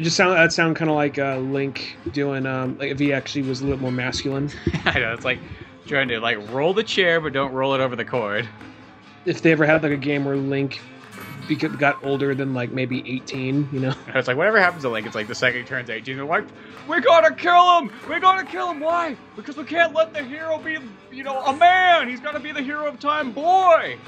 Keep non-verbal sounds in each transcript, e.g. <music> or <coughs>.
It just sound that sound kind of like uh, Link doing um, like if he actually was a little more masculine. <laughs> I know it's like trying to like roll the chair, but don't roll it over the cord. If they ever had like a game where Link beca- got older than like maybe 18, you know. It's like whatever happens to Link, it's like the second he turns 18, they're like, we gotta kill him! We gotta kill him! Why? Because we can't let the hero be, you know, a man! He's gotta be the hero of time boy!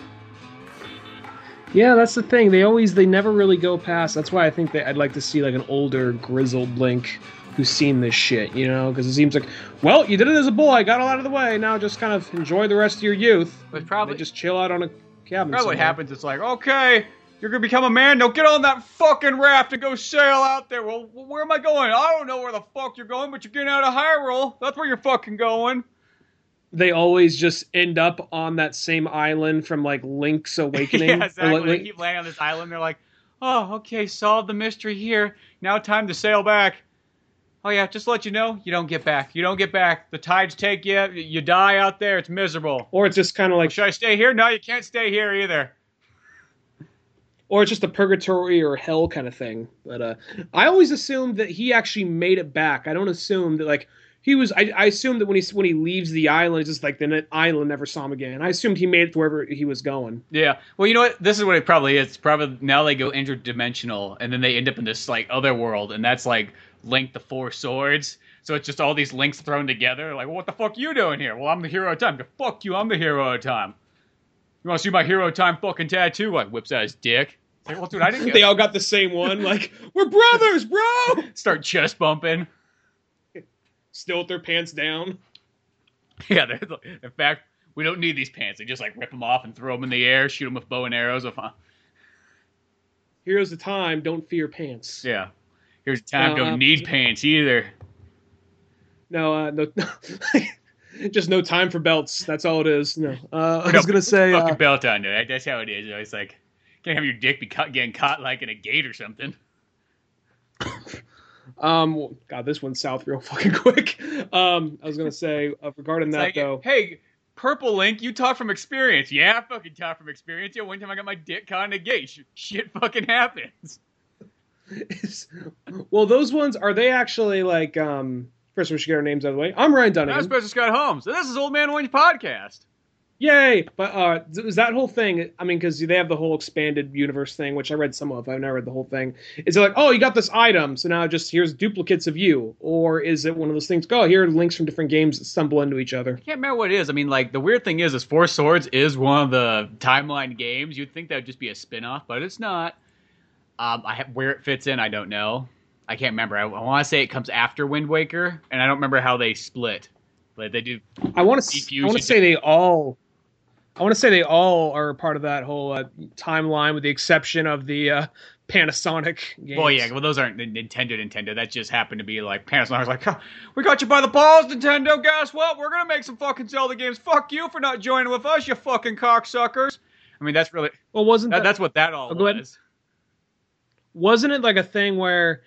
Yeah, that's the thing. They always they never really go past. That's why I think that I'd like to see like an older grizzled Link who's seen this shit, you know, because it seems like, well, you did it as a boy, got all out of the way. Now just kind of enjoy the rest of your youth. But probably just chill out on a cabin. Probably what somewhere. happens. It's like, okay, you're gonna become a man. Now get on that fucking raft and go sail out there. Well, where am I going? I don't know where the fuck you're going, but you're getting out of Hyrule. That's where you're fucking going. They always just end up on that same island from like Link's <laughs> Awakening. yeah, exactly. like, They keep landing on this island. They're like, oh, okay, solved the mystery here. Now time to sail back. Oh yeah, just to let you know, you don't get back. You don't get back. The tides take you. You die out there. It's miserable. or it's just kind of like, Should I stay here? No, you can't stay here either. or it's just a purgatory or hell kind of thing. But uh, I always assumed that he actually made it back. I don't assume that like he was. I, I assumed that when he when he leaves the island, it's just like the island never saw him again. I assumed he made it to wherever he was going. Yeah. Well, you know what? This is what it probably is. Probably now they go interdimensional, and then they end up in this like other world, and that's like Link the Four Swords. So it's just all these links thrown together. Like, well, what the fuck you doing here? Well, I'm the hero of time. Fuck you, I'm the hero of time. You want to see my hero of time fucking tattoo? Like, whips out his dick. It's Like, well, dude, I didn't <laughs> They all got the same one. Like we're brothers, bro. <laughs> start chest bumping. Still with their pants down. <laughs> Yeah, they're, in fact, we don't need these pants. They just like rip them off and throw them in the air, shoot them with bow and arrows. If, uh, Heroes of time don't fear pants. yeah. Here's a time. Uh, don't need pants either. No, uh, no, <laughs> just no time for belts. That's all it is. No, uh, I was gonna say. fucking Uh, belt on there. That's how it is. It's like can't have your dick be cut, getting caught like in a gate or something. <laughs> um, God, this went south real <laughs> fucking quick. Um, I was gonna say uh, regarding that like, though. hey, Purple Link, you talk from experience. Yeah, I fucking talk from experience. Yeah, one time I got my dick caught in a gate. Shit fucking happens. well, those ones are they actually like? Um, first we should get our names out of the way. I'm Ryan I'm Dunigan. Spencer Scott Holmes. And this is Old Man Orange Podcast. Yay! But uh, is that whole thing? I mean, because they have the whole expanded universe thing, which I read some of. I've never read the whole thing. Is it like, oh, you got this item, so now just here's duplicates of you, or is it one of those things? Go, here are links from different games that stumble into each other. I can't remember what it is. I mean, like, the weird thing is, is Four Swords is one of the timeline games. You'd think that would just be a spin off, but it's not. Um, I where it fits in, I don't know. I can't remember. I, I want to say it comes after Wind Waker, and I don't remember how they split. But they do. I want to. I want to say they all. I want to say they all are part of that whole uh, timeline, with the exception of the uh, Panasonic games. Well, yeah, well, those aren't Nintendo. Nintendo. That just happened to be like Panasonic's like, "Huh, we got you by the balls, Nintendo. Guess what? We're gonna make some fucking Zelda games. Fuck you for not joining with us, you fucking cocksuckers. I mean, that's really Well, wasn't that, that, that's what that all Oh, was. wasn't it like a thing where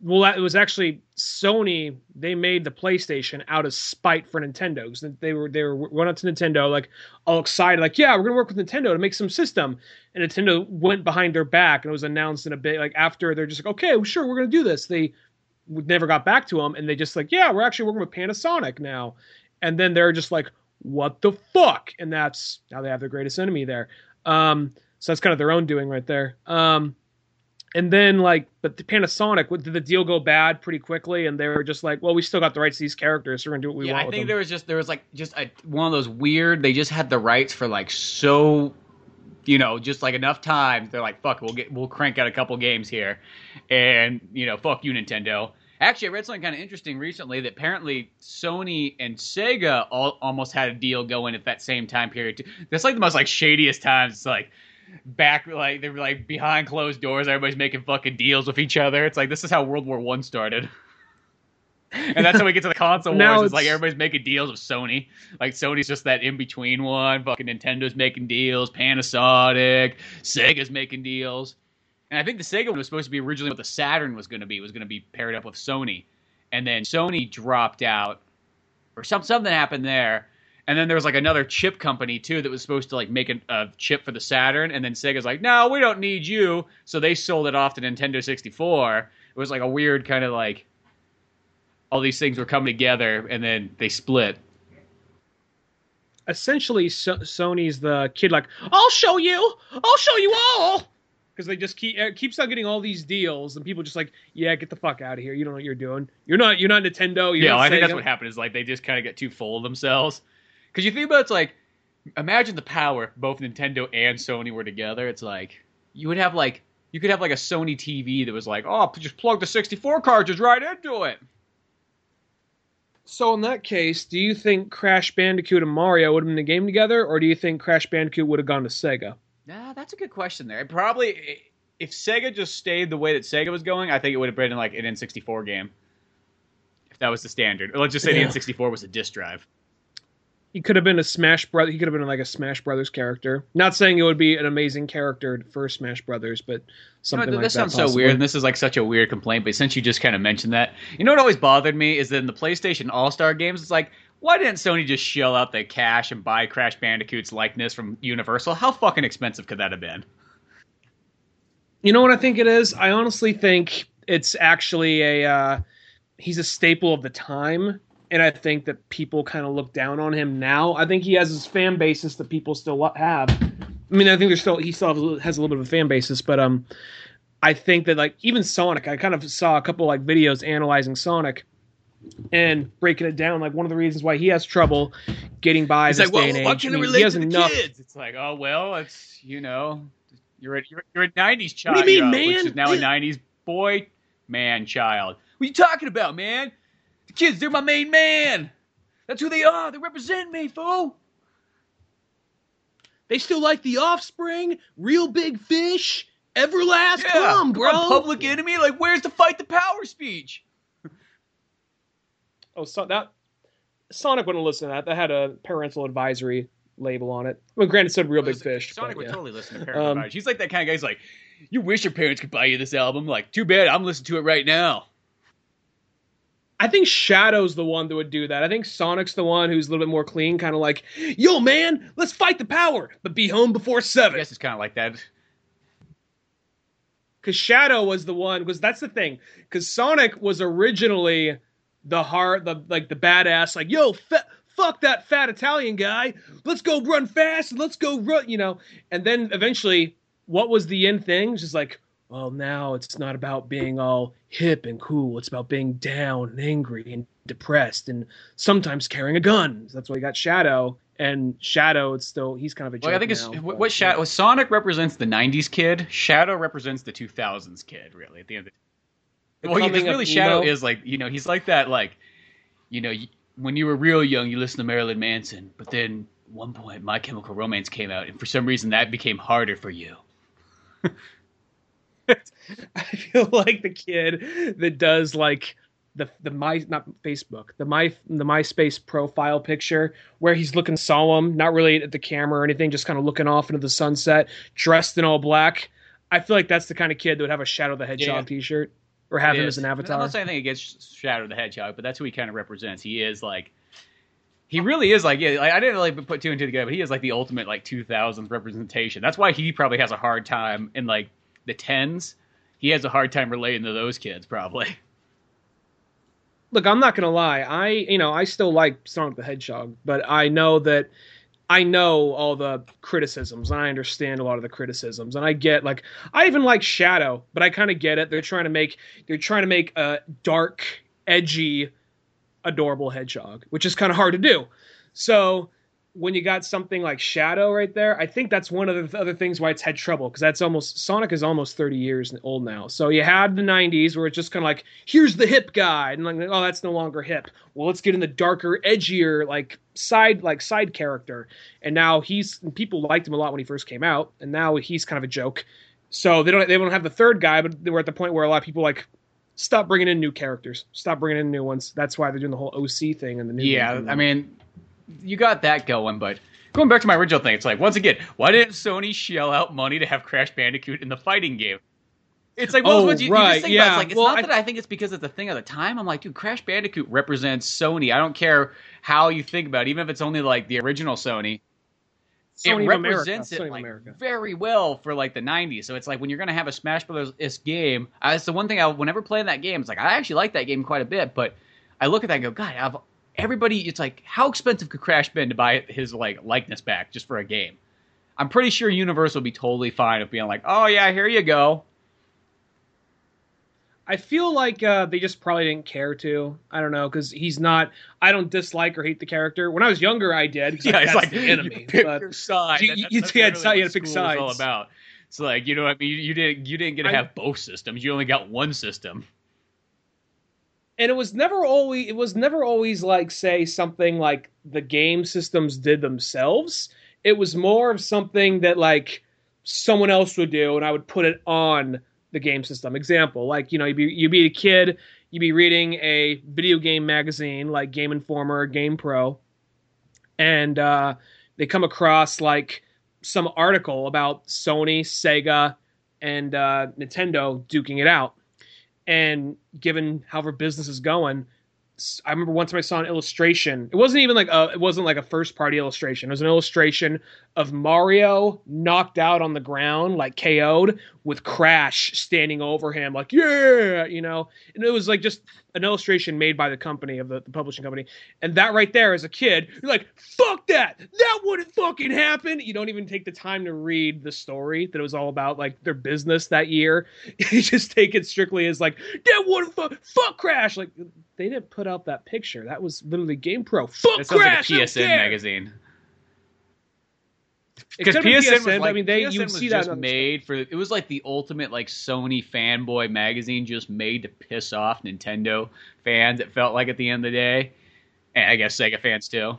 well it was actually sony they made the playstation out of spite for nintendo because they were they were went up to nintendo like all excited like yeah we're gonna work with nintendo to make some system. And nintendo went behind their back and it was announced in a bit like after they're just like okay well, sure we're gonna do this. They never got back to them and they just like yeah we're actually working with panasonic now. And then they're just like what the fuck? And that's now they have their greatest enemy there. Um so that's kind of their own doing right there. Um and then like but the panasonic did the deal go bad pretty quickly and they were just like well we still got the rights to these characters so we're gonna do what we yeah, want I think there was just there was like just a, one of those weird. They just had the rights for like so, you know, just like enough time. They're like, fuck, we'll get we'll crank out a couple games here, and you know, fuck you, Nintendo. Actually, I read something kind of interesting recently that apparently Sony and Sega all, almost had a deal going at that same time period. That's like the most like shadiest times. It's like back like they were like behind closed doors. Everybody's making fucking deals with each other. It's like this is how World War One started. <laughs> and that's how we get to the console wars. It's like everybody's making deals with Sony. Like Sony's just that in between one. Fucking Nintendo's making deals. Panasonic, Sega's making deals. And I think the Sega one was supposed to be originally what the Saturn was going to be. Was going to be paired up with Sony, and then Sony dropped out, or some something happened there. And then there was like another chip company too that was supposed to like make a, a chip for the Saturn, and then Sega's like, no, we don't need you. So they sold it off to Nintendo 64, It was like a weird kind of like all these things were coming together and then they split. Essentially, so- Sony's the kid like, "I'll show you, I'll show you all," because they just keep uh, keeps on getting all these deals, and people just like, "Yeah, get the fuck out of here. You don't know what you're doing. You're not you're not Nintendo. You're yeah, not I think Sega." that's what happened. Is like they just kind of get too full of themselves. Because you think about it, it's like, imagine the power if both Nintendo and Sony were together. It's like you would have like you could have like a Sony TV that was like, oh, just plug the 64 cartridge right into it. So in that case, do you think Crash Bandicoot and Mario would have been in the game together, or do you think Crash Bandicoot would have gone to Sega? Nah, that's a good question there. It probably if Sega just stayed the way that Sega was going, I think it would have been like an N64 game. If that was the standard. Or let's just say Yeah. the N64 was a disc drive. He could have been a Smash Brother. He could have been like a Smash Brothers character. Not saying it would be an amazing character for Smash Brothers, but You know, something th- like this that. sounds so weird, and this is like such a weird complaint. But since you just kind of mentioned that, you know what always bothered me is that in the PlayStation All Star games, it's like, why didn't Sony just shell out the cash and buy Crash Bandicoot's likeness from Universal? How fucking expensive could that have been? You know what I think it is? I honestly think it's actually a uh, he's a staple of the time, and I think that people kind of look down on him now. I think he has his fan basis that people still have. I mean, I think there's still he still has a little- has a little bit of a fan basis, but um, I think that like even Sonic, I kind of saw a couple like videos analyzing Sonic and breaking it down. Like one of the reasons why he has trouble getting by It's this like, well, day and age. I mean, he has enough. kids? It's like, oh well, it's you know, you're a you're, you're a '90s child, What do you mean, which man? is now a '90s boy, man, child. What are you talking about, man? The kids, they're my main man. That's who they are. They represent me, fool. They still like the Offspring, Real Big Fish, Everlast. Yeah, Come on, we're bro. Public Enemy. Like, where's the fight the power speech? <laughs> Oh, so that Sonic wouldn't listen to that. That had a parental advisory label on it. Well, granted, it said Real Big Fish. Sonic but, would yeah. totally listen to Parent Um, Advice. He's like that kind of guy. He's like, you wish your parents could buy you this album. Like, too bad. I'm listening to it right now. I think Shadow's the one that would do that. I think Sonic's the one who's a little bit more clean, kind of like, "Yo, man, let's fight the power, but be home before seven. I guess it's kind of like that. Because Shadow was the one. Because that's the thing. Because Sonic was originally the heart, the like the badass, like, "Yo, fa- fuck that fat Italian guy. Let's go run fast let's go run." You know. And then eventually, what was the end thing? Just like, well, now it's not about being all hip and cool. It's about being down and angry and depressed and sometimes carrying a gun. So That's why you got Shadow. And Shadow, it's still he's kind of a. Well, I think it's now, what, but, what Shadow. Sonic represents the '90s kid. Shadow represents the 2000s kid. Really, at the end of the well, because really Shadow emo. is like you know he's like that like you know when you were real young you listened to Marilyn Manson, but then one point My Chemical Romance came out, and for some reason that became harder for you. <laughs> <laughs> I feel like the kid that does like the the my not Facebook the my the MySpace profile picture where he's looking solemn, not really at the camera or anything, just kind of looking off into the sunset, dressed in all black. I feel like that's the kind of kid that would have a Shadow the Hedgehog Yeah. T-shirt or have It him is. as an avatar. I'm not saying anything against Shadow the Hedgehog, but that's who he kind of represents. He is like, he really is like, yeah. Like, I didn't really put two and two together, but he is like the ultimate like 2000s representation. That's why he probably has a hard time in like the tens. He has a hard time relating to those kids, probably. <laughs> look, I'm not gonna lie. I you know I still like Sonic the Hedgehog, but I know that I know all the criticisms I understand a lot of the criticisms and I get like I even like Shadow, but I kind of get it. They're trying to make they're trying to make a dark, edgy, adorable hedgehog, which is kind of hard to do. So when you got something like Shadow right there, I think that's one of the other things why it's had trouble because that's almost Sonic is almost 30 years old now. So you had the 90s where it's just kind of like here's the hip guy and like oh that's no longer hip. Well, let's get in the darker, edgier like side like side character. And now he's people liked him a lot when he first came out and now he's kind of a joke. So they don't they don't have the third guy, but they were at the point where a lot of people like stop bringing in new characters, stop bringing in new ones. That's why they're doing the whole OC thing and the new Yeah, I mean, you got that going, but going back to my original thing, it's like once again, why didn't Sony shell out money to have Crash Bandicoot in the fighting game? It's like, well, Oh, what you, you right, just think yeah. about it, it's like, it's Well, not I- that I think it's because it's the thing of the time. I'm like, dude, Crash Bandicoot represents Sony. I don't care how you think about it, even if it's only like the original Sony. Sony it America, represents Sony it like America. very well for like the 90s. So it's like when you're gonna have a Smash Brothers game, it's the one thing I whenever playing that game, it's like I actually like that game quite a bit, but I look at that and go, God, I've, everybody, it's like how expensive could Crash been to buy his like likeness back just for a game? I'm pretty sure Universal would be totally fine with being like, oh yeah, here you go. I feel like uh, they just probably didn't care to. I don't know because he's not. I don't dislike or hate the character. When I was younger, I did. Yeah, it's like the enemy. You pick but your side. You- you- that's- you that's had literally you what had to pick is all about. It's like you know what I mean. You, you didn't you didn't get to I- have both systems. You only got one system. And it was never always. It was never always like say something like the game systems did themselves. It was more of something that like someone else would do, and I would put it on the game system. Example, like you know, you'd be you'd be a kid, you'd be reading a video game magazine like Game Informer or Game Pro, and uh, they come across like some article about Sony, Sega, and uh, Nintendo duking it out. And given how our business is going, I remember one time I saw an illustration. It wasn't even like a it wasn't like a first party illustration. It was an illustration of Mario knocked out on the ground, like KO'd, with Crash standing over him, like yeah, you know. And it was like just an illustration made by the company of the, the publishing company. And that right there, as a kid, you're like, fuck that, that wouldn't fucking happen. You don't even take the time to read the story that it was all about, like their business that year. <laughs> You just take it strictly as like that wouldn't fuck, fuck Crash. Like they didn't put out that picture. That was literally Game Pro. Fuck That sounds Crash. like a PSM magazine. Because PSM, was PSM, like, I mean, they PSM you would see that. just made for it was like the ultimate like Sony fanboy magazine, just made to piss off Nintendo fans. It felt like at the end of the day, and I guess Sega fans too.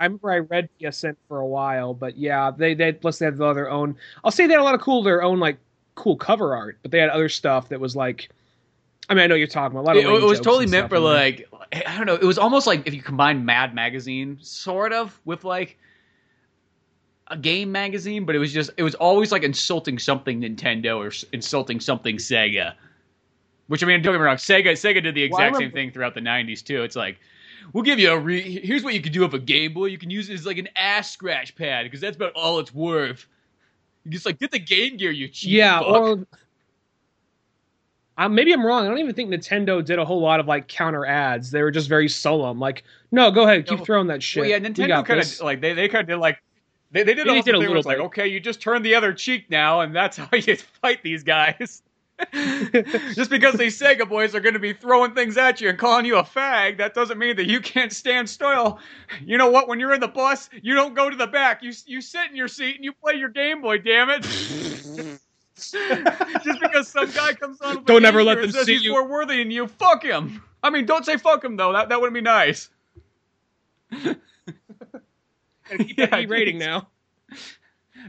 I remember I read PSM for a while, but yeah, they they plus they had their own. I'll say they had a lot of cool their own like cool cover art, but they had other stuff that was like. I mean, I know you're talking about a lot of. It, it was totally meant for like I don't know. It was almost like if you combine Mad Magazine, sort of, with like a game magazine, but it was just it was always like insulting something Nintendo or s- insulting something Sega. Which I mean, don't get me wrong, Sega Sega did the Well, exact same thing throughout the '90s too. It's like we'll give you a re- here's what you can do with a Game Boy. You can use it as like an ass scratch pad because that's about all it's worth. You just like get the Game Gear, you cheap yeah, fuck. or maybe I'm wrong. I don't even think Nintendo did a whole lot of like counter ads. They were just very solemn. Like, no, go ahead, keep No. throwing that shit. Well, yeah, Nintendo kind of like they, they kind of did like they, they did They did a little it's like bit. okay, you just turn the other cheek now, and that's <laughs> how you fight these guys. <laughs> just because these Sega boys are going to be throwing things at you and calling you a fag, that doesn't mean that you can't stand still. You know what? When you're in the bus, you don't go to the back. You you sit in your seat and you play your Game Boy. Damn it! <laughs> just because some guy comes on, with Don't ever let them see he's you- more worthy than you. Fuck him. I mean, don't say fuck him though. That that wouldn't be nice. Gotta keep <laughs> Yeah, that E rating now. <laughs>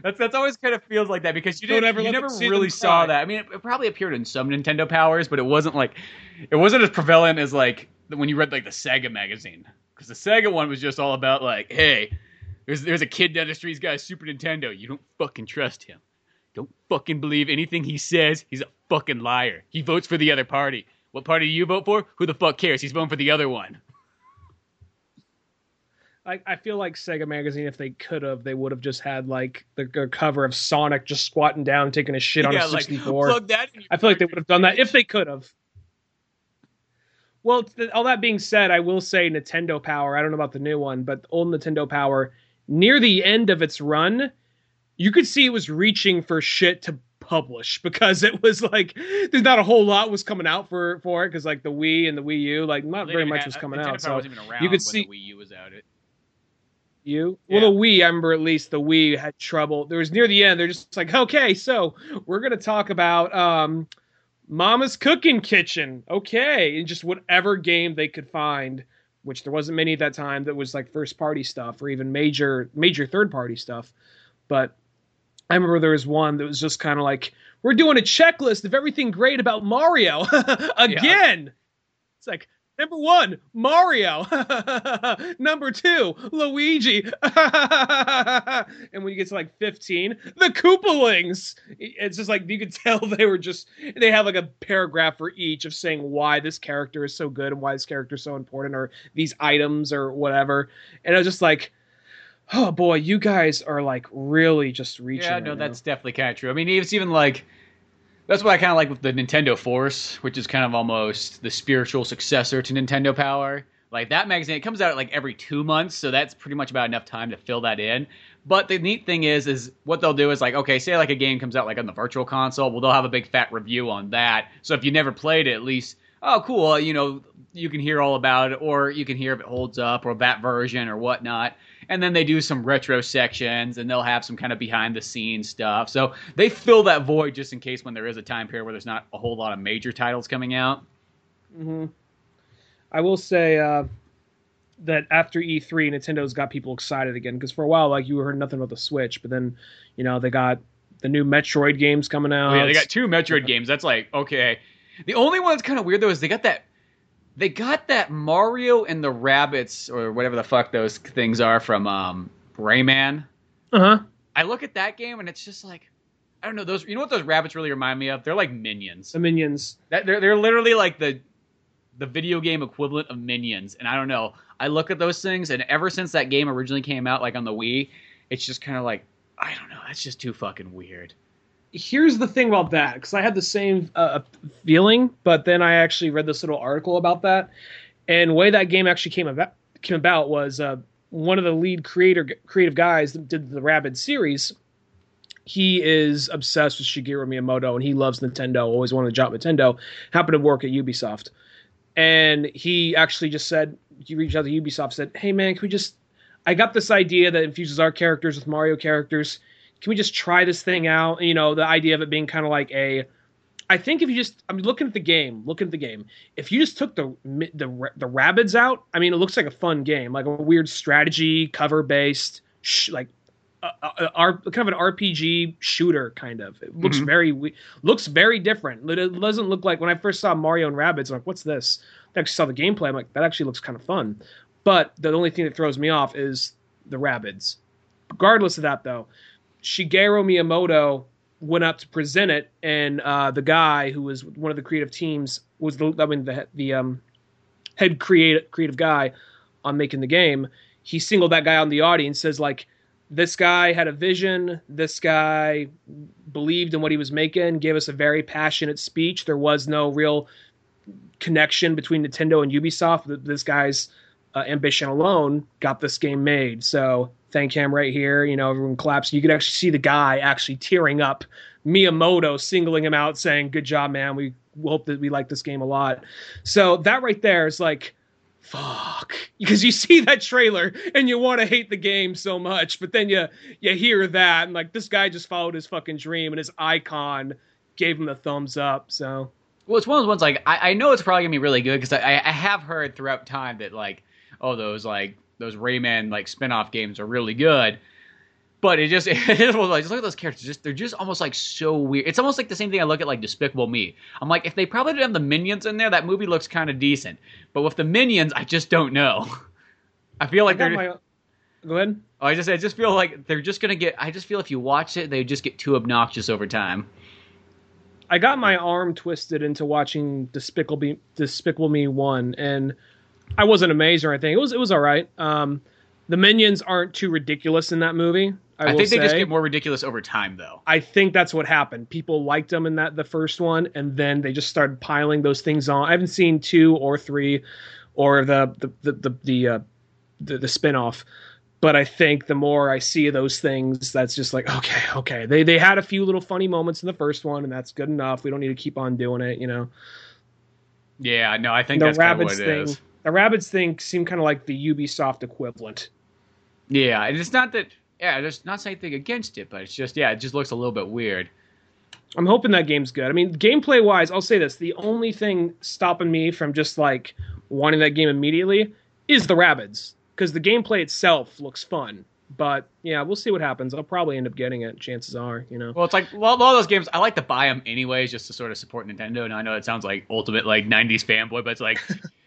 That's that's always kind of feels like that because you Don't didn't ever you never really saw that. I mean, it, it probably appeared in some Nintendo Powers, but it wasn't like it wasn't as prevalent as like when you read like the Sega magazine because the Sega one was just all about like, hey, there's there's a kid down the street, he's got a Super Nintendo. You don't fucking trust him. Don't fucking believe anything he says. He's a fucking liar. He votes for the other party. What party do you vote for? Who the fuck cares? He's voting for the other one. I, I feel like Sega Magazine, if they could have, they would have just had like the, the cover of Sonic just squatting down, taking a shit on yeah, a like 64. plug that. I feel like they would have done that if they could have. Well, th- all that being said, I will say Nintendo Power. I don't know about the new one, but old Nintendo Power, near the end of its run, you could see it was reaching for shit to publish <laughs> because it was like there's not a whole lot was coming out for for it because like the Wii and the Wii U, like not They very much was coming Nintendo out. So wasn't even around you could when see- the Wii U was out. It You? Yeah. Well, the Wii, I remember at least the Wii had trouble. There was near the end, they're just like, okay, so we're going to talk about um, Mama's Cooking Kitchen. Okay. And just whatever game they could find, which there wasn't many at that time that was like first party stuff or even major, major third party stuff. But I remember there was one that was just kind of like, we're doing a checklist of everything great about Mario <laughs> again. It's like, Number one, Mario. <laughs> Number two, Luigi. <laughs> and when you get to like 15, the Koopalings. It's just like you could <laughs> tell they were just, they have like a paragraph for each of saying why this character is so good and why this character is so important or these items or whatever. And I was just like, Oh boy, you guys are like really just reaching. Yeah, right no, now. that's definitely kind of true. I mean, it's even like that's what I kind of like with the Nintendo Force, which is kind of almost the spiritual successor to Nintendo Power. Like that magazine, it comes out like every two months, so that's pretty much about enough time to fill that in. But the neat thing is, is what they'll do is like, okay, say like a game comes out like on the Virtual Console, well, they'll have a big fat review on that. So if you never played it, at least, oh, cool, you know, you can hear all about it, or you can hear if it holds up, or that version, or whatnot and then they do some retro sections and they'll have some kind of behind the scenes stuff. So they fill that void just in case when there is a time period where there's not a whole lot of major titles coming out. Hmm I will say uh, that after E3, Nintendo's got people excited again because for a while, like you heard nothing about the Switch, but then you know they got the new Metroid games coming out. oh, yeah they got two metroid games. That's like okay. The only one that's kind of weird though is they got that they got that mario and the rabbits or whatever the fuck those things are from um rayman uh huh. i look at that game and it's just like i don't know those you know what those rabbits really remind me of they're like minions The Minions. That they're they're literally like the the video game equivalent of minions, and I don't know. I look at those things, and ever since that game originally came out, like on the Wii, it's just kind of like I don't know. That's just too fucking weird. Here's the thing about that because I had the same uh, feeling, but then I actually read this little article about that, and way that game actually came about came about was uh, one of the lead creator creative guys that did the Rabbid series. He is obsessed with Shigeru Miyamoto and he loves Nintendo. Always wanted to job Nintendo. Happened to work at Ubisoft, and he actually just said he reached out to Ubisoft said, "Hey man, can we just? I got this idea that infuses our characters with Mario characters. Can we just try this thing out? You know, the idea of it being kind of like a I think if you just, I'm looking at the game, looking at the game. If you just took the the the rabbits out, I mean, it looks like a fun game, like a weird strategy cover based, sh- like a, a, a, kind of an RPG shooter kind of. It looks Mhm. very we- looks very different. It doesn't look like when I first saw Mario and Rabbids. I'm like, what's this? I actually saw the gameplay. I'm like, that actually looks kind of fun. But the only thing that throws me off is the Rabbids. Regardless of that, though, Shigeru Miyamoto went up to present it, and uh, the guy who was one of the creative teams was the I mean the the um, head creative creative guy on making the game. He singled that guy out in the audience, says like, this guy had a vision. This guy believed in what he was making. Gave us a very passionate speech. There was no real connection between Nintendo and Ubisoft. This guy's uh, ambition alone got this game made. So thank him right here. You know, everyone claps. You could actually see the guy actually tearing up. Miyamoto singling him out, saying, "Good job, man. We hope that we like this game a lot." So that right there is like, fuck, <laughs> because you see that trailer and you want to hate the game so much, but then you you hear that and like this guy just followed his fucking dream and his icon gave him the thumbs up. So Well, it's one of those ones like I, I know it's probably gonna be really good because I, I have heard throughout time that like oh those like those Rayman like spin-off games are really good. But it just <laughs> it was like just look at those characters. Just they're just almost like so weird. It's almost like the same thing I look at like Despicable Me. I'm like, if they probably didn't have the minions in there, that movie looks kind of decent. But with the minions, I just don't know. <laughs> I feel like I they're. my- go ahead. Oh, I just I just feel like they're just gonna get. I just feel if you watch it, they just get too obnoxious over time. I got my arm twisted into watching Despicable Me, Despicable Me one, and I wasn't amazed or anything. It was it was all right. Um, the minions aren't too ridiculous in that movie. I, I, think they just get more ridiculous over time, though. I think that's what happened. People liked them in that the first one, and then they just started piling those things on. I haven't seen two or three, or the the the the the, uh, the, the spinoff. But I think the more I see those things, that's just like okay, okay. They they had a few little funny moments in the first one, and that's good enough. We don't need to keep on doing it, you know. Yeah, no, I think the that's kind of what rabbits it thing, is. The rabbits thing seemed kind of like the Ubisoft equivalent. Yeah, and it's not that. Yeah, there's not anything against it, but it's just yeah, it just looks a little bit weird. I'm hoping that game's good. I mean, gameplay wise, I'll say this: the only thing stopping me from just like wanting that game immediately is the rabbits because the gameplay itself looks fun. But yeah, we'll see what happens. I'll probably end up getting it. Chances are, you know. Well, it's like well, a lot of those games. I like to buy them anyways, just to sort of support Nintendo. And I know it sounds like ultimate like '90s fanboy, but it's like,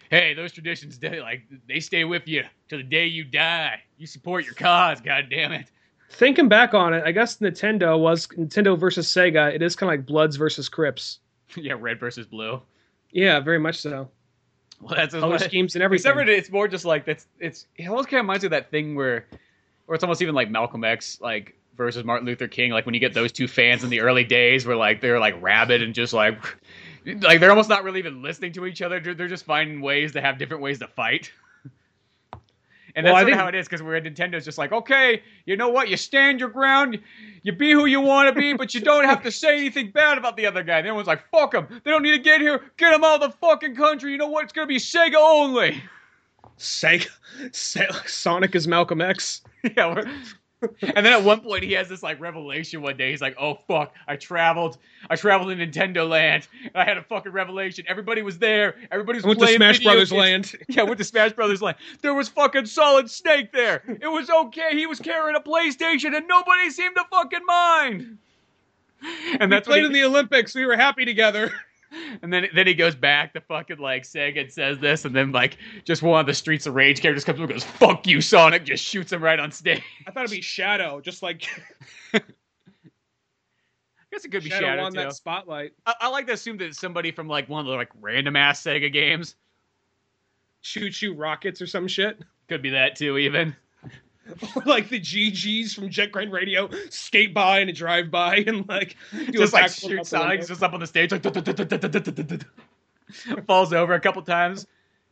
hey, those traditions, they, like they stay with you to the day you die. You support your cause, god damn it. Thinking back on it, I guess Nintendo was Nintendo versus Sega. It is kind of like Bloods versus Crips. <laughs> yeah, red versus blue. Yeah, very much so. Well, that's Color what- schemes and Except everything. for it's more just like that's it's it almost kind of reminds me of that thing where or it's almost even like Malcolm X like versus Martin Luther King. Like when you get those two fans in the early days, where like they're like rabid and just like like they're almost not really even listening to each other. They're, just finding ways to have different ways to fight. <laughs> And Well, that's sort of how it is because we're Nintendo's just like, okay, you know what? You stand your ground, you be who you want to be, but you don't have to say anything bad about the other guy. And everyone's like, fuck them. They don't need to get here. Get them out of the fucking country. You know what? It's gonna be Sega only. Sega, Se- Sonic is Malcolm X. <laughs> yeah. <laughs> And then at one point he has this like revelation one day. He's like, "Oh fuck! I traveled, I traveled in Nintendo Land. And I had a fucking revelation. Everybody was there. Everybody was I went to Smash Brothers games." Land. <laughs> Yeah, went to Smash Brothers Land. There was fucking Solid Snake there. It was okay. He was carrying a PlayStation, and nobody seemed to fucking mind. And We that's played when in the Olympics. We were happy together. <laughs> <laughs> and then then he goes back to fucking like Sega and says this, and then like just one of the Streets of Rage characters comes up and goes, "Fuck you, Sonic!" Just shoots him right on stage. I thought it'd be Shadow, just like <laughs> I guess it could be Shadow, Shadow, won too. that spotlight. I, I like to assume that it's somebody from like one of the like random ass Sega games. ChuChu Rockets or some shit. Could be that too, even. Or <laughs> like the GGs from Jet Grind Radio skate by and drive by and like just like backflip shoot out the window. Sonic's just up on the stage, like <laughs> falls over a couple times,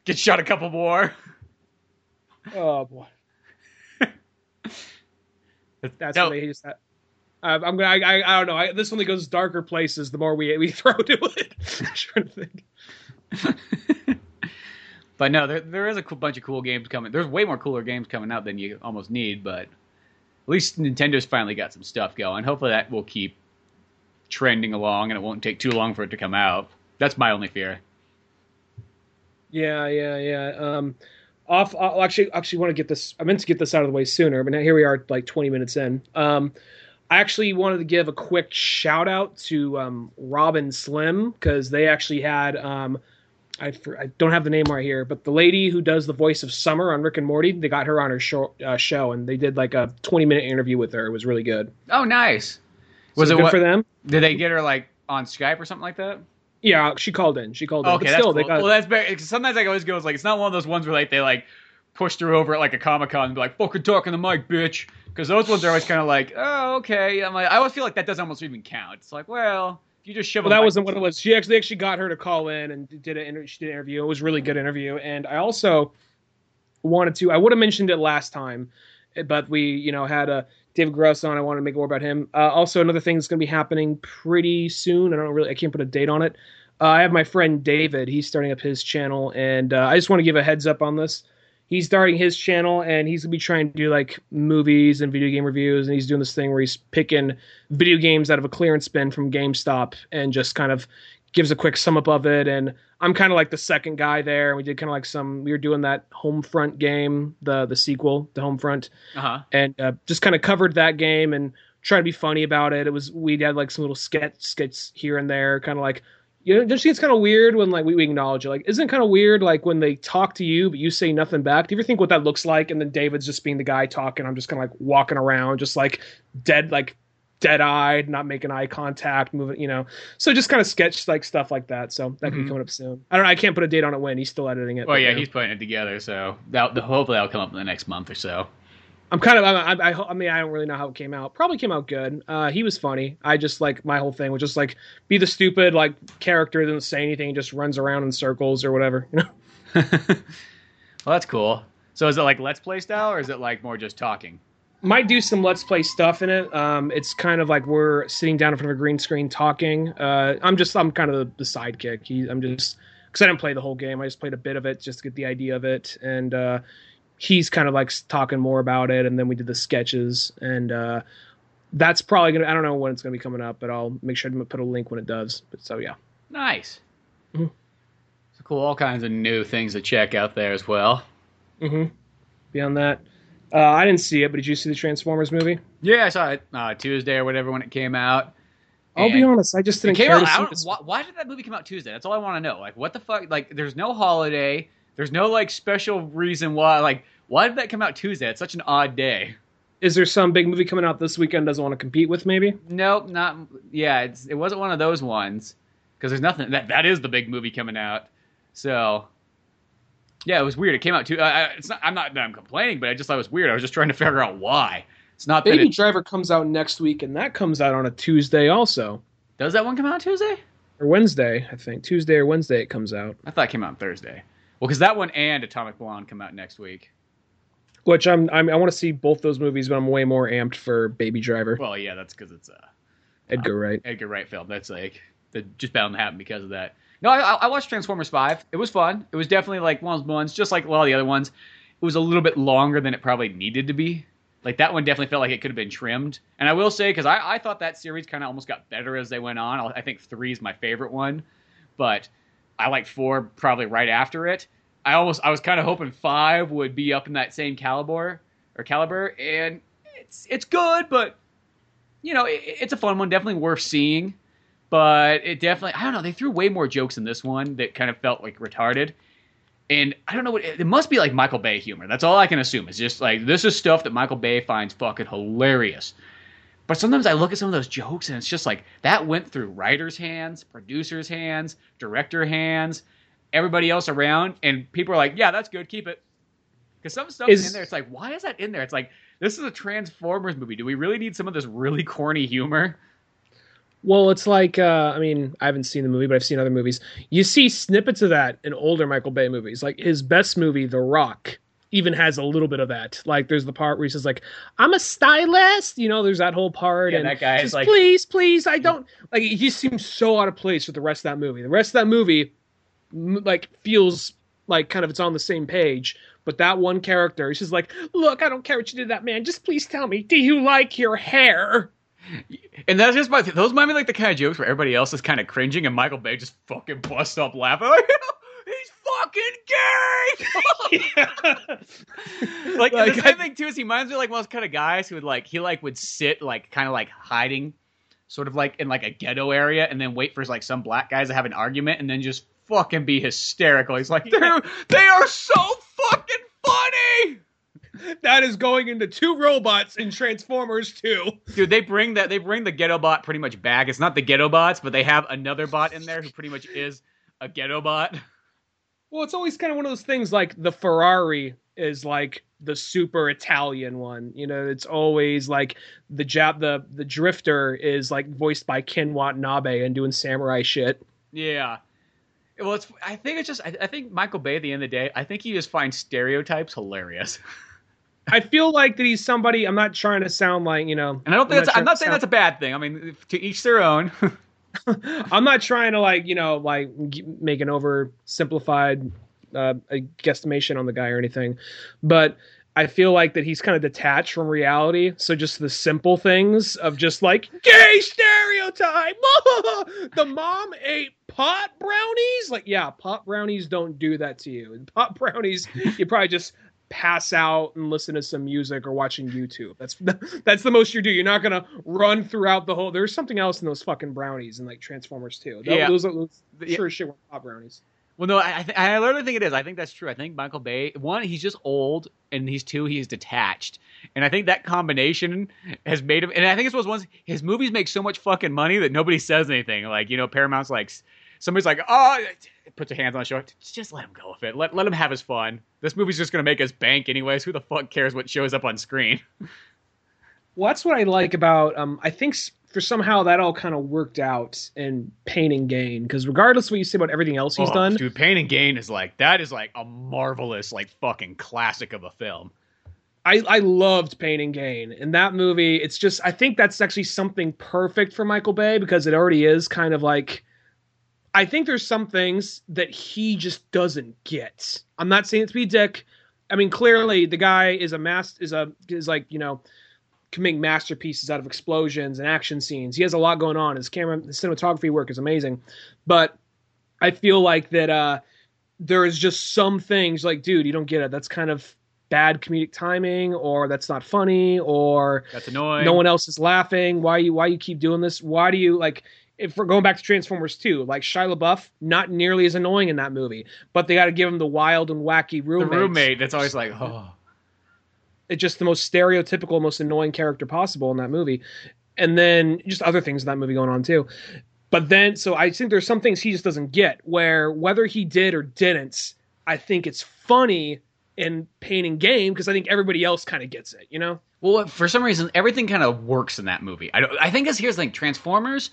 gets shot a couple more. Oh boy, <laughs> that's No, what they just. Uh, I'm gonna. I, I, I don't know. I, this only goes darker places the more we we throw to it. I'm trying to think. But no, there there is a cool bunch of cool games coming. There's way more cooler games coming out than you almost need, but at least Nintendo's finally got some stuff going. Hopefully that will keep trending along and it won't take too long for it to come out. That's my only fear. Yeah, yeah, yeah. Um, off. I'll actually, actually want to get this. I meant to get this out of the way sooner, but now here we are, like 20 minutes in. Um, I actually wanted to give a quick shout out to um, Robin Slim because they actually had. Um, I, for- I don't have the name right here, but the lady who does the voice of Summer on Rick and Morty, they got her on her show, uh, show and they did like a 20 minute interview with her. It was really good. Oh, nice. Was So it good what, for them? Did they get her like on Skype or something like that? Yeah, she called in. She called in. Okay, but that's still, cool. they got well, that's better. 'cause Sometimes I always go, it's like it's not one of those ones where like they like push through over at like a comic con and be like, "Fucking talking the mic, bitch," because those ones are always kind of like, "Oh, okay." I'm like, I always feel like that doesn't almost even count. It's like, well, you just shove. Well, that wasn't what it was. She actually actually got her to call in and did an inter- she did an interview. It was a really good interview, and I also wanted to. I would have mentioned it last time, but we you know had a David Gross on. I wanted to make more about him. Uh, also, another thing that's going to be happening pretty soon. I don't really. I can't put a date on it. Uh, I have my friend David. He's starting up his channel, and uh, I just want to give a heads up on this. He's starting his channel, and he's gonna be trying to do like movies and video game reviews, and he's doing this thing where he's picking video games out of a clearance bin from GameStop and just kind of gives a quick sum up of it. And I'm kind of like the second guy there. We did kind of like some. We were doing that Homefront game, the the sequel, the Homefront, Uh-huh. and uh, just kind of covered that game and tried to be funny about it. It was we had like some little sketch skits here and there, kind of like you know, don't you think it's kind of weird when like we, we acknowledge it? Like, isn't it kind of weird like when they talk to you but you say nothing back? Do you ever think what that looks like? And then David's just being the guy talking. I'm just kind of like walking around, just like dead, like dead eyed, not making eye contact, moving, you know. So just kind of sketch like stuff like that. So that could Mhm. be coming up soon. I don't know. I can't put a date on it when he's still editing it. Well, yeah, he's putting it together, so that the, hopefully that'll come up in the next month or so. I'm kind of. I, I, I, mean, I don't really know how it came out. Probably came out good. Uh, he was funny. I just like my whole thing was just like be the stupid like character, doesn't say anything, just runs around in circles or whatever. You know. <laughs> well, that's cool. So is it like Let's Play style, or is it like more just talking? Might do some let's play stuff in it. Um, it's kind of like we're sitting down in front of a green screen talking. Uh, I'm just I'm kind of the, the sidekick. He, I'm just because I didn't play the whole game. I just played a bit of it just to get the idea of it, and uh, he's kind of like talking more about it. And then we did the sketches, and uh, that's probably gonna. I don't know when it's gonna be coming up, but I'll make sure to put a link when it does. But so yeah. Nice. Mhm. So cool. All kinds of new things to check out there as well. hmm Beyond that, uh, I didn't see it, but did you see the Transformers movie? Yeah, I saw it uh, Tuesday or whatever when it came out. I'll be honest, I just didn't came care out. to see don't- why, why did that movie come out Tuesday? That's all I want to know. Like, what the fuck? Like, there's no holiday. There's no like special reason why. Like, why did that come out Tuesday? It's such an odd day. Is there some big movie coming out this weekend doesn't want to compete with? Maybe. Nope, not. Yeah, it's it wasn't one of those ones because there's nothing. That that is the big movie coming out. So Yeah, it was weird. It came out too. Uh, it's not. I'm not. that I'm complaining, but I just thought it was weird. I was just trying to figure out why. It's not Baby it, Driver comes out next week, and that comes out on a Tuesday also, does that one come out Tuesday. or Wednesday, I think. Tuesday or Wednesday it comes out. I thought it came out on Thursday. Well, because that one and Atomic Blonde come out next week. Which I'm, I'm I want to see both those movies, but I'm way more amped for Baby Driver. Well, yeah, that's because it's a Edgar Wright. Edgar Wright film. That's like that just bound to happen because of that. No, I, I watched Transformers Five. It was fun. It was definitely like one of the ones, just like a lot of the other ones. It was a little bit longer than it probably needed to be. Like that one definitely felt like it could have been trimmed. And I will say, because I, I thought that series kind of almost got better as they went on. I think three is my favorite one, but I like four probably right after it. I almost I was kind of hoping five would be up in that same caliber or caliber, and it's it's good, but you know it, it's a fun one, definitely worth seeing. But it definitely I don't know they threw way more jokes in this one that kind of felt like retarded. And I don't know what it must be like Michael Bay humor. That's all I can assume. It's just like this is stuff that Michael Bay finds fucking hilarious. But sometimes I look at some of those jokes and it's just like that went through writers' hands, producers' hands, director hands, everybody else around, and people are like, "Yeah, that's good, keep it." Because some stuff Is- in there, it's like, why is that in there? It's like this is a Transformers movie. Do we really need some of this really corny humor? Well, it's like uh, I mean, I haven't seen the movie, but I've seen other movies. You see snippets of that in older Michael Bay movies. Like his best movie, The Rock, even has a little bit of that. Like there's the part where he says like, "I'm a stylist," you know. There's that whole part, Yeah, and that guy is like- "Please, please, I don't." Like he seems so out of place with the rest of that movie. The rest of that movie, like, feels like kind of it's on the same page. But that one character, he's just like, "Look, I don't care what you did to that man. Just please tell me, do you like your hair?" And that's just my those might be like the kind of jokes where everybody else is kind of cringing and Michael Bay just fucking busts up laughing <laughs> he's fucking gay. like, <laughs> <laughs> Like, the same I- thing too is he reminds me of like most kind of guys who would like he like would sit like kind of like hiding, sort of like in like a ghetto area, and then wait for like some black guys to have an argument, and then just fucking be hysterical. He's like, they're <laughs> they are so fucking funny. that is going into two robots in Transformers 2. Dude, they bring that they bring the ghetto bot pretty much back. It's not the ghetto bots, but they have another bot in there who pretty much is a ghetto bot. Well, it's always kind of one of those things like the Ferrari is like the super Italian one. You know, it's always like the Jap the the drifter is like voiced by Ken Watanabe and doing samurai shit. Yeah. Well, it's. I think it's just. I, I think Michael Bay. At the end of the day, I think he just finds stereotypes hilarious, <laughs> I feel like that he's somebody. I'm not trying to sound like you know. and I don't think that's. I'm not saying sound- that's a bad thing. I mean, to each their own. <laughs> <laughs> I'm not trying to like you know like make an oversimplified uh, guesstimation on the guy or anything, but I feel like that he's kind of detached from reality. So just the simple things of just like gay stereotype. <laughs> the mom ate pot brownies. Like yeah, pot brownies don't do that to you. Pot brownies, you probably just pass out and listen to some music or watching YouTube. That's <laughs> that's the most you do. You're not gonna run throughout the whole. There's something else in those fucking brownies and like Transformers too. Those, Yeah. those, are- those Yeah. sure as shit were pot brownies. Well, no, I I, th- I literally think it is. I think that's true. I think Michael Bay, one, he's just old, and he's two, he's detached, and I think that combination has made him. And I think it's one of ones. His movies make so much fucking money that nobody says anything. Like you know, Paramount's like somebody's like, oh, put your hands on the show. Just let him go with it. Let let him have his fun. This movie's just gonna make us bank anyways. Who the fuck cares what shows up on screen? <laughs> Well, that's what I like about. Um, I think for somehow that all kind of worked out in Pain and Gain because regardless of what you say about everything else he's Oh, done, dude. Pain and Gain is like that is like a marvelous like fucking classic of a film. I, I loved Pain and Gain. In that movie, it's just I think that's actually something perfect for Michael Bay because it already is kind of like I think there's some things that he just doesn't get. I'm not saying it to be dick. I mean, clearly the guy is a mass is a is like, you know, can make masterpieces out of explosions and action scenes. He has a lot going on. His camera his cinematography work is amazing. But I feel like that uh there is just some things like, dude, you don't get it. That's kind of bad comedic timing, or that's not funny, or That's annoying. no one else is laughing. Why you why you keep doing this? Why do you like if we're going back to Transformers 2, like Shia LaBeouf, not nearly as annoying in that movie, but they got to give him the wild and wacky roommate. the roommate. That's always like, oh. It's just the most stereotypical, most annoying character possible in that movie. And then just other things in that movie going on too. But then, so I think there's some things he just doesn't get. Where whether he did or didn't, I think it's funny in Pain and Gain because I think everybody else kind of gets it, you know? Well, for some reason, everything kind of works in that movie. I don't. I think this here's the thing: Transformers.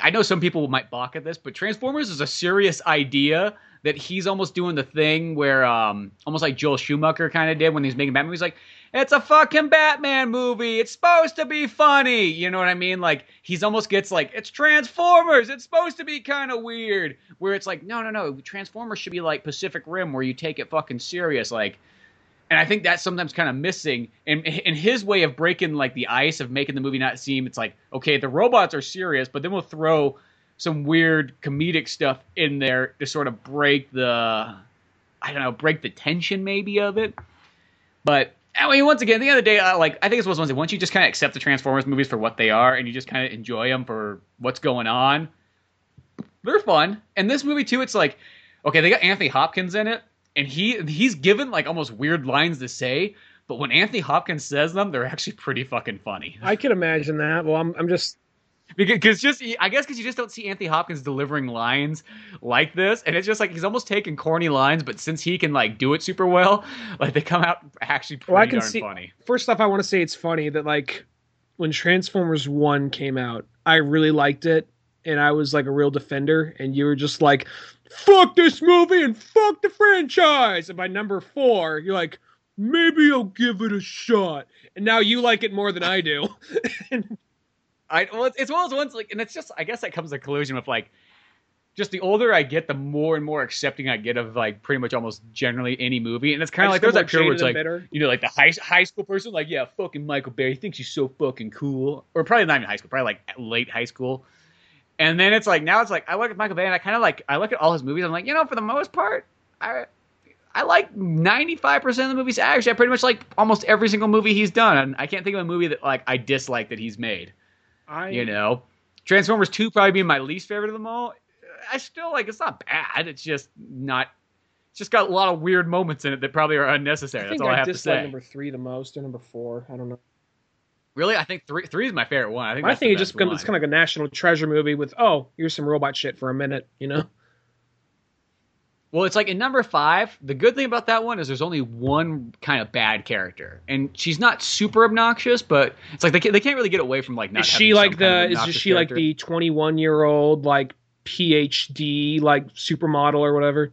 I know some people might balk at this, but Transformers is a serious idea that he's almost doing the thing where, um, almost like Joel Schumacher kind of did when he's making Batman. He's like, "It's a fucking Batman movie. It's supposed to be funny." You know what I mean? Like he's almost gets like, "It's Transformers. It's supposed to be kind of weird." Where it's like, no, no, no. Transformers should be like Pacific Rim, where you take it fucking serious, like and I think that's sometimes kind of missing. And in his way of breaking like the ice of making the movie not seem it's like okay, the robots are serious, but then we'll throw some weird comedic stuff in there to sort of break the I don't know, break the tension maybe of it. But I mean, once again, the other day, I, like I think of those ones. Once you just kind of accept the Transformers movies for what they are, and you just kind of enjoy them for what's going on, they're fun. And this movie too, it's like okay, they got Anthony Hopkins in it, and he he's given like almost weird lines to say, but when Anthony Hopkins says them, they're actually pretty fucking funny. <laughs> I can imagine that. Well, I'm I'm just Because just I guess because you just don't see Anthony Hopkins delivering lines like this, and it's just like he's almost taking corny lines, but since he can like do it super well, <laughs> like they come out actually pretty well, I can darn see. funny. First off, I want to say it's funny that like when Transformers One came out, I really liked it, and I was like a real defender, and you were just like, "Fuck this movie and fuck the franchise." And by number four, you're like, "Maybe I'll give it a shot." And now you like it more than I do. <laughs> And I well, it's, it's one of those ones like, and it's just I guess that comes to collusion with like, just the older I get, the more and more accepting I get of like pretty much almost generally any movie, and it's kind of like there's that period where it's like bitter. you know like the high high school person like yeah fucking Michael Bay he thinks he's so fucking cool, or probably not even high school, probably like late high school, and then it's like now it's like I look at Michael Bay and I kind of like I look at all his movies I'm like you know for the most part I. I like 95% of the movies. Actually, I pretty much like almost every single movie he's done. And I can't think of a movie that like I dislike that he's made I you know transformers 2 probably being my least favorite of them all i still like it's not bad it's just not it's just got a lot of weird moments in it that probably are unnecessary that's all i, I have to say number three the most, or number four. I don't know. Really i think three three is my favorite one i think I think it just becomes it's kind of like a national treasure movie with oh here's some robot shit for a minute, you know. well it's like in number five the good thing about that one is there's only one kind of bad character and she's not super obnoxious but it's like they can't, they can't really get away from like not is she like kind of the is she like the 21 year old like PhD like supermodel or whatever?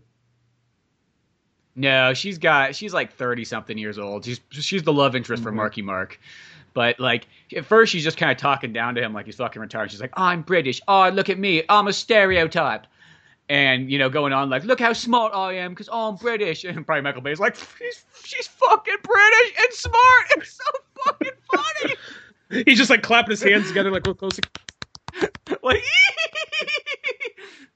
No, she's got she's like thirty something years old. She's she's the love interest for Mhm. Marky Mark. But like at first she's just kind of talking down to him like he's fucking retarded. She's like, oh, "I'm British. Oh, look at me. I'm a stereotype." And you know, going on like, "Look how smart I am because I'm British." <laughs> And probably Michael Bay's like, "She's she's fucking British and smart. It's so fucking funny." <laughs> He's just like clapping his hands together like real close. <laughs> like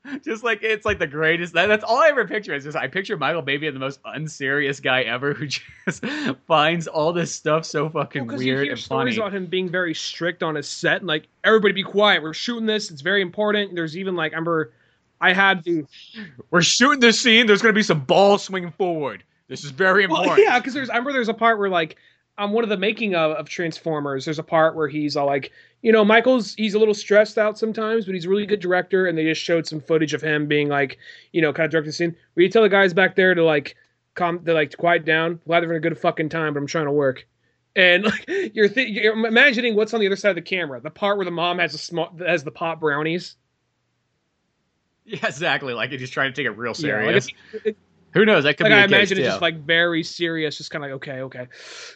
<laughs> just like it's like the greatest that, that's all i ever picture is just i picture michael being the most unserious guy ever who <laughs> just finds all this stuff so fucking you weird hear and stories funny about him being very strict on his set and like everybody be quiet. We're shooting this. It's very important. There's even like I remember I had the <laughs> we're shooting this scene there's gonna be some balls swinging forward this is very important Well, yeah, because there's I remember there's a part where like on one of the making of, of Transformers, there's a part where he's all like, you know, Michael's he's a little stressed out sometimes, but he's a really good director, and they just showed some footage of him being like, you know, kind of directing the scene. Where you tell the guys back there to like calm, to like to quiet down. Glad they're having a good fucking time, but I'm trying to work. And <laughs> like you're, th- you're imagining what's on the other side of the camera, the part where the mom has a small has the pot brownies. yeah exactly like he's trying to take it real Yeah, like serious it's, it, who knows that could like be I the case, imagine it's just like very serious, just kind of like okay, okay,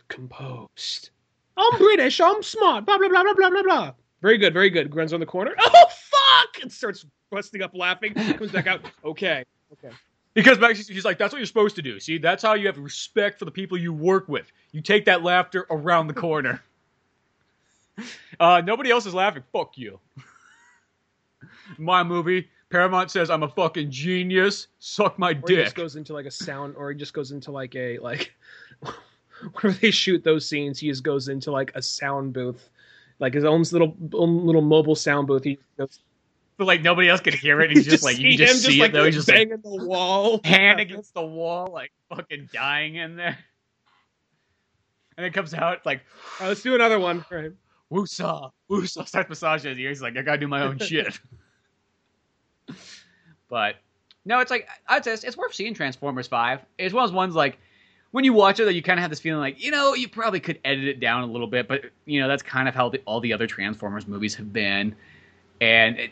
composed. I'm British. I'm smart. Blah blah blah blah blah blah blah. Very good, very good. Grun's on the corner. <laughs> Oh fuck! And starts busting up laughing. Comes back out. <laughs> Okay, okay. He comes back. He's like, "That's what you're supposed to do. See, that's how you have respect for the people you work with. You take that laughter around the corner. <laughs> uh, nobody else is laughing. Fuck you. My movie. Paramount says I'm a fucking genius. Suck my Or he dick. just goes into like a sound, or he just goes into like a like <laughs> whenever they shoot those scenes, he just goes into like a sound booth, like his own little own little mobile sound booth. He goes, but like nobody else can hear it. <laughs> He's just, like you see just see like it though. He's just like banging the wall, <laughs> hand against the wall, like fucking dying in there. And it comes out like right, let's do another one. All right. woosah, woosah. Starts massaging his ears. He's like, I gotta do my own shit. But No, it's like I'd say it's, it's worth seeing Transformers Five. It's one of those ones like when you watch it that you kind of have this feeling like you know you probably could edit it down a little bit, but you know that's kind of how the, all the other Transformers movies have been, and it,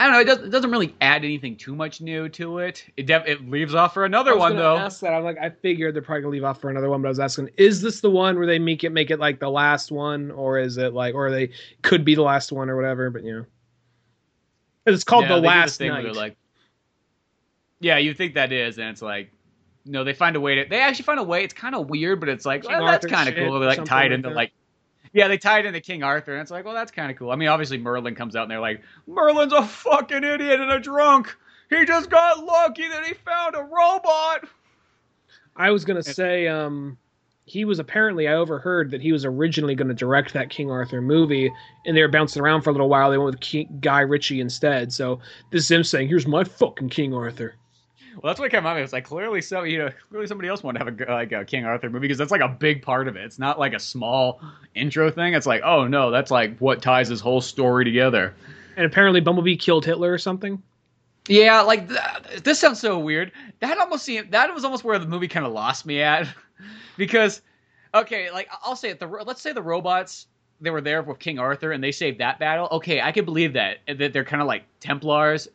I don't know. It, does, it doesn't really add anything too much new to it. It def, it leaves off for another I was one though. Ask that. I'm like, I figured they're probably gonna leave off for another one, but I was asking, is this the one where they make it make it like the last one, or is it like, or they could be the last one or whatever? But you know, it's called Yeah, the last thing where night. they're like, yeah, you think that is, and it's like, no, they find a way to. They actually find a way. It's kind of weird, but it's like, well, that's kind of cool. They like tied like into that. like, yeah, they tie it into King Arthur, and it's like, well, that's kind of cool. I mean, obviously Merlin comes out, and they're like, Merlin's a fucking idiot and a drunk. He just got lucky that he found a robot. I was gonna say, um, he was apparently I overheard that he was originally going to direct that King Arthur movie, and they were bouncing around for a little while. They went with King, Guy Ritchie instead. So this is him saying, "Here's my fucking King Arthur." Well, that's what came out of it. It's like clearly, so you know, clearly somebody else wanted to have a like a King Arthur movie because that's like a big part of it. It's not like a small intro thing. It's like, oh no, that's like what ties this whole story together. And apparently, Bumblebee killed Hitler or something. Yeah, like th- this sounds so weird. That almost seemed that was almost where the movie kind of lost me at, <laughs> because okay, like I'll say it. The let's say the robots they were there with King Arthur and they saved that battle. Okay, I could believe that that they're kind of like Templars,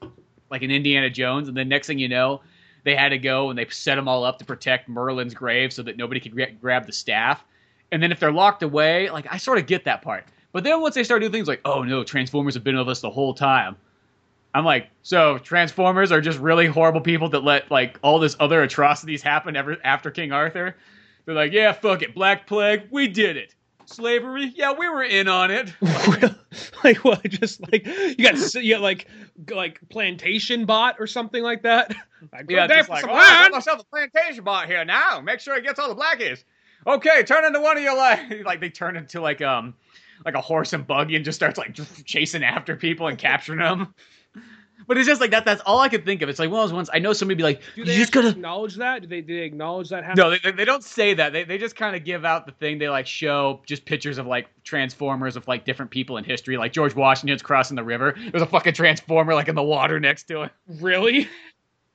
like in Indiana Jones, and then next thing you know, they had to go and they set them all up to protect Merlin's grave so that nobody could gra- grab the staff. And then if they're locked away, like I sort of get that part. But then once they start doing things like, oh no, Transformers have been with us the whole time. I'm like, so Transformers are just really horrible people that let like all this other atrocities happen ever after King Arthur. They're like, yeah, fuck it, Black Plague, we did it. Slavery, yeah, we were in on it. <laughs> like what? Just like you got you got like like plantation bot or something like that. <laughs> Like, Yeah, just like, oh, I got myself a plantation bot here now. Make sure it gets all the blackies. Okay, turn into one of your like, <laughs> like they turn into like um, like a horse and buggy and just starts like chasing after people and capturing them. But it's just like that. That's all I could think of. It's like one of those ones. I know somebody be like, Do "You they just gotta." acknowledge that? Do they do they acknowledge that? happened? No, they, they don't say that. They, they just kind of give out the thing. They like show just pictures of like transformers of like different people in history. Like George Washington's crossing the river. There's a fucking transformer like in the water next to it. really? <laughs>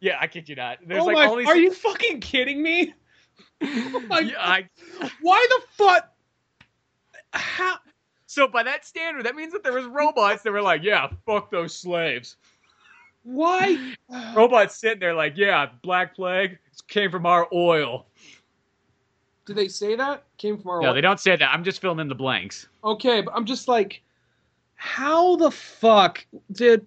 Yeah, I kid you not. There's oh like my! all these. Are you fucking kidding me? <laughs> Oh my Yeah, I- <laughs> Why the fuck? How? So by that standard, that means that there was robots that were like, yeah, fuck those slaves. Why? <sighs> Robots sitting there like, yeah, Black Plague came from our oil. Did they say that? Came from our. Oil. No, they don't say that. I'm just filling in the blanks. Okay, but I'm just like, how the fuck did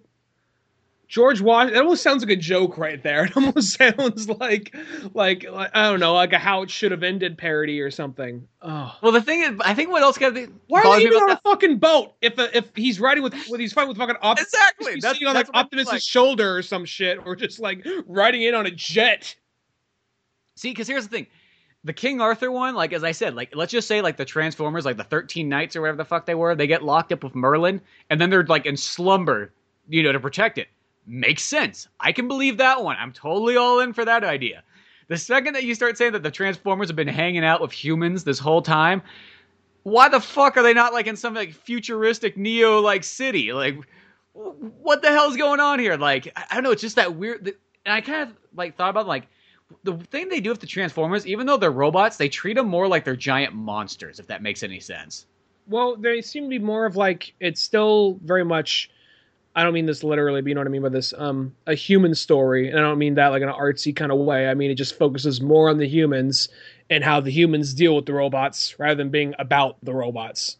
George Washington? It almost sounds like a joke right there. <laughs> It almost sounds like, like, like I don't know, like a how it should have ended parody or something. Oh. Well, the thing is, I think what else got the Why are bothers they even about on a fucking boat if uh, if he's riding with with he's fighting with fucking Optimus? Exactly. That's- on that's like Optimus's like. shoulder or some shit, or just like riding in on a jet. See, because here's the thing. The King Arthur one, like as I said, like let's just say like the Transformers, like the Thirteen Knights or whatever the fuck they were, they get locked up with Merlin, and then they're like in slumber, you know, to protect it. Makes sense. I can believe that one. I'm totally all in for that idea. The second that you start saying that the Transformers have been hanging out with humans this whole time, why the fuck are they not like in some like futuristic neo like city? Like, what the hell's going on here? Like, I, don't know. It's just that weird. And I kind of like thought about like the thing they do with the Transformers, even though they're robots, they treat them more like they're giant monsters. If that makes any sense. Well, they seem to be more of like it's still very much. I don't mean this literally, but you know what I mean by this. Um, a human story, and I don't mean that like in an artsy kind of way. I mean it just focuses more on the humans and how the humans deal with the robots rather than being about the robots.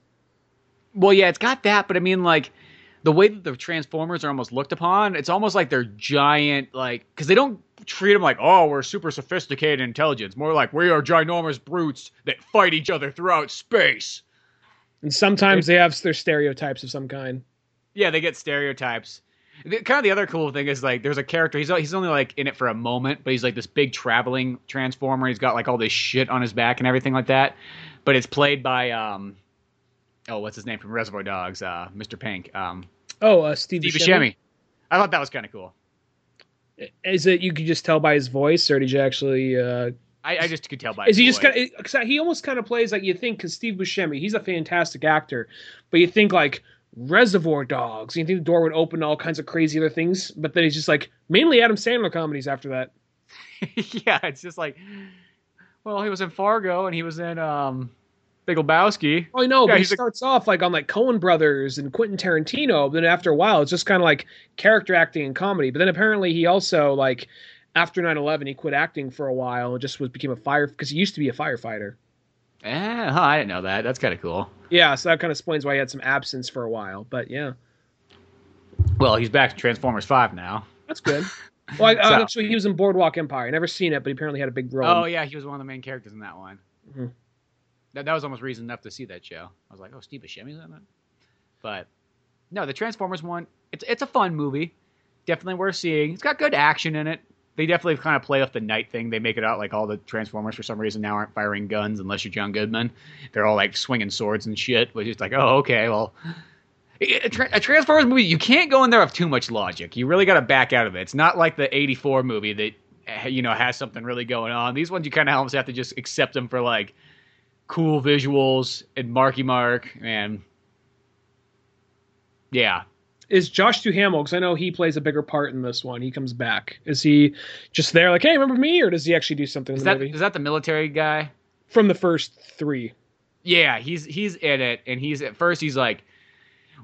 Well, yeah, it's got that, but I mean, like the way that the Transformers are almost looked upon, it's almost like they're giant, like because they don't treat them like, oh, we're super sophisticated intelligence. More like we are ginormous brutes that fight each other throughout space. And sometimes they have their stereotypes of some kind. Yeah, they get stereotypes. The, kind of the other cool thing is like there's a character. He's he's only like in it for a moment, but he's like this big traveling transformer. He's got like all this shit on his back and everything like that. But it's played by um, oh, what's his name from Reservoir Dogs? Uh, Mr. Pink. Um, Oh, uh, Steve, Steve Buscemi. Buscemi. I thought that was kind of cool. Is it you could just tell by his voice, or did you actually? Uh, I, I just could tell by. is he just kind of? He almost kind of plays like you think because Steve Buscemi, he's a fantastic actor, but you think like Reservoir Dogs. You think the door would open to all kinds of crazy other things, but then he's just like mainly Adam Sandler comedies after that. <laughs> yeah, it's just like, well, he was in Fargo and he was in um, Big Lebowski. Oh, I know, Yeah, but he he's a- starts off like on like Coen Brothers and Quentin Tarantino. But then after a while, it's just kind of like character acting and comedy. But then apparently he also like after 9-11, he quit acting for a while and just was became a fire because he used to be a firefighter. Eh, huh, I didn't know that. That's kind of cool. Yeah, so that kind of explains why he had some absence for a while. But yeah, Well, he's back to Transformers Five now. that's good. Well, I, <laughs> So- actually, he was in Boardwalk Empire. I never seen it, but he apparently had a big role. Oh yeah, he was one of the main characters in that one. Mhm. That, that was almost reason enough to see that show. I was like, oh, Steve Buscemi's in it. But no, the Transformers one, it's it's a fun movie. Definitely worth seeing. It's got good action in it. They definitely kind of play off the knight thing. They make it out like all the Transformers for some reason now aren't firing guns unless you're John Goodman. They're all like swinging swords and shit. Which is like, oh, okay, well. A, tra- a Transformers movie, you can't go in there with too much logic. You really got to back out of it. It's not like the '84 movie that you know has something really going on. These ones you kind of almost have to just accept them for like cool visuals and Marky Mark and yeah. Is Josh Duhamel? Because I know he plays a bigger part in this one. He comes back. Is he just there, like, hey, remember me, or does he actually do something in Is the that movie is that the military guy? from the first three? Yeah, he's he's in it, and he's at first he's like,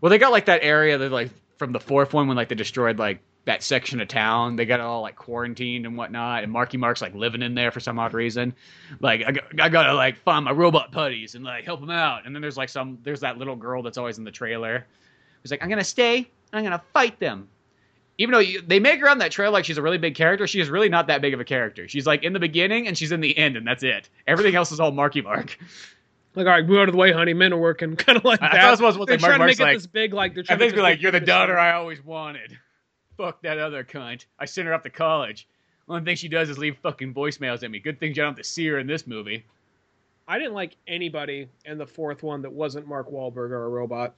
well, they got like that area that like from the fourth one when like they destroyed like that section of town. They got it all like quarantined and whatnot, and Marky Mark's like living in there for some odd reason. Like I, got- I gotta like find my robot putties and like help him out. And then there's like some there's that little girl that's always in the trailer who's like, I'm gonna stay, I'm gonna fight them. Even though you, they make her on that trail like she's a really big character, she is really not that big of a character. She's like in the beginning and she's in the end, and that's it. Everything else is all Marky Mark. <laughs> Like, all right, move out of the way, honey. Men are working, <laughs> kind of like I that. thought it was supposed to they're trying to make it like- this big, like they're I trying think to be like, you're the daughter. I always wanted. Fuck that other cunt. I sent her up to college. Only thing she does is leave fucking voicemails at me. Good thing you don't have to see her in this movie. I didn't like anybody in the fourth one that wasn't Mark Wahlberg or a robot.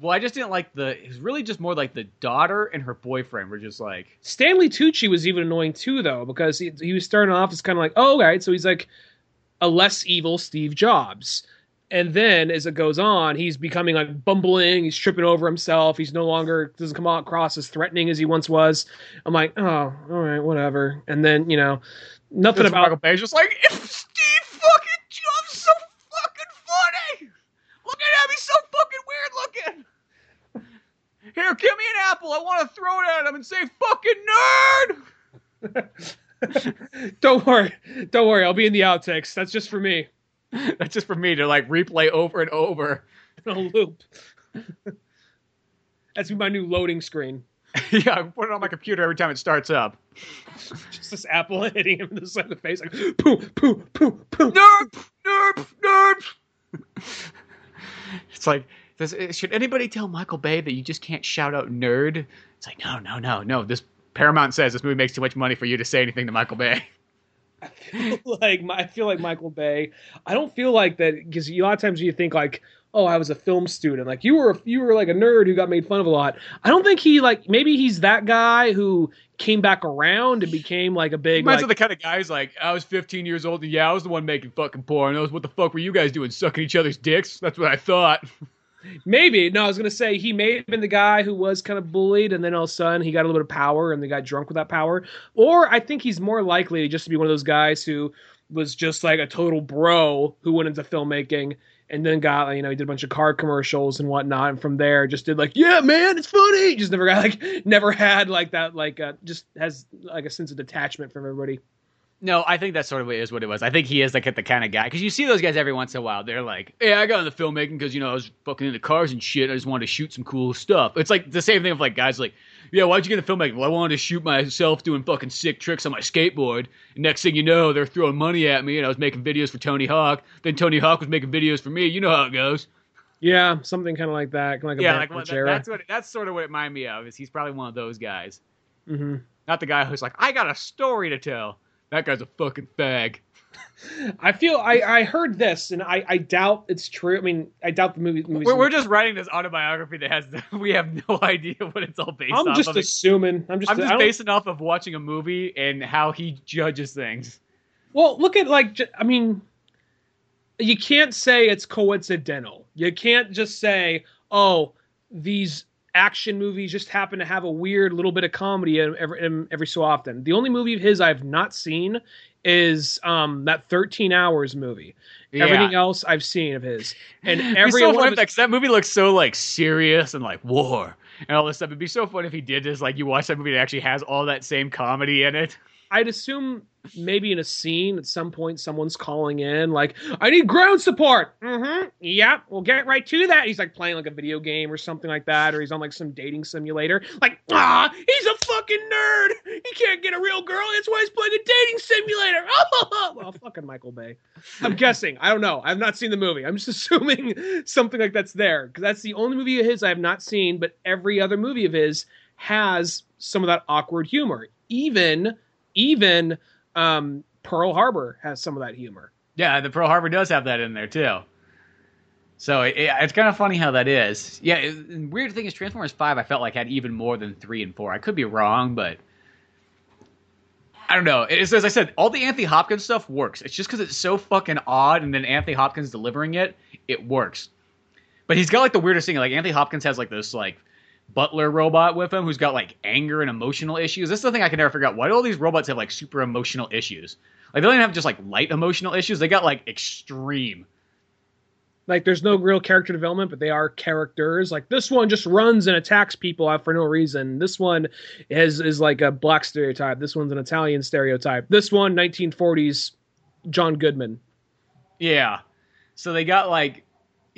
Well, I just didn't like the. It was really just more like the daughter and her boyfriend were just like. Stanley Tucci was even annoying too, though, because he, he was starting off as kind of like, oh, all right, so he's like a less evil Steve Jobs. And then as it goes on, he's becoming like bumbling, he's tripping over himself, he's no longer doesn't come across as threatening as he once was. I'm like, oh, all right, whatever. And then, you know, nothing Just about Michael Bay's just like, if Steve fucking Jobs so fucking funny. Look at him, he's so fucking weird looking. Here, give me an apple. I want to throw it at him and say, fucking nerd. <laughs> Don't worry. Don't worry, I'll be in the outtakes. That's just for me. That's just for me to like replay over and over. <laughs> In a loop. That's my new loading screen. <laughs> yeah, I put it on my computer every time it starts up. Just this apple hitting him in the side of the face, like poo, poo, poo, poo. Nerd, nerd, nerd. it's like, does, eh, should anybody tell Michael Bay that you just can't shout out nerd? It's like, no, no, no, no. This Paramount says this movie makes too much money for you to say anything to Michael Bay. <laughs> I feel like I feel like Michael Bay. I don't feel like that because a lot of times you think like, oh, I was a film student. Like you were, you were like a nerd who got made fun of a lot. I don't think he like maybe he's that guy who came back around and became like a big. Reminds Like, of the kind of guy who's like, I was 15 years old and yeah, I was the one making fucking porn. I was, what the fuck were you guys doing? Sucking each other's dicks? That's what I thought. <laughs> maybe no, I was gonna say he may have been the guy who was kind of bullied, and then all of a sudden he got a little bit of power, and they got drunk with that power. Or I think he's more likely just to be one of those guys who was just like a total bro who went into filmmaking and then got you know he did a bunch of car commercials and whatnot, and from there just did like yeah man it's funny, just never got like <laughs> never had like that like uh, just has like a sense of detachment from everybody. No, I think that's sort of what is what it was. I think he is like the kind of guy because you see those guys every once in a while. They're like, "Yeah, I got into filmmaking because you know I was fucking into cars and shit. I just wanted to shoot some cool stuff." It's like the same thing with like guys like, "Yeah, why'd you get into filmmaking?" Well, I wanted to shoot myself doing fucking sick tricks on my skateboard. And next thing you know, they're throwing money at me, and I was making videos for Tony Hawk. Then Tony Hawk was making videos for me. You know how it goes. Yeah, something kind of like that, like a yeah, like Batch that, that's what that's sort of what it reminded me of. Is he's probably one of those guys, hmm not the guy who's like, "I got a story to tell." That guy's a fucking fag. I feel I, I heard this and I, I doubt it's true. I mean, I doubt the movie. We're, we're just writing this autobiography that has <laughs> we have no <laughs> idea what it's all based I'm off just of. assuming. I'm just. I'm just basing off of watching a movie and how he judges things. Well, look at like I mean, you can't say it's coincidental. You can't just say, "Oh, these action movies just happen to have a weird little bit of comedy every, every so often. The only movie of his I've not seen is um, that 13 Hours movie. Yeah. Everything else I've seen of his, and <laughs> every so one of his... that movie looks so like serious and like war and all this stuff. It'd be so fun if he did this. Like you watch that movie, it actually has all that same comedy in it. I'd assume maybe in a scene at some point someone's calling in like i need ground support. Mm-hmm. Yeah we'll get right to that. He's like playing like a video game or something like that or he's on like some dating simulator. Like ah he's a fucking nerd. He can't get a real girl. That's why he's playing a dating simulator. <laughs> Well fucking michael bay. I'm guessing. I don't know. I've not seen the movie. I'm just <laughs> assuming something like that's there because that's the only movie of his i have not seen but every other movie of his has some of that awkward humor. Even even um, Pearl Harbor has some of that humor. Yeah, the Pearl Harbor does have that in there too. So it, it, it's kind of funny how that is. Yeah, it, weird thing is Transformers Five. I felt like had even more than three and four. I could be wrong, but I don't know. It's, as I said, all the Anthony Hopkins stuff works. It's just because it's so fucking odd, and then Anthony Hopkins delivering it, it works. But he's got like the weirdest thing. Like Anthony Hopkins has like this like butler robot with him who's got like anger and emotional issues. This is the thing I can never figure out. Why do all these robots have like super emotional issues? Like they don't even have just like light emotional issues. They got like extreme. Like there's no real character development, but they are characters. Like this one just runs and attacks people out for no reason. This one is is like a black stereotype. This one's an Italian stereotype. This one 1940s John Goodman. Yeah. So they got like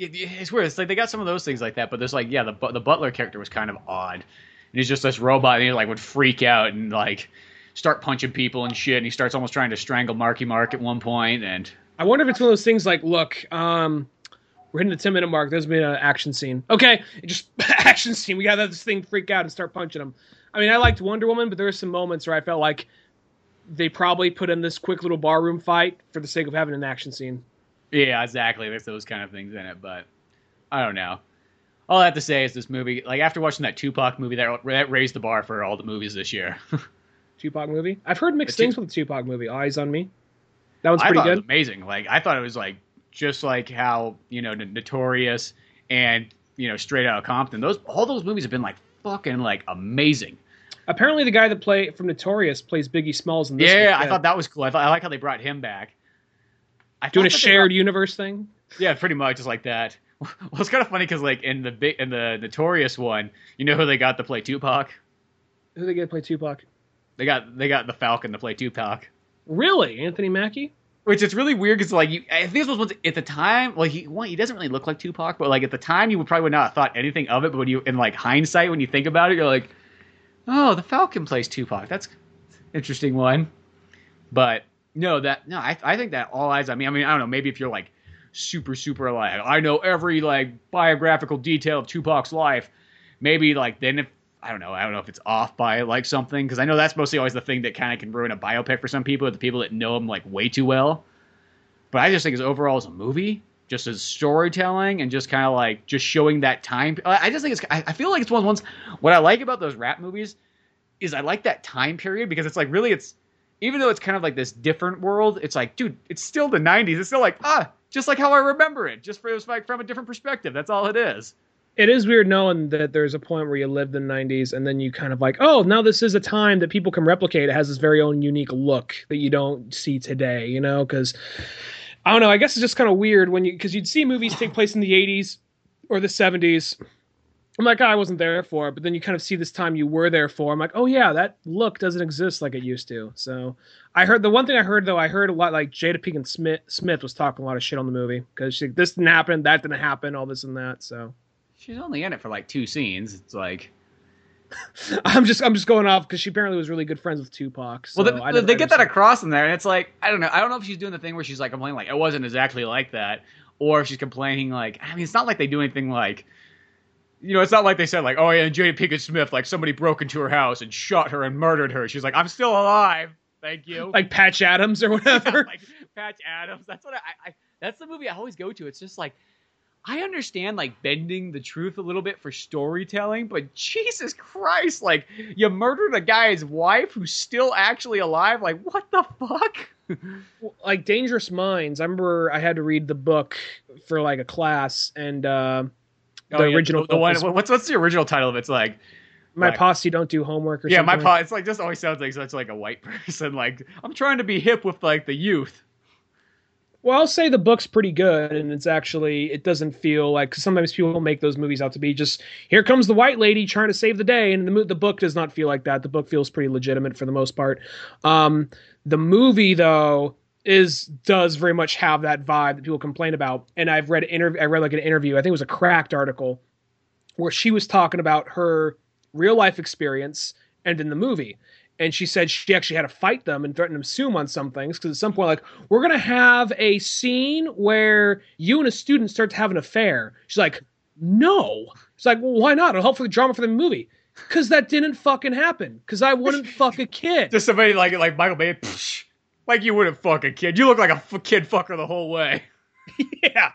it's weird. It's like they got some of those things like that, but there's like yeah, the the Butler character was kind of odd. And he's just this robot, and he like would freak out and like start punching people and shit. And he starts almost trying to strangle Marky Mark at one point. And I wonder if it's one of those things like, look, um, we're hitting the ten minute mark. There's been an action scene. Okay, just <laughs> action scene. We got this thing freak out and start punching him. I mean, I liked Wonder Woman, but there were some moments where I felt like they probably put in this quick little barroom fight for the sake of having an action scene. Yeah, exactly. There's those kind of things in it, but I don't know. All I have to say is this movie, like after watching that Tupac movie, that, that raised the bar for all the movies this year. <laughs> Tupac movie. I've heard mixed things with the Tupac movie. Eyez on Me. That pretty I good. amazing. Like I thought it was like just like how you know Notorious and you know Straight Outta Compton. Those all those movies have been like fucking like amazing. Apparently, the guy that play from Notorious plays Biggie Smalls in this. Yeah, I thought that was cool. I thought I like how they brought him back. Doing a shared universe thing. Yeah, pretty much just like that. <laughs> Well, it's kind of funny because like in the big in the notorious one, you know who they got to play Tupac? Who they get to play Tupac? They got they got the Falcon to play Tupac. Really, Anthony Mackie? Which it's really weird because like you, I think this was once at the time. Like he, well, he doesn't really look like Tupac, but like at the time, you would probably would not have thought anything of it. But when you, in like hindsight, when you think about it, you're like, oh, the Falcon plays Tupac. That's interesting one. But no, that no, I I think that all Eyez on me. I mean, I don't know. Maybe if you're like super super like I know every like biographical detail of Tupac's life, maybe like then if I don't know, I don't know if it's off by like something because I know that's mostly always the thing that kind of can ruin a biopic for some people, the people that know him like way too well. But I just think as overall as a movie, just as storytelling and just kind of like just showing that time. I just think it's. I feel like it's one of the ones. What I like about those rap movies is I like that time period because it's like really it's even though it's kind of like this different world, it's like, dude, it's still the '90s. It's still like, ah, just like how I remember it, just for, it was like from a different perspective. That's all it is. It is weird knowing that there's a point where you lived in the '90s, and then you kind of like, oh, now this is a time that people can replicate. It has this very own unique look that you don't see today, you know? Because I don't know. I guess it's just kind of weird when you because you'd see movies take place in the '80s or the '70s I'm like, oh, I wasn't there for it, but then you kind of see this time you were there for. I'm like, oh yeah, that look doesn't exist like it used to. So I heard the one thing I heard though, I heard a lot like Jada Pinkett Smith Smith was talking a lot of shit on the movie because she this didn't happen, that didn't happen, all this and that. So she's only in it for like two scenes. It's like <laughs> I'm just I'm just going off because she apparently was really good friends with Tupac. So well, they, they get that across in there, and it's like I don't know. I don't know if she's doing the thing where she's like complaining like it wasn't exactly like that, or if she's complaining like I mean it's not like they do anything like you know, it's not like they said like, oh yeah, Jada Pinkett Smith, like somebody broke into her house and shot her and murdered her. She's like, I'm still alive. Thank you. Like Patch Adams or whatever. Yeah, <laughs> like Patch Adams. That's what I, I. That's the movie I always go to. It's just like, I understand like bending the truth a little bit for storytelling, but Jesus Christ, like you murdered a guy's wife who's still actually alive. Like what the fuck? <laughs> like Dangerous Minds. I remember I had to read the book for like a class and. uh the Oh, yeah, original. The, the one. What's what's the original title of it? It's like my like- posse don't do homework or yeah, my something. pa. It's like just always sounds like such like a white <laughs> person. Like I'm trying to be hip with like the youth. Well, I'll say the book's pretty good, and it's actually it doesn't feel like 'cause sometimes people make those movies out to be just here comes the white lady trying to save the day, and the the book does not feel like that. The book feels pretty legitimate for the most part. Um, the movie though is does very much have that vibe that people complain about, and I've read interview I read like an interview I think it was a Cracked article where she was talking about her real life experience and in the movie. And she said she actually had to fight them and threaten to sue them on some things because at some point like we're gonna have a scene where you and a student start to have an affair. She's like no. It's like well why not? It'll help for the drama for the movie. Because that didn't fucking happen. Because i wouldn't <laughs> fuck a kid. Just somebody like like Michael Bay. psh, like you wouldn't fuck a kid. You look like a f- kid fucker the whole way. <laughs> yeah.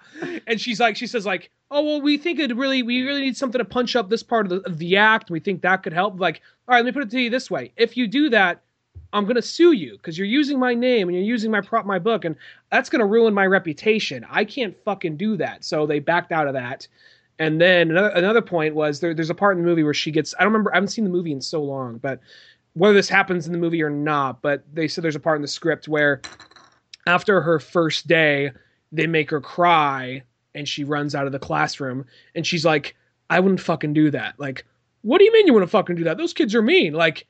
And she's like she says like oh well we think it really we really need something to punch up this part of the, of the act. We think that could help. Like all right let me put it to you this way. If you do that i'm going to sue you because you're using my name and you're using my prop my book and that's going to ruin my reputation. I can't fucking do that. So they backed out of that. And then another, another point was there, there's a part in the movie where she gets i don't remember i haven't seen the movie in so long but whether this happens in the movie or not but they said there's a part in the script where after her first day they make her cry and she runs out of the classroom and she's like i wouldn't fucking do that. Like what do you mean you wouldn't fucking do that? Those kids are mean. Like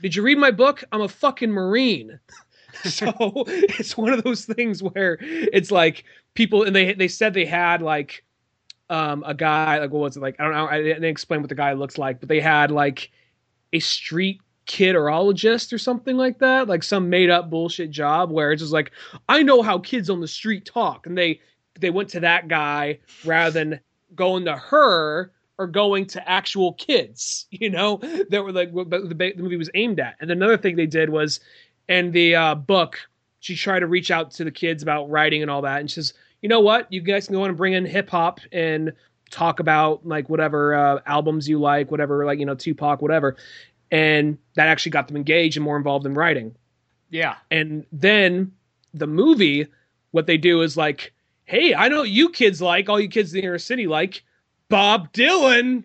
did you read my book? I'm a fucking marine. <laughs> So <laughs> it's one of those things where it's like people and they they said they had like um a guy like what was it like i don't know i didn't explain what the guy looks like but they had like a street kidologist or something like that like some made up bullshit job where it's just like i know how kids on the street talk. And they they went to that guy rather than going to her or going to actual kids <laughs> you know that were like what the, movie was aimed at. And another thing they did was in the uh, book she tried to reach out to the kids about writing and all that. And she says you know what? You guys can go on and bring in hip-hop and talk about like whatever uh, albums you like whatever like you know tupac whatever and that actually got them engaged and more involved in writing Yeah. and then the movie what they do is like hey i know what you kids like all you kids in the inner city like bob dylan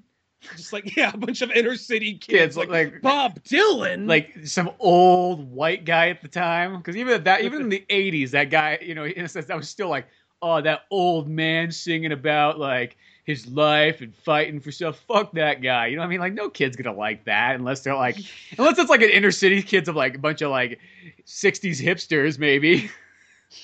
just like <laughs> yeah a bunch of inner city kids, Kids like, like bob dylan like some old white guy at the time. Because even at that, even in the '80s, that guy, you know, in a sense, that was still like, oh, that old man singing about like his life and fighting for stuff. Fuck that guy. You know what I mean? Like, no kid's gonna like that unless they're like, <laughs> unless it's like an inner city kids of like a bunch of like '60s hipsters, maybe.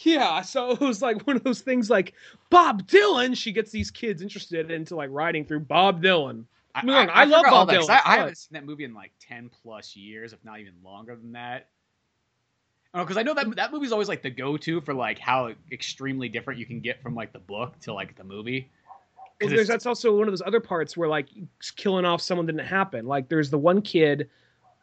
yeah so it was like one of those things like bob dylan she gets these kids interested into like riding through bob dylan I, I love forgot all Bob Dylan, I, I haven't seen that movie in like ten plus years, if not even longer than that. Oh, because I know that that movie's always like the go-to for like how extremely different you can get from like the book to like the movie. Well, there's, that's also one of those other parts where like killing off someone didn't happen. Like there's the one kid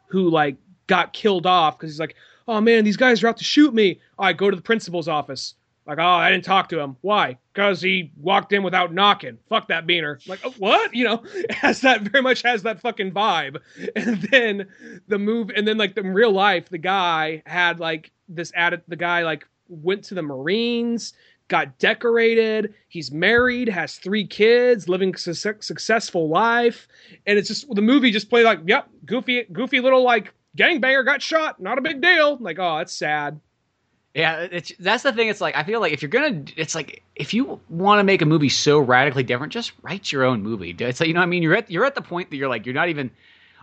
who like got killed off because he's like, oh man, these guys are out to shoot me. All right, go to the principal's office. Like, oh, I didn't talk to him. Why? Because he walked in without knocking. Fuck that beaner. Like, oh, what? You know, <laughs> has that very much has that fucking vibe. <laughs> And then the move, and then like in real life, the guy had like this added. The guy like went to the Marines, got decorated. He's married, has three kids, living su- successful life, and it's just the movie just played like, yep, goofy, goofy little like gangbanger got shot. Not a big deal. Like, oh, it's sad. Yeah, it's that's the thing. It's like I feel like if you're gonna, it's like if you want to make a movie so radically different, just write your own movie. It's like you know, what I mean, you're at you're at the point that you're like you're not even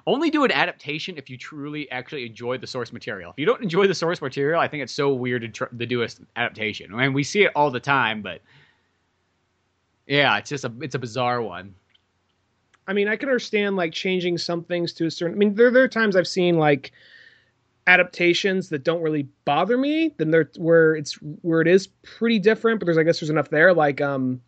only do an adaptation if you truly actually enjoy the source material. If you don't enjoy the source material, I think it's so weird to, tr- to do an adaptation. I mean, we see it all the time, but yeah, it's just a it's a bizarre one. I mean, I can understand like changing some things to a certain. I mean, there there are times I've seen like adaptations that don't really bother me. Then there where it's where it is pretty different, but there's I guess there's enough there. Like um,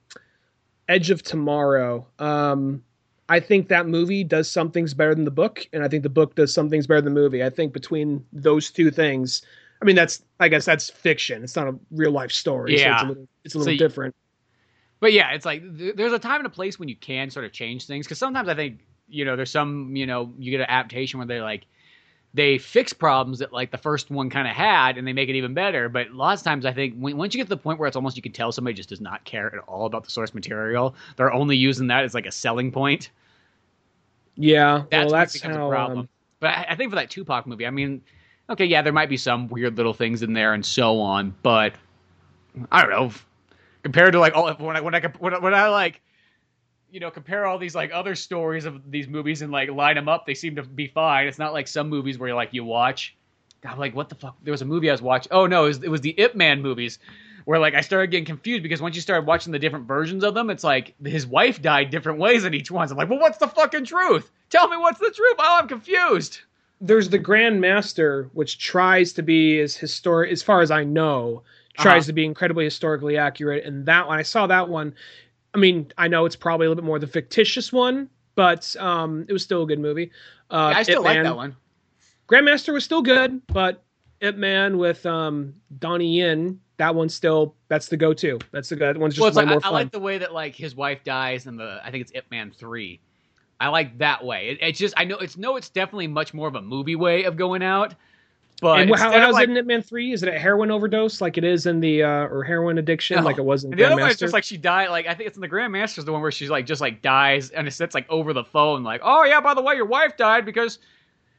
Edge of Tomorrow. Um, I think that movie does some things better than the book, and I think the book does some things better than the movie. I think between those two things, I mean, that's I guess that's fiction. It's not a real life story. so Yeah. it's a little, it's a little So different. But yeah, it's like th- there's a time and a place when you can sort of change things because sometimes I think you know there's some you know you get an adaptation where they like they fix problems that like the first one kind of had and they make it even better. But lots of times i think when, once you get to the point where it's almost you can tell somebody just does not care at all about the source material they're only using that as like a selling point. Yeah, that's, well, that's how. a problem um, but I, I think for that tupac movie i mean okay yeah there might be some weird little things in there and so on but i don't know. Compared to like all when i when i when I, when I like you know compare all these like other stories of these movies and like line them up they seem to be fine it's not like some movies where you're like you watch I'm like what the fuck there was a movie i was watching oh no it was, it was the ip man movies where like i started getting confused because once you started watching the different versions of them it's like his wife died different ways in each one so i'm like well what's the fucking truth tell me what's the truth oh i'm confused there's the Grand Master, which tries to be as historic, as far as I know, tries Uh-huh. to be incredibly historically accurate. And that one, I saw that one. I mean, I know it's probably a little bit more the fictitious one, but um, it was still a good movie. Uh, Yeah, i still Ip like Man- that one Grandmaster was still good, but Ip Man with um, Donnie Yen, that one's still that's the go-to. That's the that one's just well, way like, more I, I like the way that like his wife dies in the I think it's Ip Man three. I like that way. It, it's just I know it's no, it's definitely much more of a movie way of going out. But and how, how's like, it in Ip Man Three? Is it a heroin overdose like it is in the uh, or heroin addiction No. like it was in the other one is Grandmaster? just like she died. Like I think it's in the Grandmaster's the one where she's like just like dies, and it's, it's like over the phone, like, oh yeah, by the way, your wife died because,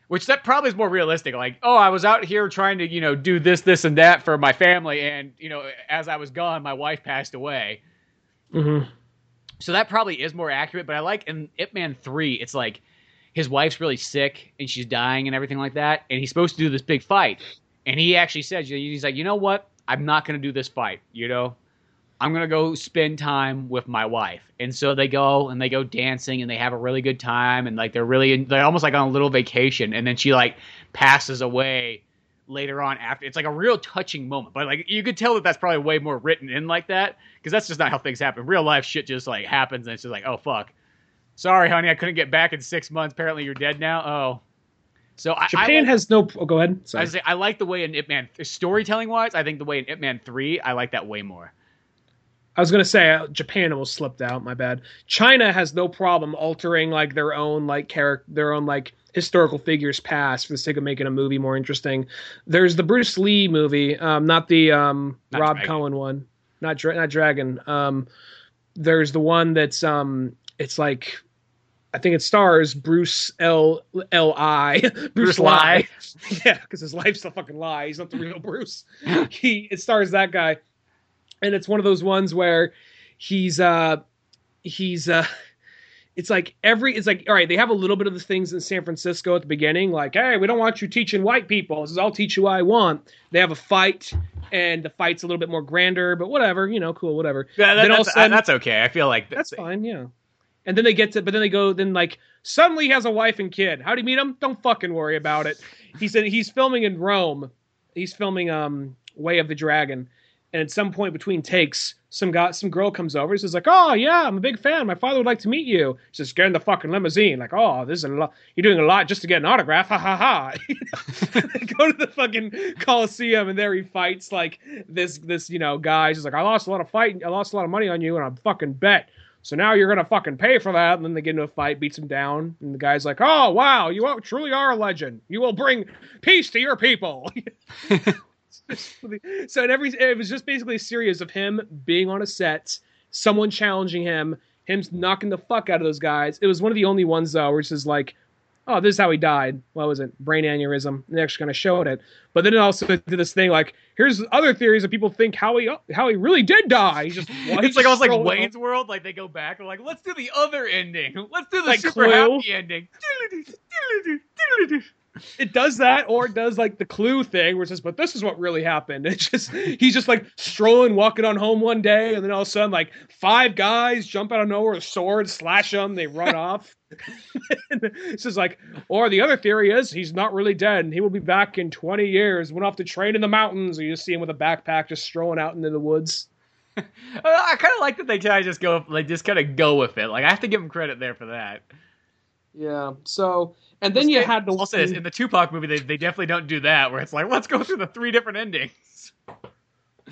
which that probably is more realistic. Like, oh, I was out here trying to you know do this, this, and that for my family, and you know as I was gone, my wife passed away. Mhm. So that probably is more accurate. But I like in Ip Man three, it's like his wife's really sick and she's dying and everything like that, and he's supposed to do this big fight, and he actually says he's like, you know what, I'm not going to do this fight. You know, I'm gonna go spend time with my wife. And so they go and they go dancing and they have a really good time and like they're really they're almost like on a little vacation. And then she like passes away later on after. It's like a real touching moment. But like you could tell that that's probably way more written in like that because that's just not how things happen. Real life shit just like happens and it's just like oh fuck. Sorry, honey, I couldn't get back in six months. Apparently, you're dead now. Oh, so I, Japan has no. Oh, go ahead. I, say, I like the way in Ip Man storytelling wise. I think the way in Ip Man three, I like that way more. I was gonna say uh, Japan almost slipped out. My bad. China has no problem altering like their own like character, their own like historical figures past for the sake of making a movie more interesting. There's the Bruce Lee movie, um, not the um, Not Rob Dragon. Cohen one, not Dra- not Dragon. Um, there's the one that's um, it's like. I think it stars Bruce L L I <laughs> Bruce, Bruce Lie. <laughs> Yeah, because his life's a fucking lie. He's not the real Bruce. <laughs> he it stars that guy, and it's one of those ones where he's uh he's uh it's like every it's like all right they have a little bit of the things in san francisco at the beginning like hey we don't want you teaching white people this is i'll teach you what i want they have a fight and the fight's a little bit more grander but whatever you know cool whatever Yeah, that, that's, a sudden- that's okay. I feel like that's fine yeah and then they get to but then they go then like suddenly he has a wife and kid. How do you meet him? Don't fucking worry about it. He said he's filming in rome. He's filming um way of the dragon. And at some point between takes some guy some girl comes over. Says like oh yeah i'm a big fan. My father would like to meet you. She says get in the fucking limousine. Like oh this is a lot you're doing a lot just to get an autograph. Ha ha ha. <laughs> Go to the fucking coliseum and there he fights like this this you know guy. He's like i lost a lot of fight i lost a lot of money on you and i'm fucking bet so now you're gonna fucking pay for that. And then they get into a fight, beats him down, and the guy's like, "Oh wow, you are, truly are a legend. You will bring peace to your people." <laughs> so in every, it was just basically a series of him being on a set, someone challenging him, him knocking the fuck out of those guys. It was one of the only ones though, where it's just like, "Oh, this is how he died." What was it? Brain aneurysm. And they actually kind of showed it, but then it also did this thing like, "Here's other theories that people think how he how he really did die." He just <laughs> it's like almost like Wayne's World. Like they go back and like, let's do the other ending. Let's do the Like super Clue. happy ending. it does that or it does like the clue thing where it says but this is what really happened <laughs> it's just he's just like strolling walking on home one day and then all of a sudden like five guys jump out of nowhere with swords slash him they run <laughs> off <laughs> And is like or the other theory is he's not really dead and he will be back in 20 years went off to train in the mountains or you just see him with a backpack just strolling out into the woods <laughs> I kind of like that they kind of just go, like, just kind of go with it. Like I have to give him credit there for that. yeah so and then you had the. I'll say this in the Tupac movie, they they definitely don't do that. Where it's like, let's go through the three different endings.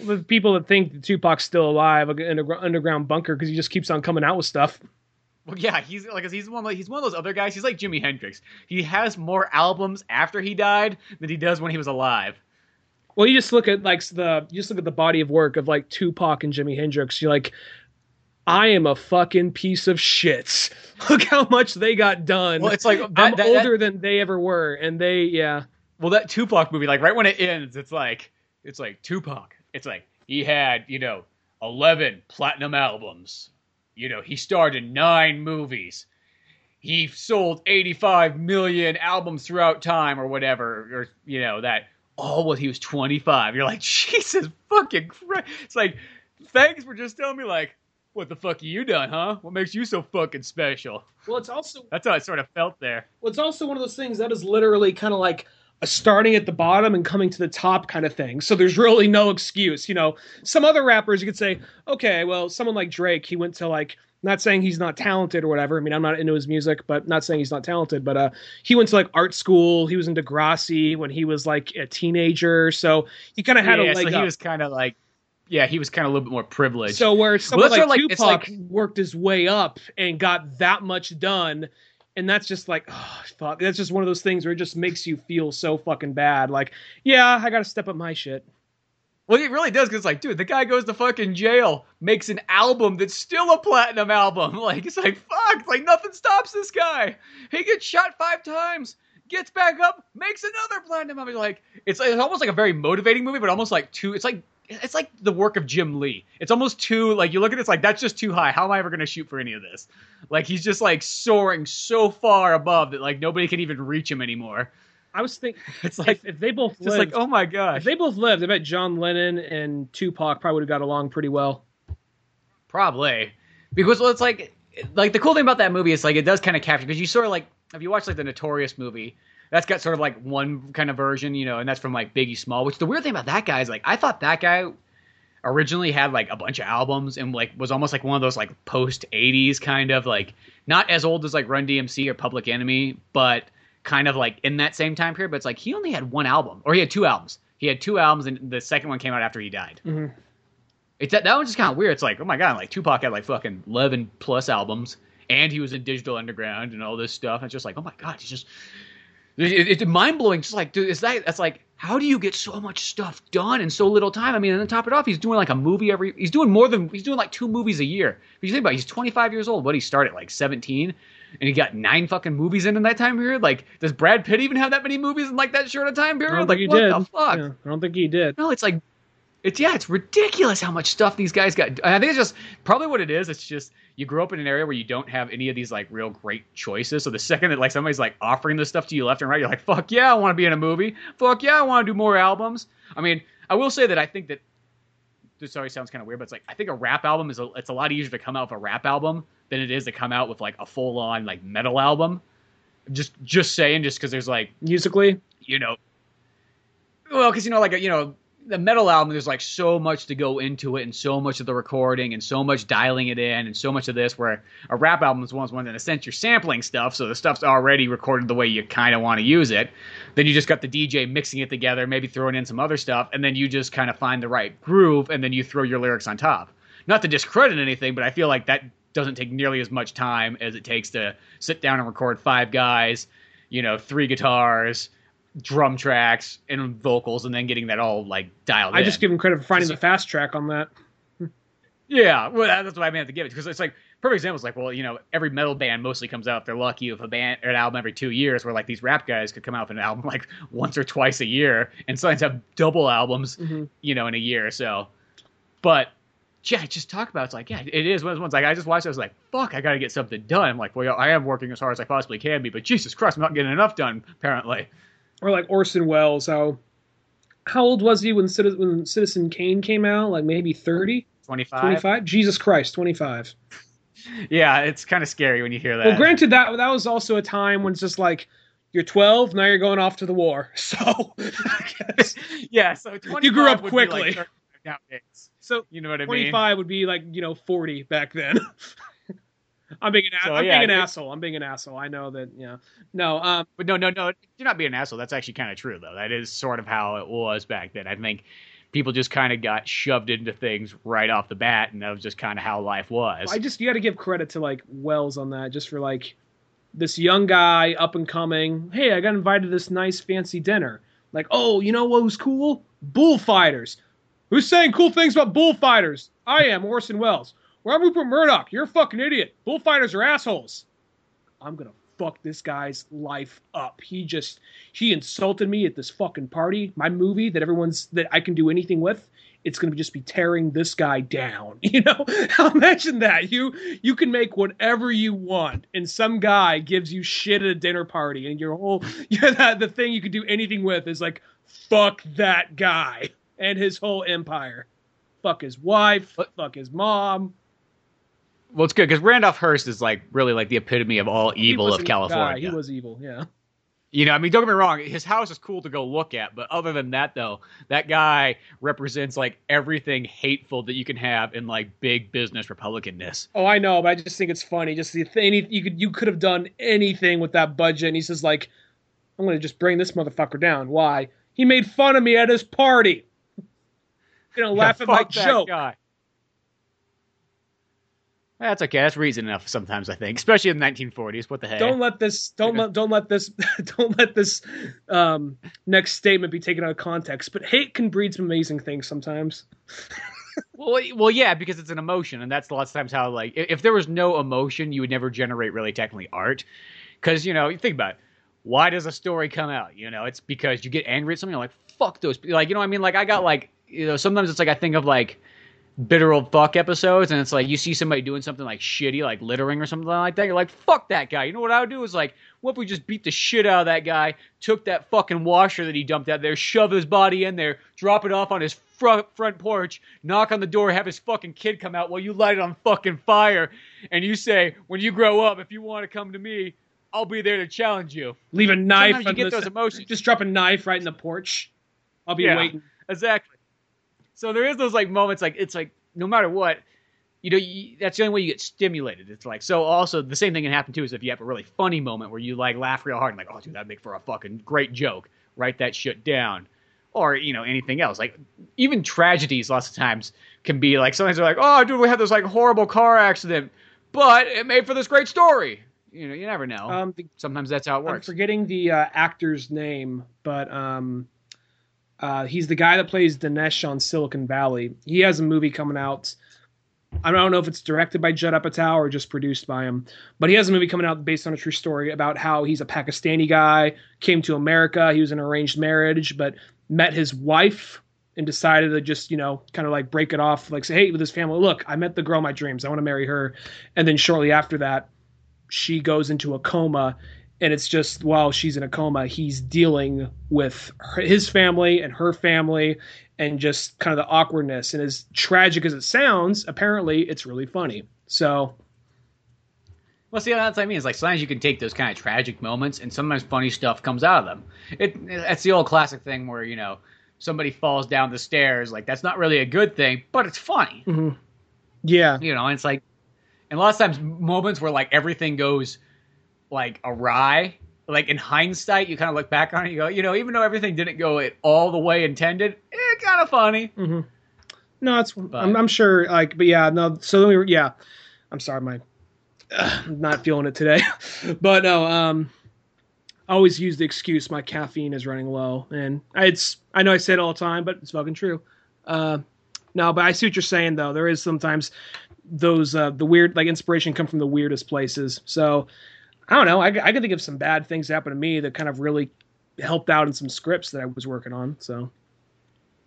the people that think Tupac's still alive in an underground bunker because he just keeps on coming out with stuff Well, yeah, he's like he's one of, he's one of those other guys. He's like Jimi Hendrix. He has more albums after he died than he does when he was alive. Well, you just look at like the you just look at the body of work of like Tupac and Jimi Hendrix. You're like, I am a fucking piece of shit. <laughs> Look how much they got done. Well, it's like I'm that, that- older that- than they ever were, and they yeah. well, that Tupac movie, like right when it ends, it's like it's like Tupac. It's like he had you know eleven platinum albums. You know, he starred in nine movies. He sold eighty-five million albums throughout time, or whatever, or you know that. all while he was twenty-five. You're like, <laughs> Jesus fucking Christ! It's like, thanks for just telling me like. What the fuck you done, huh? What makes you so fucking special? Well, it's also That's how I sort of felt there. well, it's also one of those things that is literally kind of like starting at the bottom and coming to the top kind of thing. So there's really no excuse. You know, some other rappers you could say, okay, well, someone like Drake, he went to like not saying he's not talented or whatever. I mean, I'm not into his music, but not saying he's not talented. But uh, he went to like art school. He was in Degrassi when he was like a teenager, so he kind of had yeah, a leg so he up. was kind of like, yeah, he was kind of a little bit more privileged. So where someone that's like, sort of like- it's Tupac like- worked his way up and got that much done, and that's just like, oh, fuck. That's just one of those things where it just makes you feel so fucking bad. Like, yeah, I got to step up my shit. Well, it really does because, it's like, dude, the guy goes to fucking jail, makes an album that's still a platinum album. <laughs> Like, it's like, fuck, like nothing stops this guy. He gets shot five times, gets back up, makes another platinum album. Like, it's, it's almost like a very motivating movie, but almost like too. It's like it's like the work of Jim Lee. It's almost too like you look at it, it's like that's just too high. How am I ever going to shoot for any of this? Like, he's just like soaring so far above that like nobody can even reach him anymore. I was thinking, <laughs> It's like if, if they both it's like, oh my gosh. if they both lived, I bet John Lennon and Tupac probably would have got along pretty well. Probably, because well, it's like like the cool thing about that movie is like it does kind of capture because you sort of like if you watch like the Notorious movie, that's got sort of like one kind of version, you know, and that's from like Biggie Small. Which the weird thing about that guy is like I thought that guy originally had like a bunch of albums and like was almost like one of those like post '80s kind of like not as old as like Run DMC or Public Enemy, but kind of like in that same time period. But it's like he only had one album or he had two albums. He had two albums, and the second one came out after he died. Mm-hmm. It's that, that one's just kind of weird. It's like, oh my god, like Tupac had like fucking eleven plus albums, and he was in Digital Underground and all this stuff. It's just like, oh my god, he's just it, it's mind blowing. Just like, dude, is that that's like, how do you get so much stuff done in so little time? I mean, and then top it off, he's doing like a movie every. He's doing more than he's doing like two movies a year. If you think about, it, he's twenty five years old. What he started like seventeen. And he got nine fucking movies in in that time period. Like, does Brad Pitt even have that many movies in like that short a time period? like, he what did. the fuck? Yeah, I don't think he did. No, it's like it's yeah, it's ridiculous how much stuff these guys got. I think it's just probably what it is. It's just you grew up in an area where you don't have any of these like real great choices. So the second that like somebody's like offering this stuff to you left and right, you're like, fuck yeah, I want to be in a movie. Fuck yeah, I want to do more albums. I mean, I will say that I think that this always sounds kind of weird, but it's like I think a rap album is a, it's a lot easier to come out with a rap album than it is to come out with like a full on like metal album. Just just saying, just because there's like Musically, you know, well, because you know, like you know, the metal album, there's like so much to go into it, and so much of the recording, and so much dialing it in, and so much of this. Where a rap album is one one in a sense you're sampling stuff, so the stuff's already recorded the way you kind of want to use it. Then you just got the DJ mixing it together, maybe throwing in some other stuff, and then you just kind of find the right groove, and then you throw your lyrics on top. Not to discredit anything, but I feel like that doesn't take nearly as much time as it takes to sit down and record five guys, you know, three guitars, drum tracks, and vocals, and then getting that all like dialed I in. just give him credit for finding the fast track on that. Yeah, well, that's what I meant to give it because it's like perfect example is like, well, you know, every metal band mostly comes out if they're lucky with a band or an album every two years, where like these rap guys could come out with an album <laughs> like once or twice a year, and sometimes have double albums, Mhm. you know, in a year or so. But yeah, just talk about it's like yeah, it is one of those ones. Like I just watched, it, I was like, fuck, I got to get something done. I'm like, well, I am working as hard as I possibly can be, but Jesus Christ, I'm not getting enough done apparently. Or like Orson Welles. How how old was he when Citizen, when Citizen Kane came out? Like maybe 30, Twenty five. 25? Jesus Christ, 25. <laughs> Yeah, it's kind of scary when you hear that. Well, granted that that was also a time when it's just like you're 12, now you're going off to the war. <laughs> So <laughs> yeah, so You grew up be, like, quickly. nowadays. so You know what I mean? 25 would be like, you know, 40 back then. I'm being an So, I'm yeah, being an it- asshole. I'm being an asshole. I know that, yeah. No, um But no, no, no. You're not being an asshole. That's actually kind of true, though. That is sort of how it was back then. I think people just kind of got shoved into things right off the bat, and that was just kind of how life was. I just you got to give credit to like Welles on that, just for like this young guy up and coming. Hey, I got invited to this nice fancy dinner. Like, oh, you know what was cool? Bullfighters. Who's saying cool things about bullfighters? I am Orson Welles. Well, I'm Rupert Murdoch. You're a fucking idiot. Bullfighters are assholes. I'm gonna fuck this guy's life up. He just he insulted me at this fucking party. My movie that everyone's that I can do anything with. It's gonna just be tearing this guy down. <laughs> You know, <laughs> I'll imagine that. You you can make whatever you want, and some guy gives you shit at a dinner party, and your whole <laughs> yeah that the thing you could do anything with is like fuck that guy and his whole empire. Fuck his wife. Fuck his mom. Well, it's good because Randolph Hearst is like really like the epitome of all evil of evil guy. California. He was evil. Yeah. You know, I mean, don't get me wrong. His house is cool to go look at, but other than that, though, that guy represents like everything hateful that you can have in like big business Republicanness. Oh, I know, but I just think it's funny. Just the thing you could you could have done anything with that budget, and he says like, "I'm going to just bring this motherfucker down." Why? He made fun of me at his party. <laughs> Gonna laugh Yeah, at my that joke. guy. That's okay. That's reason enough sometimes, I think, especially in the 1940s. What the heck? Don't let this don't let don't let this <laughs> don't let this um, next statement be taken out of context. But hate can breed some amazing things sometimes. <laughs> Well, well, yeah, because it's an emotion, and that's lots of times how like if, there was no emotion, you would never generate really technically art. Because you know, you think about it, why does a story come out? You know, it's because you get angry at something. You're like, fuck those. people. Like, you know, what I mean, like I got like, you know, sometimes it's like I think of like bitter old fuck episodes, and it's like you see somebody doing something like shitty, like littering or something like that. You're like, fuck that guy. You know what I would do is like, what if we just beat the shit out of that guy, took that fucking washer that he dumped out there, shove his body in there, drop it off on his front front porch, knock on the door, have his fucking kid come out while you light it on fucking fire, and you say, when you grow up, if you want to come to me, I'll be there to challenge you. Leave a knife. Sometimes you get the- those emotions. Just drop a knife right in the porch. I'll be Yeah. waiting. Exactly. So there is those like moments, like it's like no matter what, you know, you, that's the only way you get stimulated. It's like so. Also, the same thing can happen too is if you have a really funny moment where you like laugh real hard and like, oh, dude, that'd make for a fucking great joke. Write that shit down, or you know anything else. Like even tragedies, lots of times can be like sometimes they're like, oh, dude, we had this like horrible car accident, but it made for this great story. You know, you never know. Um, the, Sometimes that's how it I'm works. forgetting the uh, actor's name, but um, uh, he's the guy that plays Dinesh on Silicon Valley. He has a movie coming out. I don't know if it's directed by Judd Apatow or just produced by him, but he has a movie coming out based on a true story about how he's a Pakistani guy, came to America. He was in an arranged marriage, but met his wife and decided to just, you know, kind of like break it off, like say, hey, with his family, look, I met the girl of my dreams. I want to marry her. And then shortly after that, she goes into a coma and it's just while she's in a coma he's dealing with her, his family and her family and just kind of the awkwardness and as tragic as it sounds apparently it's really funny so Well, see, that's what I mean. It's like sometimes you can take those kind of tragic moments, and sometimes funny stuff comes out of them. It that's the old classic thing where you know somebody falls down the stairs. Like that's not really a good thing, but it's funny. Mm-hmm. yeah You know, and it's like, and a lot of times moments where like everything goes like awry. Like in hindsight, you kind of look back on it, you go, you know, even though everything didn't go it all the way intended, it kind of funny. no it's I'm, I'm sure like but yeah no so let me yeah. I'm sorry my I'm not feeling it today. <laughs> But no um I always use the excuse my caffeine is running low. And it's i know i say it all the time but it's fucking true. Uh no but i see what you're saying though. There is sometimes those uh the weird like inspiration come from the weirdest places. So i don't know i, I can think of some bad things that happened to me that kind of really helped out in some scripts that i was working on so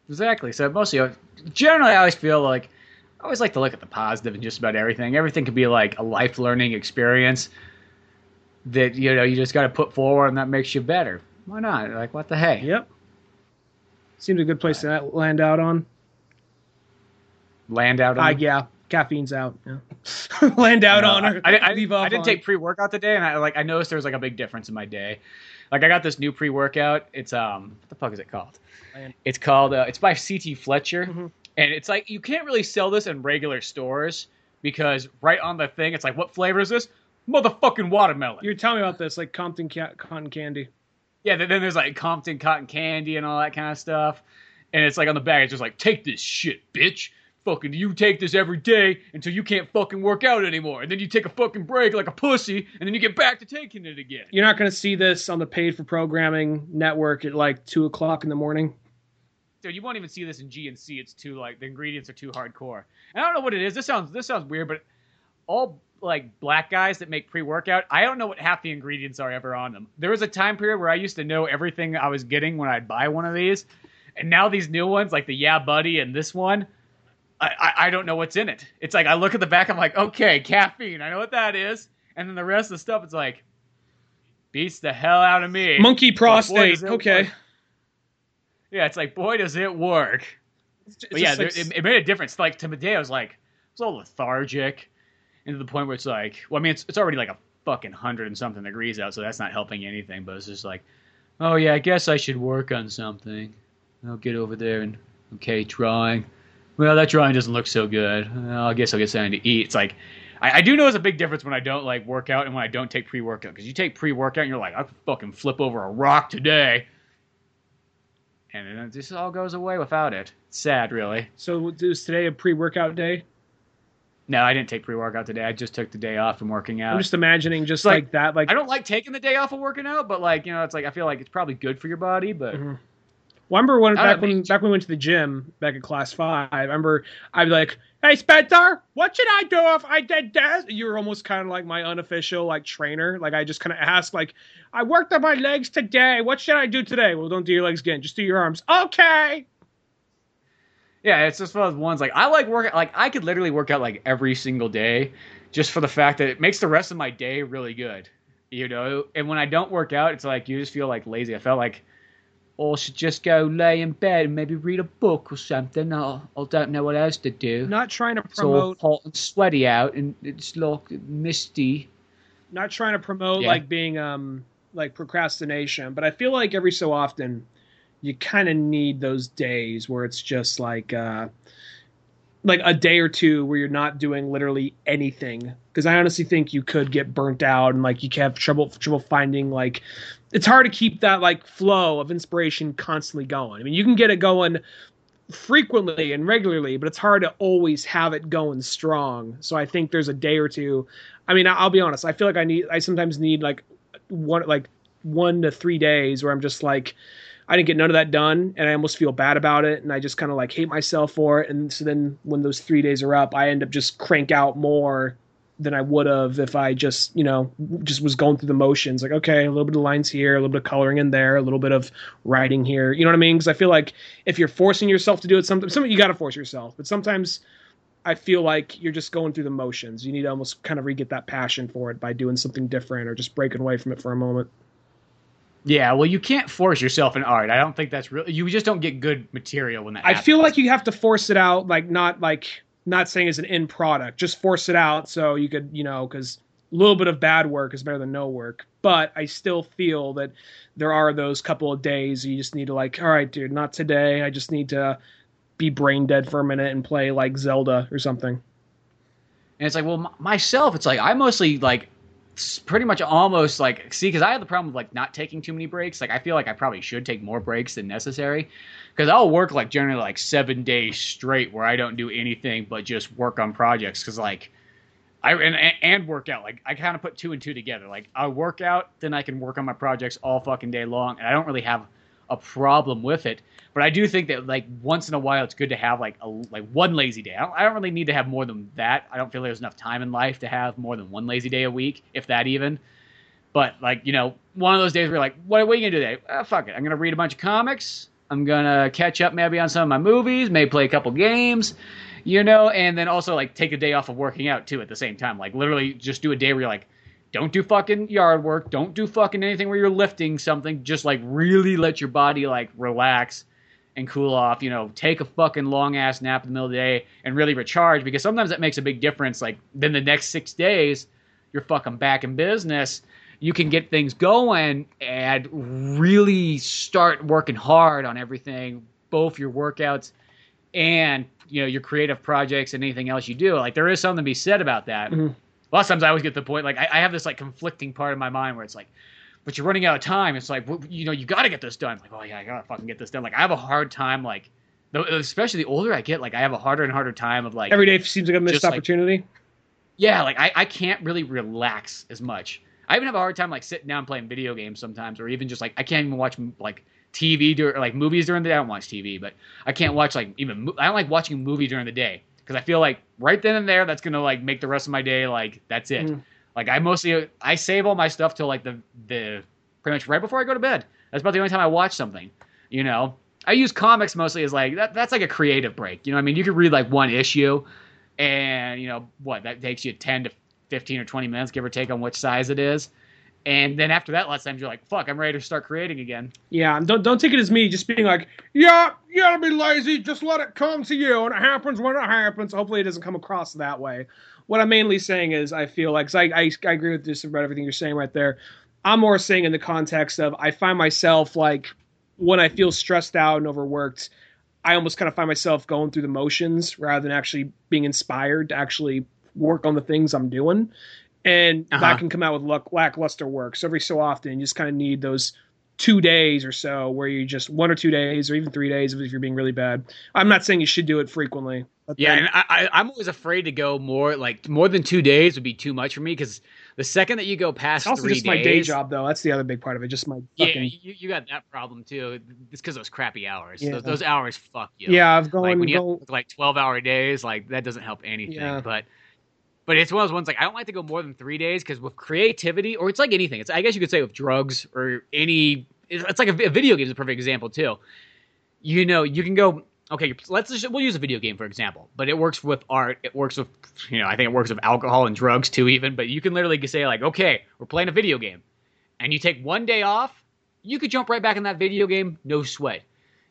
Exactly. So mostly, uh, generally, I always feel like I always like to look at the positive in just about everything. Everything could be like a life learning experience that you know you just got to put forward, and that makes you better. Why not? Like, what the hey? yep seems a good place to land out on Land out. On uh, yeah caffeine's out yeah <laughs> land out No, on or I, I, I, I didn't take pre workout today, and I like I noticed there was like a big difference in my day. Like I got this new pre workout. It's um, what the fuck is it called? It's called uh, it's by CT Fletcher, Mhm. and it's like you can't really sell this in regular stores because right on the thing it's like what flavor is this? Motherfucking watermelon. You're telling me about this, like Compton ca- cotton candy. Yeah, then then there's like Compton cotton candy and all that kind of stuff. and it's like on the back, it's just like, take this shit, bitch. Fucking, you take this every day until you can't fucking work out anymore, and then you take a fucking break like a pussy, and then you get back to taking it again. You're not going to see this on the paid for programming network at like two o'clock in the morning. Dude, you won't even see this in GNC. It's too like the ingredients are too hardcore. And I don't know what it is. This sounds this sounds weird, but all like black guys that make pre-workout, I don't know what half the ingredients are ever on them. There was a time period where I used to know everything I was getting when I'd buy one of these, and now these new ones, like the Yeah Buddy and this one, I, I, don't know what's in it. It's like I look at the back, I'm like, okay, caffeine, I know what that is, and then the rest of the stuff, it's like beats the hell out of me. Monkey But boy, prostate. Okay. work. Yeah, it's like boy does it work. It's But yeah, just there, like- it, it made a difference. Like to Medea, I was like, it was all lethargic, and to the point where it's like, well, I mean, it's, it's already like a fucking hundred and something degrees out, so that's not helping anything. But it's just like, oh yeah, I guess I should work on something. I'll get over there and okay, drawing. Well, that drawing doesn't look so good. Well, I guess I'll get something to eat. It's like. I, I do know it's a big difference when I don't like work out and when I don't take pre workout. Because you take pre workout and you're like, I could fucking flip over a rock today. And then it just all goes away without it. It's sad, really. so is today a pre workout day? No, I didn't take pre workout today. I just took the day off from working out. I'm just imagining just Like, like, that. Like I don't like taking the day off of working out, but like you know, it's like I feel like it's probably good for your body. But Mhm. Well, I remember when back when back when we went to the gym back in class five. I remember I'd be like, "Hey Spencer, what should I do if I did this?" You were almost kind of like my unofficial like trainer. Like I just kind of ask, like, "I worked on my legs today. What should I do today?" Well, don't do your legs again. Just do your arms. Okay. yeah, it's just one of those ones like I like working. Like I could literally work out like every single day, just for the fact that it makes the rest of my day really good. You know, and when I don't work out, it's like you just feel like lazy. I felt like. Or should just go lay in bed and maybe read a book or something. I, I don't know what else to do. Not trying to It's all promote. hot and sweaty out, and it's like misty. Not trying to promote Yeah. like being um like procrastination, but I feel like every so often you kind of need those days where it's just like uh like a day or two where you're not doing literally anything because i honestly think you could get burnt out and like you can have trouble trouble finding like it's hard to keep that like flow of inspiration constantly going i mean you can get it going frequently and regularly but it's hard to always have it going strong so i think there's a day or two i mean i'll be honest i feel like i need i sometimes need like one like one to three days where i'm just like I didn't get none of that done, and I almost feel bad about it, and I just kind of like hate myself for it. And so then when those three days are up, I end up just crank out more than I would have if I just you know just was going through the motions. Like okay, a little bit of lines here, a little bit of coloring in there, a little bit of writing here. You know what I mean? Because I feel like if you're forcing yourself to do it, sometimes some you got to force yourself, but sometimes. I feel like you're just going through the motions. You need to almost kind of re get that passion for it by doing something different or just breaking away from it for a moment. Yeah, well, you can't force yourself in art. I don't think that's real. You just don't get good material when that. I happens. feel like you have to force it out, like not like not saying as an end product, just force it out so you could, you know, because a little bit of bad work is better than no work. But I still feel that there are those couple of days you just need to like, all right, dude, not today. I just need to be brain dead for a minute and play like Zelda or something. And it's like, well, m- myself, it's like I mostly like pretty much almost like see because I have the problem of like not taking too many breaks. Like I feel like I probably should take more breaks than necessary because I'll work like generally like seven days straight where I don't do anything but just work on projects because like. I and, and work out like I kind of put two and two together. Like I work out, then I can work on my projects all fucking day long, and I don't really have a problem with it. But I do think that like once in a while, it's good to have like a like one lazy day. I don't, I don't really need to have more than that. I don't feel there's enough time in life to have more than one lazy day a week, if that even. But like you know, one of those days where you're like, what, what are you gonna do today? Ah, fuck it, I'm gonna read a bunch of comics. I'm gonna catch up maybe on some of my movies, maybe play a couple games, you know, and then also like take a day off of working out too at the same time. Like literally just do a day where you're like, don't do fucking yard work, don't do fucking anything where you're lifting something. Just like really let your body like relax and cool off. You know, take a fucking long ass nap in the middle of the day and really recharge because sometimes that makes a big difference. Like then the next six days, you're fucking back in business. You can get things going and really start working hard on everything, both your workouts and you know your creative projects and anything else you do. Like there is something to be said about that. Mhm. A lot of times I always get the point like I, I have this like conflicting part of my mind where it's like, but you're running out of time. It's like well, you know you got to get this done. Like oh yeah, I gotta fucking get this done. Like I have a hard time like especially the older I get, like I have a harder and harder time of like every day seems like a missed just, like- opportunity. yeah, like I, I can't really relax as much. I even have a hard time like sitting down playing video games sometimes, or even just like I can't even watch like TV dur- or like movies during the day. I don't watch TV, but I can't watch like even I don't like watching a movie during the day because I feel like right then and there that's gonna like make the rest of my day like that's it. Mm. Like I mostly I save all my stuff till like the the pretty much right before I go to bed. That's about the only time I watch something. You know, I use comics mostly as like that. That's like a creative break. You know, I mean, you could read like one issue, and you know what that takes you ten to fifteen or twenty minutes, give or take, on which size it is. And then after that, last time you're like, "Fuck, I'm ready to start creating again." Yeah, don't don't take it as me just being like, yeah, you gotta be lazy, just let it come to you, and it happens when it happens. Hopefully, it doesn't come across that way. What I'm mainly saying is, I feel like, I, I I agree with just about everything you're saying right there. I'm more saying in the context of I find myself like when I feel stressed out and overworked, I almost kind of find myself going through the motions rather than actually being inspired to actually work on the things I'm doing. And Uh-huh. that can come out with luck, lackluster work. So every so often, you just kind of need those two days or so where you just one or two days or even three days if you're being really bad. I'm not saying you should do it frequently. But Yeah, then- and I, I, I'm always afraid to go more like more than two days would be too much for me because the second that you go past it's also three just days, my day job though. That's the other big part of it. Just my yeah, you, you got that problem too. It's because those crappy hours. Yeah. Those, those hours fuck you. yeah. I've gone like when you go, have like 12 hour days like that doesn't help anything Yeah. but but it's one of those ones like i don't like to go more than three days because with creativity or it's like anything. It's i guess you could say with drugs or any it's like a, a video game is a perfect example too. You know you can go okay let's just we'll use a video game for example but it works with art it works with you know i think it works with alcohol and drugs too even but you can literally say like okay we're playing a video game and you take one day off you could jump right back in that video game no sweat.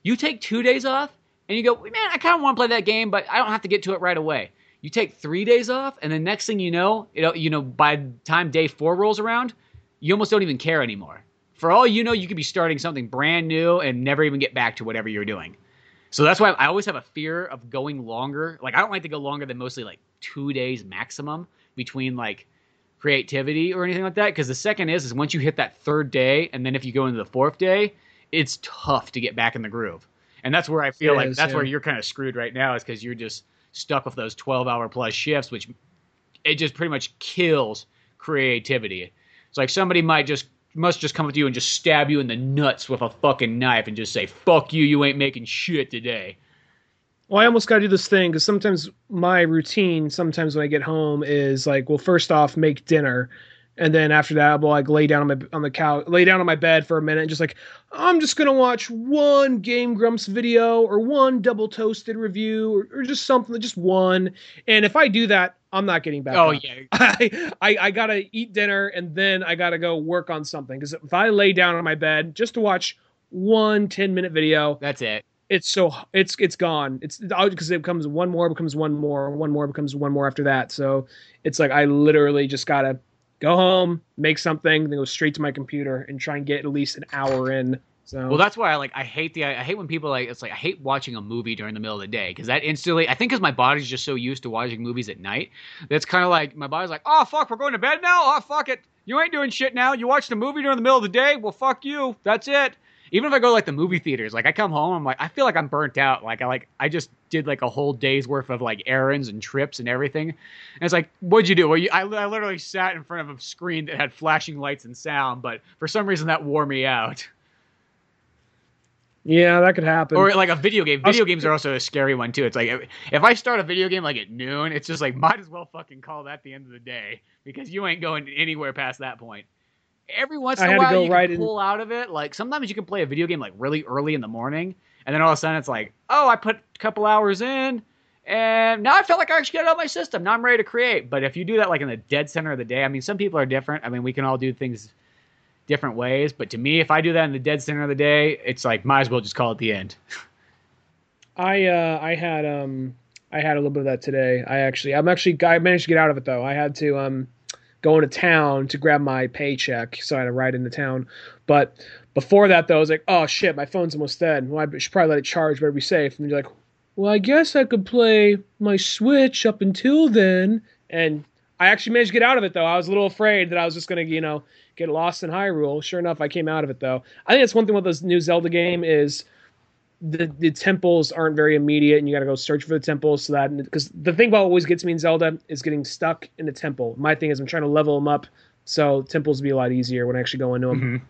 You take two days off and you go, man, I kind of want to play that game, but I don't have to get to it right away. You take three days off, and the next thing you know, you know, you know, by the time day four rolls around, you almost don't even care anymore. For all you know, you could be starting something brand new and never even get back to whatever you're doing. So that's why I always have a fear of going longer. Like I don't like to go longer than mostly like two days maximum between like creativity or anything like that. Because the second is is once you hit that third day, and then if you go into the fourth day, it's tough to get back in the groove. And that's where I feel It like is, that's yeah. where you're kind of screwed right now, is because you're just stuck with those 12 hour plus shifts, which it just pretty much kills creativity. It's like somebody might just must just come up to you and just stab you in the nuts with a fucking knife and just say, "Fuck you, you ain't making shit today." Well, I almost got to do this thing because sometimes my routine, sometimes when I get home, is like, well, first off, make dinner, and then after that, I'll like lay down on my on the couch, lay down on my bed for a minute, and just like, I'm just gonna watch one Game Grumps video or one Double Toasted review or, or just something, just one. And if I do that, I'm not getting back. Oh up. yeah, <laughs> I, I I gotta eat dinner and then I gotta go work on something because if I lay down on my bed just to watch one 10 minute video, that's it. it's so it's it's gone. It's because it becomes one more becomes one more, one more becomes one more after that. So it's like I literally just gotta go home, make something, then go straight to my computer and try and get at least an hour in. So Well, that's why I like. I hate the. I hate when people like. It's like I hate watching a movie during the middle of the day because that instantly. I think because my body's just so used to watching movies at night. That's kind of like my body's like, oh fuck, we're going to bed now. Oh fuck it, you ain't doing shit now. You watched a movie during the middle of the day. Well, fuck you. That's it. Even if I go to, like the movie theaters, like I come home, I'm like, I feel like I'm burnt out. Like I like I just did like a whole day's worth of like errands and trips and everything. And it's like, what'd you do? Well, you, I, I literally sat in front of a screen that had flashing lights and sound, but for some reason that wore me out. yeah, that could happen. Or like a video game. I was- Video games are also a scary one too. It's like if- if I start a video game like at noon, it's just like might as well fucking call that the end of the day because you ain't going anywhere past that point. Every once in a while go you right can in- pull out of it. Like sometimes you can play a video game like really early in the morning, and then all of a sudden it's like, oh, I put a couple hours in, and now I felt like I actually got it out of my system. Now I'm ready to create. But if you do that like in the dead center of the day, I mean, some people are different. I mean, we can all do things different ways. But to me, if I do that in the dead center of the day, it's like might as well just call it the end. <laughs> I uh I had um I had a little bit of that today. I actually I'm actually I managed to get out of it though. I had to um go to town to grab my paycheck, so I had to ride into town. But before that though, I was like, oh shit, my phone's almost dead. Well, I should probably let it charge, better be safe. And you're like, well, I guess I could play my Switch up until then. And I actually managed to get out of it though. I was a little afraid that I was just gonna, you know, get lost in Hyrule. Sure enough, I came out of it though. I think that's one thing with this new Zelda game is the the temples aren't very immediate, and you got to go search for the temples. So that because the thing about always gets me in Zelda is getting stuck in the temple. My thing is I'm trying to level them up, so temples be a lot easier when I actually go into them. Mm-hmm.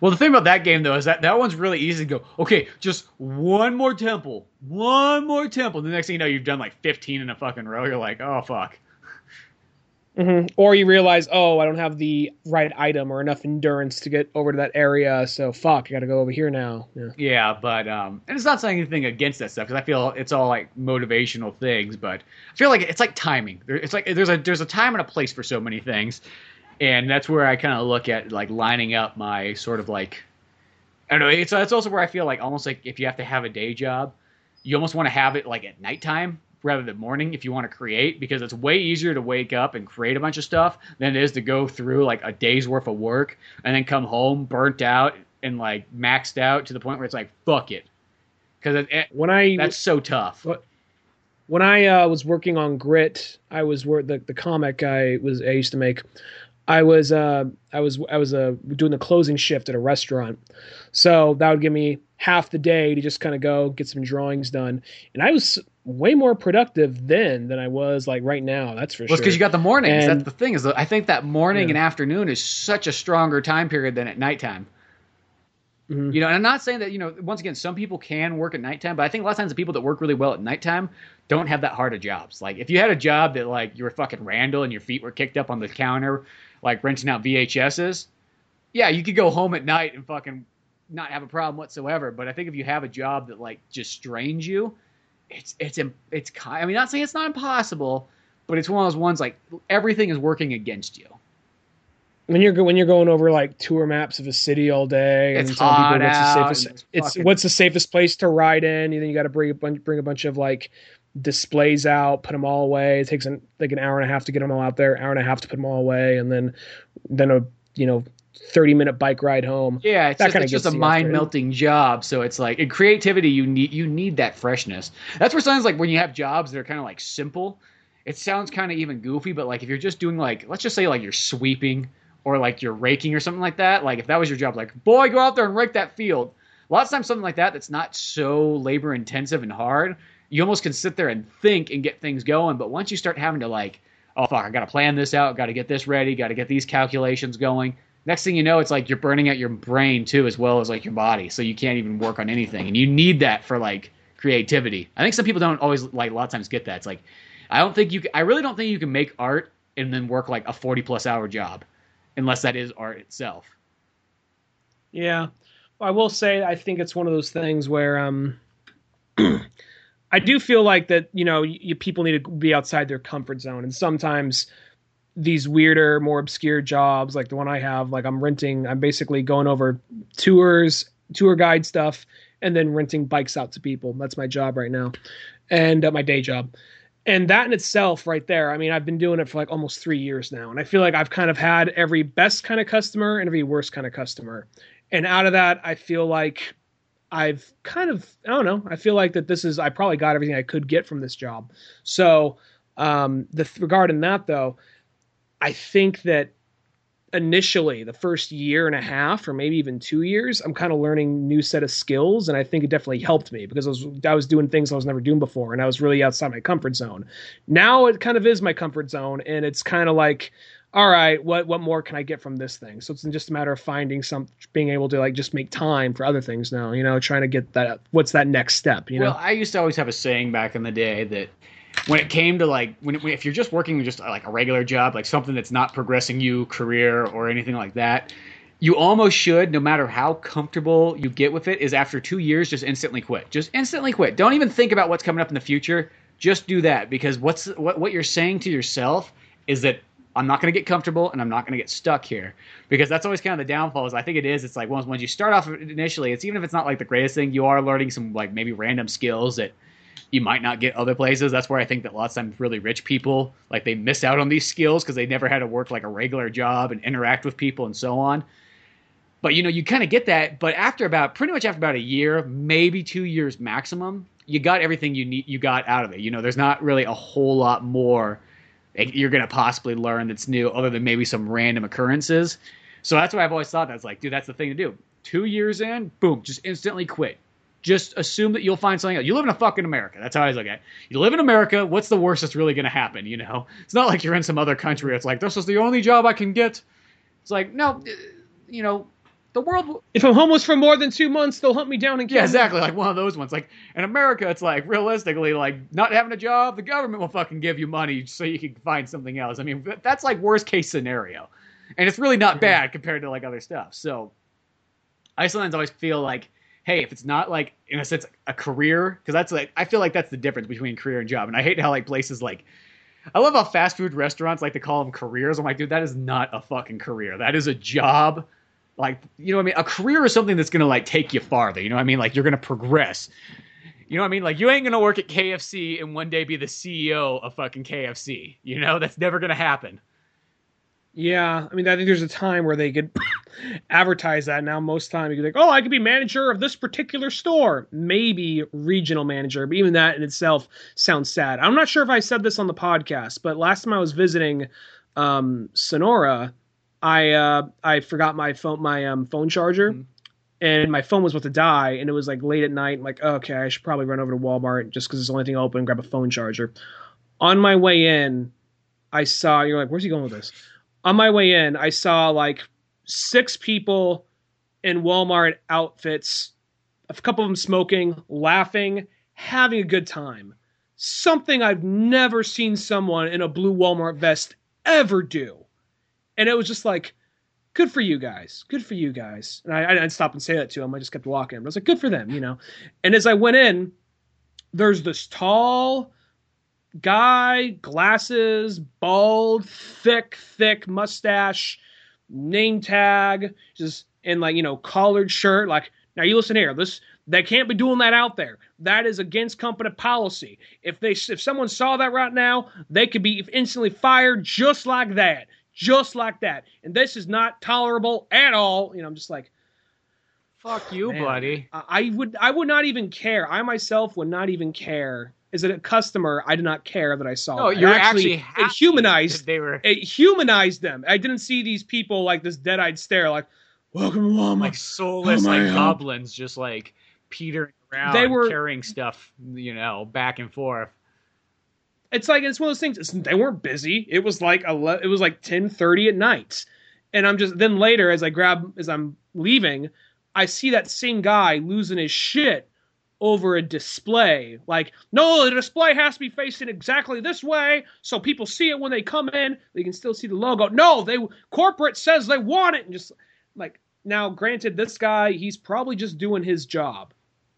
Well, the thing about that game though is that that one's really easy to go. Okay, just one more temple, one more temple. The next thing you know, you've done like 15 in a fucking row. You're like, oh fuck. Mm-hmm. Or you realize, oh, I don't have the right item or enough endurance to get over to that area, so fuck, I got to go over here now. Yeah. Yeah, but um, and it's not saying anything against that stuff because I feel it's all like motivational things, but I feel like it's like timing. It's like there's a there's a time and a place for so many things, and that's where I kind of look at like lining up my sort of like I don't know. It's that's also where I feel like almost like if you have to have a day job, you almost want to have it like at nighttime rather than morning if you want to create because it's way easier to wake up and create a bunch of stuff than it is to go through like a day's worth of work and then come home burnt out and like maxed out to the point where it's like fuck it because when I that's so tough. When I uh, was working on Grit, I was wor- the the comic I was I used to make. I was uh, I was I was uh, doing the closing shift at a restaurant, so that would give me half the day to just kind of go get some drawings done, and I was way more productive then than I was like right now. That's for well, sure. Well, because you got the mornings. And, That's the thing is, I think that morning yeah. and afternoon is such a stronger time period than at nighttime. Mm-hmm. You know, and I'm not saying that you know. Once again, some people can work at nighttime, but I think a lot of times the people that work really well at nighttime don't have that hard of jobs. Like if you had a job that like you were fucking Randall and your feet were kicked up on the counter, like renting out VHSs, yeah, you could go home at night and fucking not have a problem whatsoever. But I think if you have a job that like just strains you, it's it's it's kind. I mean, not saying it's not impossible, but it's one of those ones like everything is working against you. When you're when you're going over like tour maps of a city all day, and it's hot people what's the safest, it's, it's what's the safest place to ride in. And then you got to bring a bunch bring a bunch of like displays out, put them all away. It takes an, like an hour and a half to get them all out there, hour and a half to put them all away, and then then a you know 30 minute bike ride home. Yeah, it's that just, it's just a mind melting job. So it's like in creativity, you need you need that freshness. That's where sounds like when you have jobs that are kind of like simple. It sounds kind of even goofy, but like if you're just doing like let's just say like you're sweeping or like you're raking or something like that. Like if that was your job, like boy, go out there and rake that field. A lot of times something like that that's not so labor intensive and hard. You almost can sit there and think and get things going. But once you start having to like, oh fuck, I got to plan this out, got to get this ready, got to get these calculations going next thing you know, it's like you're burning out your brain too, as well as like your body. So you can't even work on anything, and you need that for like creativity. I think some people don't always like a lot of times get that. It's like I don't think you. I really don't think you can make art and then work like a forty plus hour job, unless that is art itself. Yeah, I will say I think it's one of those things where um. <clears throat> I do feel like that, you know, you, people need to be outside their comfort zone, and sometimes these weirder, more obscure jobs, like the one I have. Like I'm renting, I'm basically going over tours, tour guide stuff, and then renting bikes out to people. That's my job right now, and uh, my day job. And that in itself, right there, I mean, I've been doing it for like almost three years now, and I feel like I've kind of had every best kind of customer and every worst kind of customer. And out of that, I feel like I've kind of, I don't know, I feel like that this is, I probably got everything I could get from this job. So, um, the regarding that though, I think that initially the first year and a half or maybe even two years i'm kind of learning new set of skills and i think it definitely helped me because I was, I was doing things i was never doing before and i was really outside my comfort zone. Now it kind of is my comfort zone and it's kind of like all right what what more can i get from this thing? So it's just a matter of finding some being able to like just make time for other things now you know trying to get that what's that next step you know? Well i used to always have a saying back in the day that when it came to like when, if you're just working just like a regular job, like something that's not progressing you career or anything like that, you almost should, no matter how comfortable you get with it, is after two years just instantly quit. Just instantly quit. Don't even think about what's coming up in the future. Just do that because what's what what you're saying to yourself is that I'm not going to get comfortable and I'm not going to get stuck here because that's always kind of the downfall. Is I think it is. It's like once once you start off initially, it's even if it's not like the greatest thing, you are learning some like maybe random skills that you might not get other places. That's where I think that lots of times really rich people like they miss out on these skills because they never had to work like a regular job and interact with people and so on. But you know, you kind of get that. But after about pretty much after about a year, maybe two years maximum, you got everything you need. You got out of it. You know, there's not really a whole lot more you're going to possibly learn that's new, other than maybe some random occurrences. So that's why I've always thought that's like, dude, that's the thing to do. Two years in, boom, just instantly quit just assume that you'll find something else. You live in a fucking America. That's how I look at it. You live in America. What's the worst that's really going to happen? You know, it's not like you're in some other country. It's like this is the only job I can get. It's like no, uh, you know, the world. If I'm homeless for more than two months, they'll hunt me down and kill me. Yeah, me. exactly. Like one of those ones. Like in America, it's like realistically, like not having a job, the government will fucking give you money so you can find something else. I mean, that's like worst case scenario, and it's really not bad compared to like other stuff. So I sometimes always feel like, hey, if it's not like in a sense a career, because that's like I feel like that's the difference between career and job. And I hate how like places like. I love how fast food restaurants like to call them careers. I'm like, dude, that is not a fucking career. That is a job like you know what I mean a career is something that's gonna like take you farther you know what I mean like you're gonna progress you know what I mean like you ain't gonna work at KFC and one day be the CEO of fucking KFC you know that's never gonna happen Yeah, I mean, I think there's a time where they could <coughs> advertise that. Now, most time you could like, oh, I could be manager of this particular store, maybe regional manager, but even that in itself sounds sad. I'm not sure if I said this on the podcast, but last time I was visiting um, Sonora, I uh, I forgot my phone my um, phone charger. Mhm. And my phone was about to die, and it was like late at night. I'm like, okay, I should probably run over to Walmart just because it's the only thing open grab a phone charger. On my way in, I saw, you're like, where's he going with this? On my way in, I saw like six people in Walmart outfits, a couple of them smoking, laughing, having a good time. Something I've never seen someone in a blue Walmart vest ever do. And it was just like, good for you guys. Good for you guys. And I, I didn't stop and say that to them. I just kept walking. But I was like, good for them, you know. And as I went in, there's this tall, guy, glasses, bald, thick, thick mustache, name tag, just in like, you know, collared shirt. Like, now you listen here, this they can't be doing that out there. That is against company policy. If they if someone saw that right now, they could be instantly fired just like that. Just like that. And this is not tolerable at all. You know, I'm just like, fuck you Man. buddy I I would I would not even care. I myself would not even care. As a customer, I did not care that I saw. no that. you're It actually, it humanized they were it humanized them. I didn't see these people like this dead-eyed stare, like "Welcome to Walmart." like soulless Oh like goblins just like petering around They were- carrying stuff you know back and forth it's like it's one of those things. It's, they weren't busy. It was like ele- it was like ten thirty at night, and I'm just then later as I grab as I'm leaving, I see that same guy losing his shit over a display. Like, no, the display has to be facing exactly this way so people see it when they come in. They can still see the logo. No, they corporate says they want it, and just like now, granted, this guy he's probably just doing his job,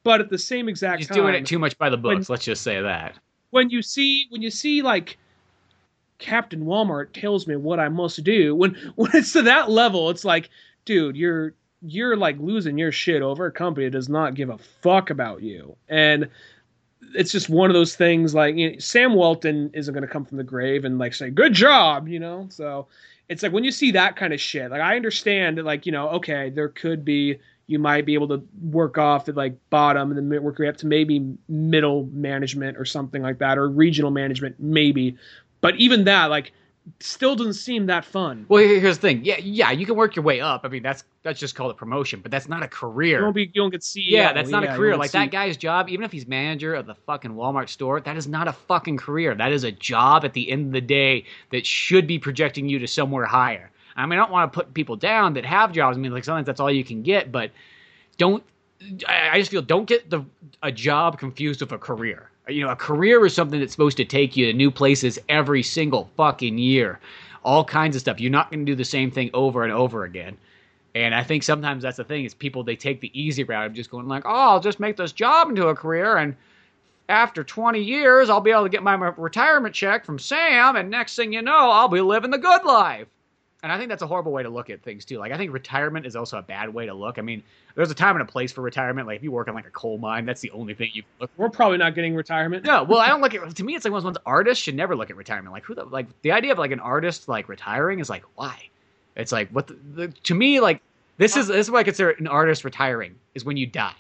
but at the same exact he's time, doing it too much by the when- books let's just say that when you see when you see like Captain Walmart tells me what I must do. When <laughs> when it's to that level, it's like, dude, you're you're like losing your shit over a company that does not give a fuck about you. And it's just one of those things like you know, Sam Walton isn't going to come from the grave and like say good job, you know. So it's like when you see that kind of shit, like I understand that like you know, okay, there could be you might be able to work off at like bottom and then work your way up to maybe middle management or something like that or regional management maybe. But even that like still doesn't seem that fun. well here's the thing yeah yeah you can work your way up i mean that's that's just called a promotion but that's not a career. You won't be you don't get CEO. Yeah, that's not Yeah, a career. Like that guy's job, even if he's manager of the fucking Walmart store, that is not a fucking career. That is a job at the end of the day that should be projecting you to somewhere higher. I mean, I don't want to put people down that have jobs. I mean, like sometimes that's all you can get, but don't. I I just feel don't get the a job confused with a career. You know, a career is something that's supposed to take you to new places every single fucking year, all kinds of stuff. You're not going to do the same thing over and over again. And I think sometimes that's the thing is people they take the easy route of just going like, oh, I'll just make this job into a career, and after 20 years, I'll be able to get my retirement check from Sam, and next thing you know, I'll be living the good life. And I think that's a horrible way to look at things too. Like I think retirement is also a bad way to look. I mean, there's a time and a place for retirement. Like if you work in like a coal mine, that's the only thing you look. We're probably not getting retirement. No, well, I don't look <laughs> at. To me, it's like one of ones. Artists should never look at retirement. Like who the like the idea of like an artist like retiring is like why? It's like what the, the to me like this is this is what I consider an artist retiring is when you die.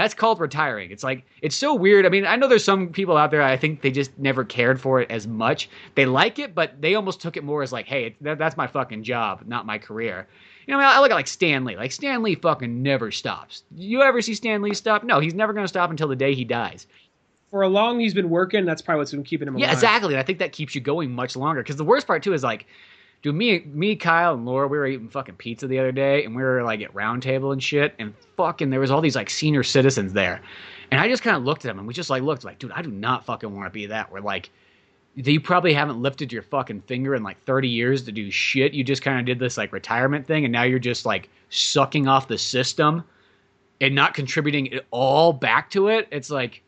That's called retiring. It's like it's so weird. I mean, I know there's some people out there. I think they just never cared for it as much. They like it, but they almost took it more as like, hey, that, that's my fucking job, not my career. You know, I, mean, I look at like Stan Lee. Like Stan Lee fucking never stops. You ever see Stan Lee stop? No, he's never going to stop until the day he dies. For a long he's been working, that's probably what's been keeping him alive. Yeah, exactly. I think that keeps you going much longer. Because the worst part too is like, dude, me, me, Kyle, and Laura, we were eating fucking pizza the other day, and we were like at round table and shit, and fucking there was all these like senior citizens there, and I just kind of looked at them, and we just like looked like, dude, I do not fucking want to be that. We're like you probably haven't lifted your fucking finger in like 30 years to do shit. You just kind of did this like retirement thing, and now you're just like sucking off the system and not contributing at all back to it. It's like,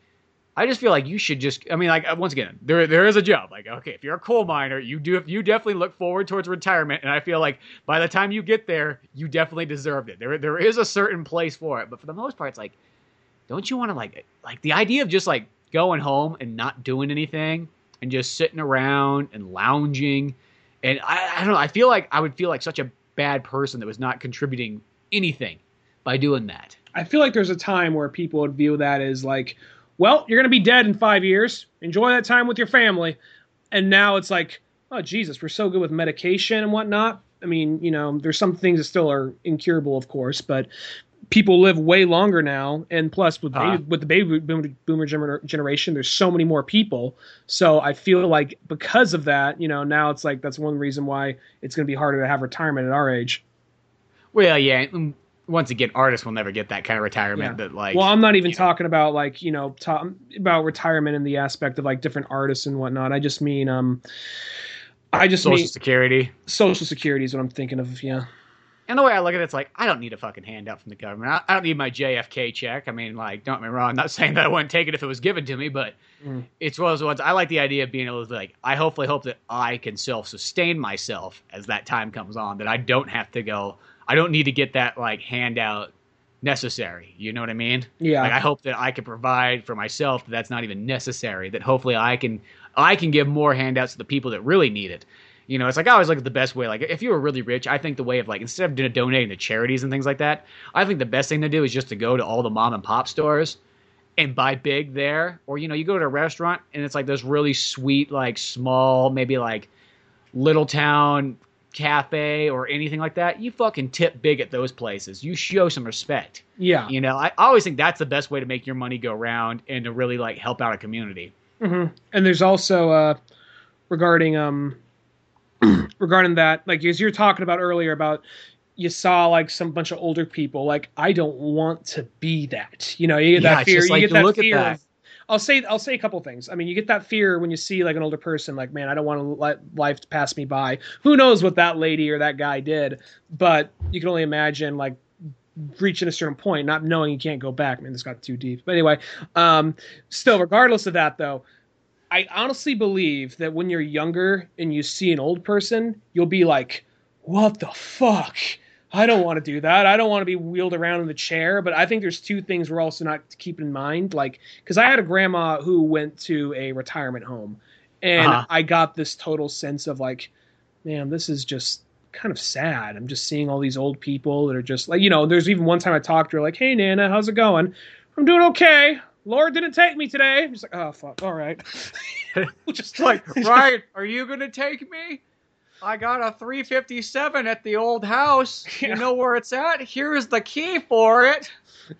I just feel like you should just. I mean, like uh, once again, there there is a job. Like, okay, if you're a coal miner, you do you definitely look forward towards retirement, and I feel like by the time you get there, you definitely deserved it. There there is a certain place for it, but for the most part, it's like, don't you want to like like the idea of just like going home and not doing anything and just sitting around and lounging. And I, I don't know. I feel like I would feel like such a bad person that was not contributing anything by doing that. I feel like there's a time where people would view that as like, well, you're going to be dead in five years. Enjoy that time with your family. And now it's like, oh, Jesus, we're so good with medication and whatnot. I mean, you know, there's some things that still are incurable, of course, but people live way longer now, and plus with uh, baby, with the baby boomer, boomer generation, there's so many more people. So I feel like because of that, you know, now it's like that's one reason why it's going to be harder to have retirement at our age. Well, yeah. Once again, artists will never get that kind of retirement. Yeah. That like, well, I'm not even talking know. about like you know about retirement in the aspect of like different artists and whatnot. I just mean um, I just social mean, security. Social security is what I'm thinking of. Yeah. And the way I look at it, it's like I don't need a fucking handout from the government. I, I don't need my JFK check. I mean, like, don't get me wrong. I'm not <laughs> saying that I wouldn't take it if it was given to me, but mm. it's one of those ones. I like the idea of being able to like. I hopefully hope that I can self sustain myself as that time comes on. That I don't have to go. I don't need to get that like handout necessary. You know what I mean? Yeah. Like I hope that I can provide for myself that that's not even necessary. That hopefully I can I can give more handouts to the people that really need it. You know, it's like I always look at the best way. Like, if you were really rich, I think the way of like instead of donating to charities and things like that, I think the best thing to do is just to go to all the mom and pop stores and buy big there. Or you know, you go to a restaurant and it's like this really sweet, like small, maybe like little town cafe or anything like that. You fucking tip big at those places. You show some respect. Yeah. You know, I always think that's the best way to make your money go around and to really like help out a community. Mm-hmm. And there's also uh, regarding um <clears throat> regarding that, like as you were talking about earlier about you saw like some bunch of older people, like I don't want to be that. You know, you get yeah, that fear. Like, you get that fear. That. Of, I'll say I'll say a couple things. I mean, you get that fear when you see like an older person, like man, I don't want to let life pass me by. Who knows what that lady or that guy did? But you can only imagine like reaching a certain point, not knowing you can't go back. Man, this got too deep. But anyway, um, still, regardless of that, though, I honestly believe that when you're younger and you see an old person, you'll be like, "What the fuck? I don't want to do that. I don't want to be wheeled around in the chair." But I think there's two things we're also not keeping in mind, like because I had a grandma who went to a retirement home, and uh-huh. I got this total sense of like, man, this is just kind of sad. I'm just seeing all these old people that are just like, you know, there's even one time I talked to her like, "Hey Nana, how's it going?" I'm doing okay. Lord didn't take me today. He's like, oh fuck, all right. <laughs> <laughs> just like, <laughs> right? Are you gonna take me? I got a 357 at the old house. <laughs> Yeah. You know where it's at? Here's the key for it.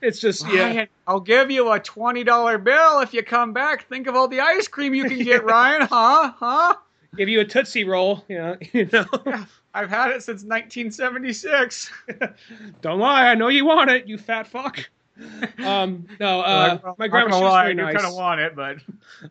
It's just Ryan, yeah. I'll give you a twenty dollar bill if you come back. Think of all the ice cream you can get, <laughs> Ryan. Huh? Huh? Give you a tootsie roll. Yeah, <laughs> you know. Yeah, I've had it since 1976. Don't lie. I know you want it. You fat fuck. <laughs> um, no, uh, well, my grandma was very nice. kind of want it, but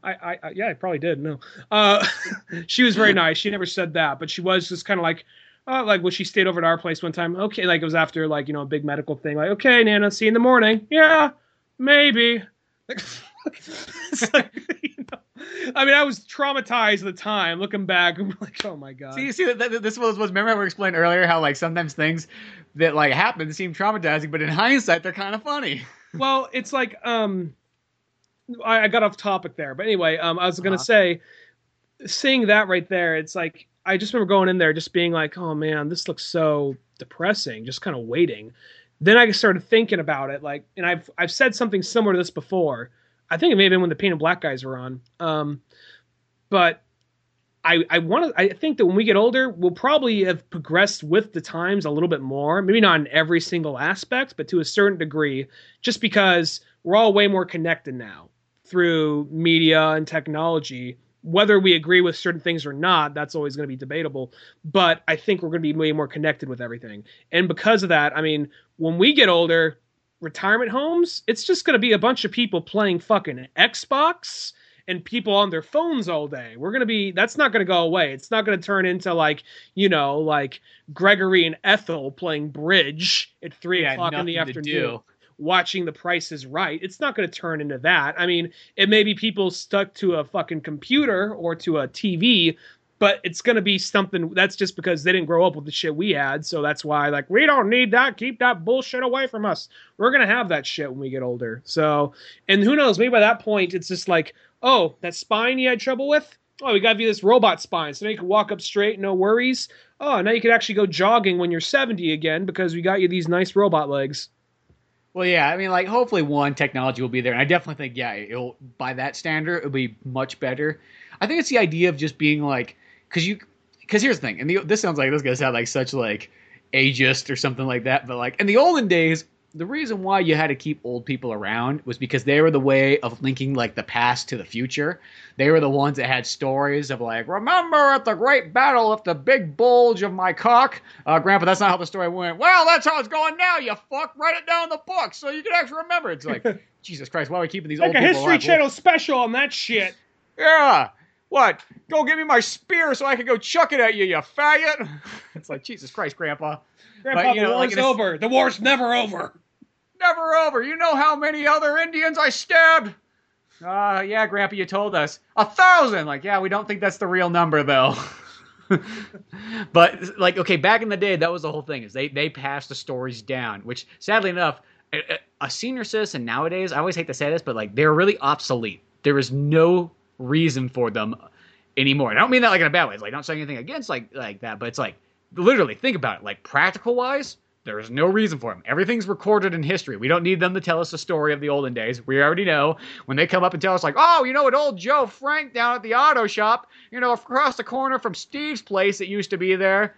I, <laughs> I, I, yeah, I probably did. No, uh, <laughs> she was very nice. She never said that, but she was just kind of like, uh, like when she stayed over at our place one time. Okay, like it was after like you know a big medical thing. Like, okay, Nana, see you in the morning. Yeah, maybe. like, you know, <laughs> I mean, I was traumatized at the time. Looking back, <laughs> I'm like, oh my god. See, see, this was was remember we explained earlier how like sometimes things that like happen seem traumatizing, but in hindsight they're kind of funny. <laughs> well, it's like um, I, I, got off topic there, but anyway, um, I was gonna uh-huh. say, seeing that right there, it's like I just remember going in there just being like, oh man, this looks so depressing. Just kind of waiting. Then I started thinking about it, like, and I've I've said something similar to this before. I think it may have been when the Painted Black guys were on. Um, but I, I want to. I think that when we get older, we'll probably have progressed with the times a little bit more. Maybe not in every single aspect, but to a certain degree, just because we're all way more connected now through media and technology. Whether we agree with certain things or not, that's always going to be debatable. But I think we're going to be way more connected with everything. And because of that, I mean, when we get older, retirement homes, it's just going to be a bunch of people playing fucking Xbox and people on their phones all day. We're going to be, that's not going to go away. It's not going to turn into like, you know, like Gregory and Ethel playing bridge at three Yeah, o'clock in the afternoon watching the price is right. It's not going to turn into that. I mean, it may be people stuck to a fucking computer or to a TV, but it's going to be something that's just because they didn't grow up with the shit we had. So that's why, like, we don't need that. Keep that bullshit away from us. We're going to have that shit when we get older. So, and who knows, maybe by that point, it's just like, oh, that spine you had trouble with? Oh, we got you this robot spine. So now you can walk up straight, no worries. Oh, now you can actually go jogging when you're 70 again because we got you these nice robot legs. Well, yeah, I mean, like, hopefully, one technology will be there, and I definitely think, yeah, it'll by that standard, it'll be much better. I think it's the idea of just being like, because you, because here's the thing, and the, this sounds like this is gonna sound like such like ageist or something like that, but like in the olden days, the reason why you had to keep old people around was because they were the way of linking like the past to the future. They were the ones that had stories of like, remember at the great battle of the big bulge of my cock, uh, Grandpa. That's not how the story went. Well, that's how it's going now. You fuck. Write it down in the book so you can actually remember. It's like, <laughs> Jesus Christ, why are we keeping these Like old a people History alive? Channel special on that shit. Yeah. What? Go give me my spear so I can go chuck it at you, you faggot. <laughs> It's like Jesus Christ, Grandpa. Grandpa, But, you the know, like war's a- over. The war's never over. Never over. You know how many other Indians I stabbed? Uh, yeah, Grandpa, you told us. A thousand! Like, yeah, we don't think that's the real number, though. <laughs> but, like, okay, back in the day, that was the whole thing, is they, they passed the stories down, which, sadly enough, a, a- a senior citizen nowadays, I always hate to say this, but, like, they're really obsolete. There is no reason for them anymore. And I don't mean that, like, in a bad way. It's like, not saying anything against, like, like that, but it's like, literally, think about it. Like, practical-wise, there is no reason for them. Everything's recorded in history. We don't need them to tell us the story of the olden days. We already know when they come up and tell us, like, oh, you know what, old Joe Frank down at the auto shop, you know, across the corner from Steve's place that used to be there.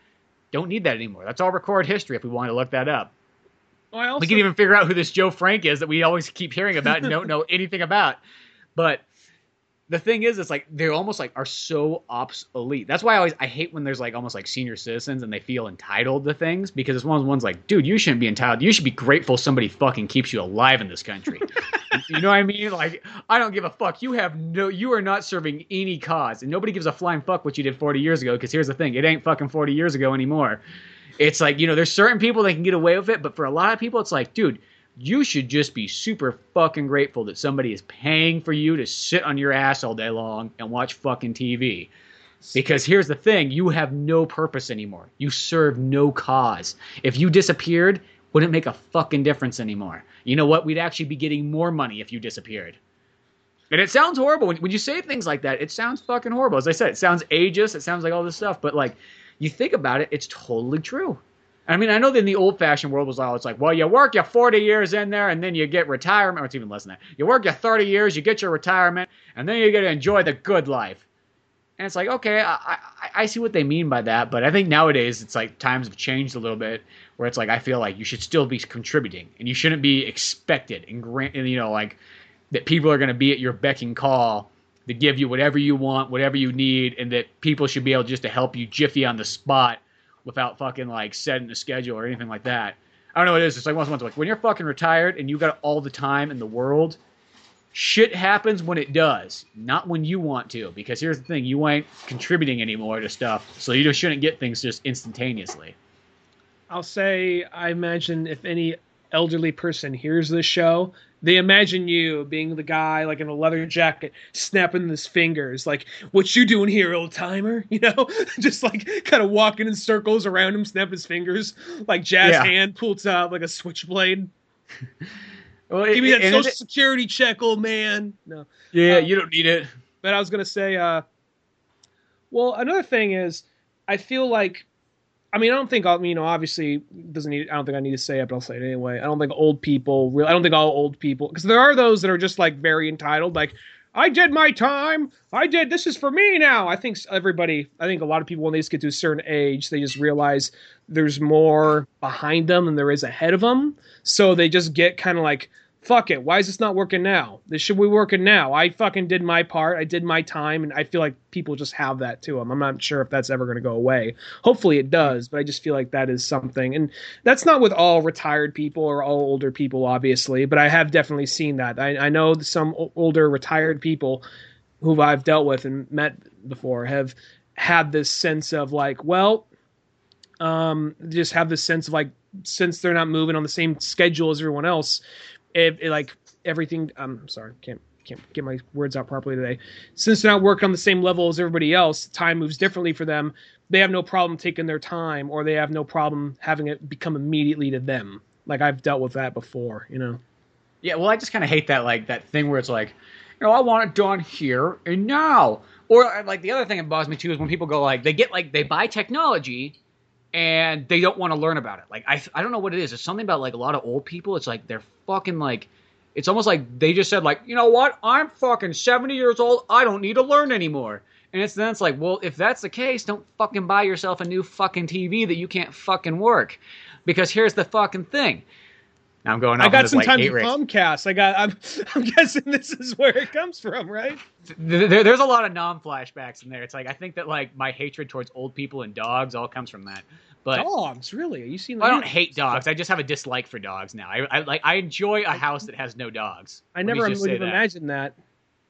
Don't need that anymore. That's all recorded history if we want to look that up. Well, also, We can even figure out who this Joe Frank is that we always keep hearing about and don't know anything about. But the thing is, it's like they're almost like are so obsolete. That's why I always I hate when there's like almost like senior citizens and they feel entitled to things because it's one of the ones like, dude, you shouldn't be entitled. You should be grateful somebody fucking keeps you alive in this country. <laughs> you know what I mean? Like, I don't give a fuck. You have no, you are not serving any cause, and nobody gives a flying fuck what you did 40 years ago. Because here's the thing, it ain't fucking 40 years ago anymore. It's like you know, there's certain people that can get away with it, but for a lot of people, it's like, dude, you should just be super fucking grateful that somebody is paying for you to sit on your ass all day long and watch fucking TV. Because here's the thing, you have no purpose anymore. You serve no cause. If you disappeared, wouldn't make a fucking difference anymore. You know what? We'd actually be getting more money if you disappeared. And it sounds horrible when, when you say things like that. It sounds fucking horrible. As I said, it sounds ageist. It sounds like all this stuff. But like, you think about it, it's totally true. I mean, I know that in the old-fashioned world was all it's like, well, you work your 40 years in there, and then you get retirement. Or it's even less than that. You work your 30 years, you get your retirement, and then you get to enjoy the good life. And it's like, okay, I, I, I see what they mean by that, but I think nowadays it's like times have changed a little bit, where it's like I feel like you should still be contributing, and you shouldn't be expected and, grant, you know, like that people are going to be at your beck and call to give you whatever you want, whatever you need, and that people should be able just to help you jiffy on the spot without fucking like setting a schedule or anything like that. I don't know what it is. It's like once month. Like when you're fucking retired and you got all the time in the world, shit happens when it does, not when you want to. Because here's the thing: you ain't contributing anymore to stuff, so you just shouldn't get things just instantaneously. I'll say, I imagine if any elderly person hears this show, they imagine you being the guy like in a leather jacket, snapping his fingers, like, "What you doing here, old timer?" <laughs> You know, <laughs> just like kind of walking in circles around him, snapping his fingers, like jazz Yeah. hand pulls out like a switchblade. <laughs> Well, Give me that social it- security check, old man. No, yeah, uh, you don't need it. but I was gonna say, uh, well, another thing is, I feel like, I mean, I don't think, I'll- you know, obviously doesn't need. I don't think I need to say it, but I'll say it anyway. I don't think old people really. I don't think all old people, because there are those that are just like very entitled, like, I did my time. I did. This is for me now. I think everybody. I think a lot of people when they just get to a certain age, they just realize there's more behind them than there is ahead of them. So they just get kind of like fuck it. Why is this not working now? This should be working now. I fucking did my part. I did my time, and I feel like people just have that to them. I'm not sure if that's ever going to go away. Hopefully it does, but I just feel like that is something, and that's not with all retired people or all older people, obviously. But I have definitely seen that. I, I know some older retired people who I've dealt with and met before have had this sense of like, well, um, just have this sense of like since they're not moving on the same schedule as everyone else, it, it, like everything. I'm sorry, can't can't get my words out properly today. Since they're not working on the same level as everybody else, time moves differently for them. They have no problem taking their time, or they have no problem having it become immediately to them. Like I've dealt with that before, you know. Yeah, well, I just kind of hate that like that thing where it's like, you know, I want it done here and now. Or like the other thing that bothers me too is when people go like they get like they buy technology and they don't want to learn about it. Like I I don't know what it is. It's something about like a lot of old people. It's like they're fucking like it's almost like they just said like, you know what? I'm fucking 70 years old. I don't need to learn anymore. And it's then it's like, well, if that's the case, don't fucking buy yourself a new fucking TV that you can't fucking work. Because here's the fucking thing. Now I'm going. I got some time to Comcast. I got. I'm. <laughs> I'm guessing this is where it comes from, right? There, there's a lot of non flashbacks in there. It's like I think that like my hatred towards old people and dogs all comes from that. But dogs, really? Are you seeing? I don't hate dogs. I just have a dislike for dogs now. I, I like. I enjoy a house that has no dogs. I never would have imagined that.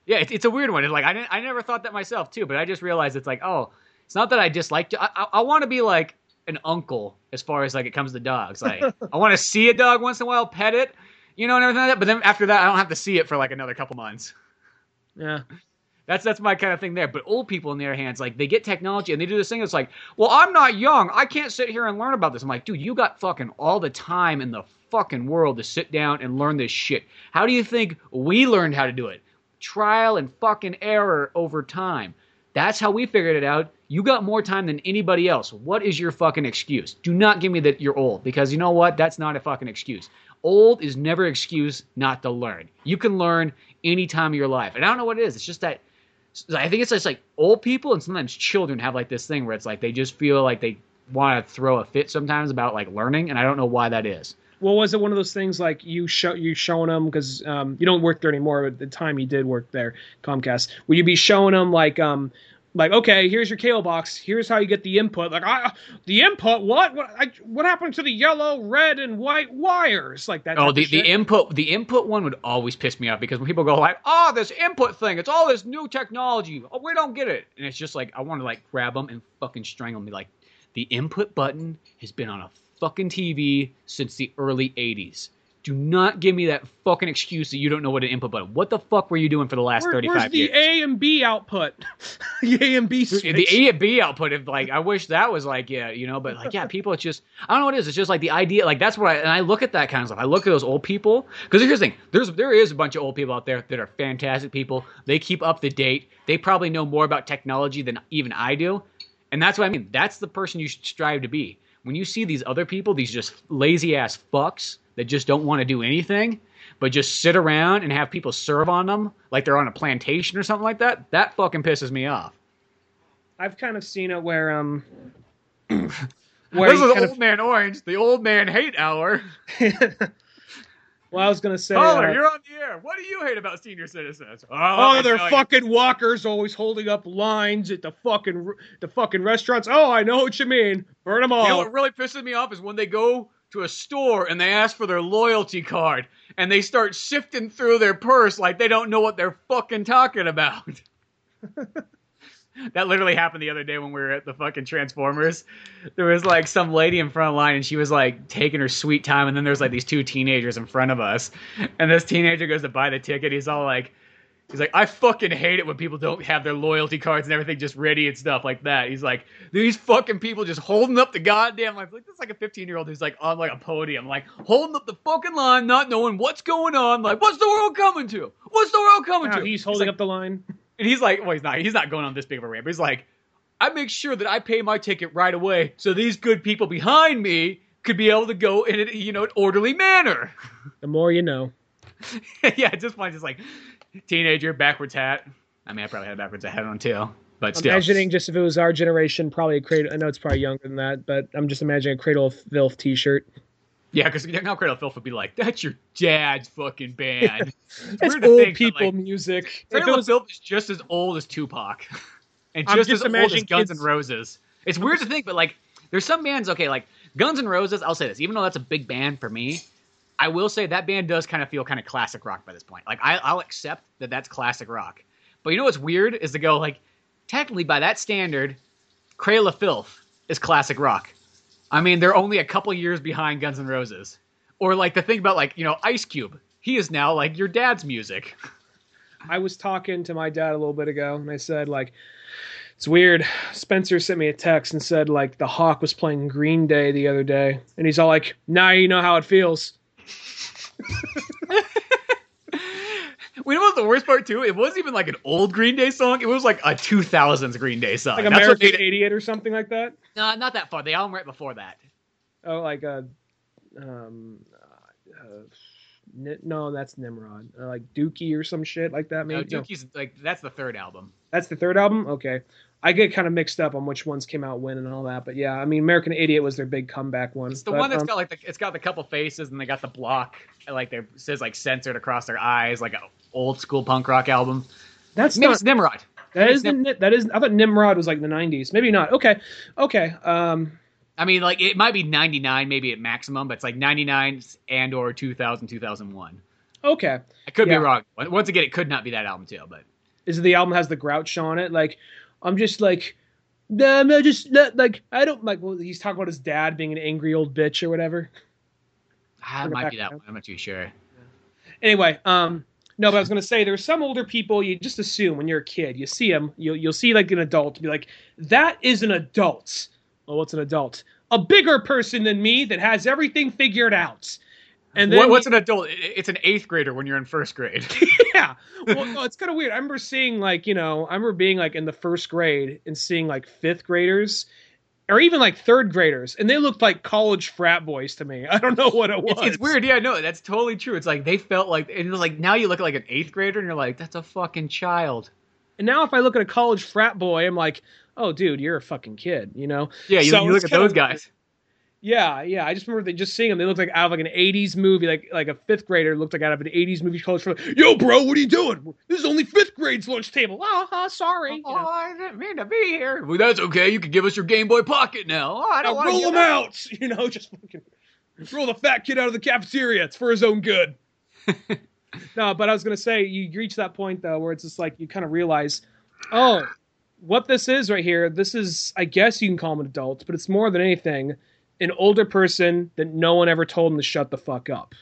Yeah, it's, it's a weird one. It's like I didn't, I never thought that myself too, but I just realized it's like, oh, it's not that I dislike. I, I, I want to be like an uncle as far as like it comes to dogs. Like I want to see a dog once in a while, pet it, you know, and everything like that. But then after that, I don't have to see it for like another couple months. Yeah. That's that's my kind of thing there. But old people, in their hands, like they get technology and they do this thing. It's like, well, I'm not young. I can't sit here and learn about this. I'm like, dude, you got fucking all the time in the fucking world to sit down and learn this shit. How do you think we learned how to do it? Trial and fucking error over time. That's how we figured it out. You got more time than anybody else. What is your fucking excuse? Do not give me that you're old because you know what? That's not a fucking excuse. Old is never excuse not to learn. You can learn any time of your life. And I don't know what it is. It's just that I think it's just like old people and sometimes children have like this thing where it's like they just feel like they want to throw a fit sometimes about like learning, and I don't know why that is. Well, was it one of those things like you show you showing them because um, you don't work there anymore? But at the time you did work there, Comcast. Would you be showing them like um, like okay here's your cable box. Here's how you get the input. Like I, the input? What? What I, what happened to the yellow red and white wires? Like that oh the, the input the input one would always piss me off because when people go like oh this input thing it's all this new technology. Oh we don't get it. And it's just like i want to like grab them and fucking strangle me like the input button has been on a fucking tv since the early 80s do not give me that fucking excuse that you don't know what an input button. What the fuck were you doing for the last Where, 35 where's the years? A and B output? <laughs> the A and B switch. The A and B output. If like, I wish that was like, yeah, you know, but like, yeah, people. It's just, I don't know what it is. It's just like the idea. Like that's what I and I look at that kind of stuff. I look at those old people because here's the thing. There's there is a bunch of old people out there that are fantastic people. They keep up to date. They probably know more about technology than even I do, and that's what I mean. That's the person you should strive to be. When you see these other people, these just lazy ass fucks that just don't want to do anything, but just sit around and have people serve on them like they're on a plantation or something like that, that fucking pisses me off. I've kind of seen it where um <clears throat> where this is old of... man orange, the old man hate hour. <laughs> well, I was gonna say, Caller, uh, you're on the air. What do you hate about senior citizens? Oh, oh they're fucking you. walkers, always holding up lines at the fucking the fucking restaurants. Oh, I know what you mean. Burn them all. You know what really pisses me off is when they go to a store and they ask for their loyalty card and they start sifting through their purse like they don't know what they're fucking talking about. <laughs> that literally happened the other day when we were at the fucking Transformers. There was like some lady in front of line and she was like taking her sweet time and then there's like these two teenagers in front of us. And this teenager goes to buy the ticket. He's all like He's like, I fucking hate it when people don't have their loyalty cards and everything just ready and stuff like that. He's like, these fucking people just holding up the goddamn line. Like, this is like a 15 year old who's like on like a podium, like holding up the fucking line, not knowing what's going on. Like, what's the world coming to? What's the world coming to? He's holding he's like, up the line. And he's like, well, he's not. He's not going on this big of a ramp. He's like, I make sure that I pay my ticket right away so these good people behind me could be able to go in a, you know, an orderly manner. <laughs> The more you know. <laughs> yeah, at this point, just like teenager, backwards hat. I mean, I probably had a backwards hat on too, but still. Imagining just if it was our generation, probably a cradle. I know it's probably younger than that, but I'm just imagining a Cradle of Filth T-shirt. Yeah, because now Cradle of Filth would be like, "That's your dad's fucking band." <laughs> It's That's old think people like, music. If Cradle was- of Filth is just as old as Tupac, <laughs> and just, just as old as Guns kids- N' Roses. It's weird to think, but like, there's some bands. Okay, like Guns N' Roses. I'll say this, even though that's a big band for me, I will say that band does kind of feel kind of classic rock by this point. Like, I, I'll accept that that's classic rock. But you know what's weird is to go like, technically by that standard, Cradle of Filth is classic rock. I mean, they're only a couple years behind Guns N' Roses. Or like the thing about like you know Ice Cube, he is now like your dad's music. I was talking to my dad a little bit ago, and I said like, it's weird. Spencer sent me a text and said like the Hawk was playing Green Day the other day, and he's all like, "Now you know how it feels." <laughs> We know what the worst part too? It wasn't even like an old Green Day song. It was like a 2000s Green Day song. Like That's what American made it- Idiot or something like that. No, not that far. The album right before that. Oh, like a, um, uh, uh, Ni- no, that's Nimrod. Uh, like Dookie or some shit like that. Maybe No. Dookie's like that's the third album. That's the third album. Okay, I get kind of mixed up on which ones came out when and all that. But yeah, I mean, American Idiot was their big comeback one. It's the But, one that's um, got like the, it's got the couple faces and they got the block like it says like censored across their eyes like an old school punk rock album. that's Maybe not Nimrod. That maybe is Nim- the, that is. I thought Nimrod was like the '90s. Maybe not. Okay, okay. Um, I mean like it might be 99 maybe at maximum, but it's like 99 and or 2000 2001. okay. I could Yeah. be wrong. Once again, it could not be that album too, but Is the album has the grouch on it? Like, I'm just like, nah, I'm just not, like I don't like. Well, he's talking about his dad being an angry old bitch or whatever. ah, it might be that one. I'm not too sure. Anyway, um, no, but I was gonna say there's some older people you just assume when you're a kid, you see them, you'll you'll see like an adult, be like, that is an adult. Well, what's an adult? A bigger person than me that has everything figured out. And then What, what's an adult? It's an eighth grader when you're in first grade. <laughs> yeah. <laughs> Well, no, it's kind of weird. I remember seeing like you know, I remember being like in the first grade and seeing like fifth graders. Or even like third graders, and they looked like college frat boys to me. <laughs> I don't know what it was. It's, it's weird. Yeah, no, that's totally true. It's like they felt like was like now you look at like an eighth grader and you're like, that's a fucking child. And now if I look at a college frat boy, I'm like, oh, dude, you're a fucking kid, you know? Yeah, you, So you look at those guys. Yeah, yeah. I just remember they just seeing them. They looked like out of like an '80s movie, like like a fifth grader looked like out of an '80s movie. College frat. Yo, bro, what are you doing? This is only fifth grade's lunch table. Ah, ah, sorry. You Oh, know, I didn't mean to be here. Well, that's okay. You can give us your Game Boy Pocket now. Oh, I don't now roll to them out. <laughs> You know, just fucking roll the fat kid out of the cafeteria. It's for his own good. <laughs> no, but I was gonna say you reach that point though where it's just like you kind of realize, oh, what this is right here. This is, I guess you can call them adults, but it's more than anything an older person that no one ever told them to shut the fuck up.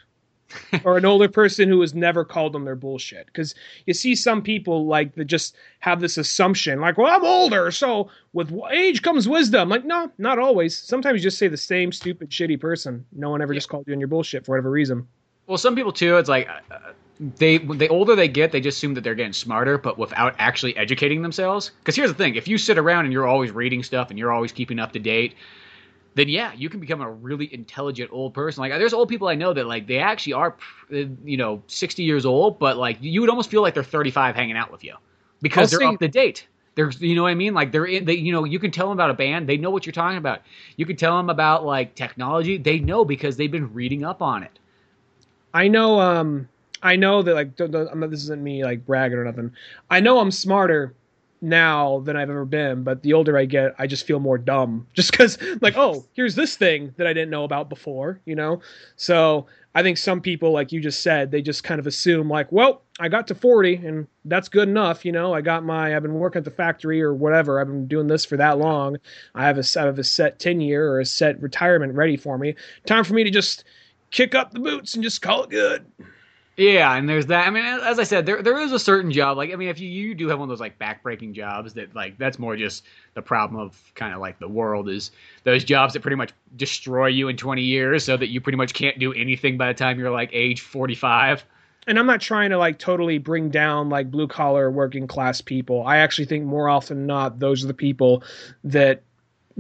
<laughs> or an older person who has never called them their bullshit. Because you see some people like that just have this assumption, like, well, I'm older, so with age comes wisdom. Like, no, not always. Sometimes you just say the same stupid, shitty person. No one ever just called you on your bullshit for whatever reason. Well, some people too. It's like uh, they the older they get, they just assume that they're getting smarter, but without actually educating themselves. Because here's the thing: if you sit around and you're always reading stuff and you're always keeping up to date, then yeah, you can become a really intelligent old person. Like there's old people I know that like they actually are, you know, 60 years old, but like you would almost feel like they're 35 hanging out with you because I'll they're say- up to date. They're, you know what I mean? Like they're in, they, you know, you can tell them about a band. They know what you're talking about. You can tell them about like technology. They know because they've been reading up on it. I know, um, I know that like don't, don't, I'm not, this isn't me like bragging or nothing. I know I'm smarter now than I've ever been, but the older I get, I just feel more dumb. <laughs> Just because, like, oh, here's this thing that I didn't know about before, you know. So I think some people, like you just said, they just kind of assume like, well, I got to 40 and that's good enough, you know. I got my, I've been working at the factory or whatever. I've been doing this for that long. I have a, I have a set 10 year or a set retirement ready for me. Time for me to just kick up the boots and just call it good. Yeah, and there's that. I mean, as I said, there there is a certain job. Like, I mean, if you you do have one of those like backbreaking jobs that like that's more just the problem of kind of like the world is those jobs that pretty much destroy you in 20 years, so that you pretty much can't do anything by the time you're like age 45. and I'm not trying to like totally bring down like blue collar working class people. I actually think more often than not those are the people that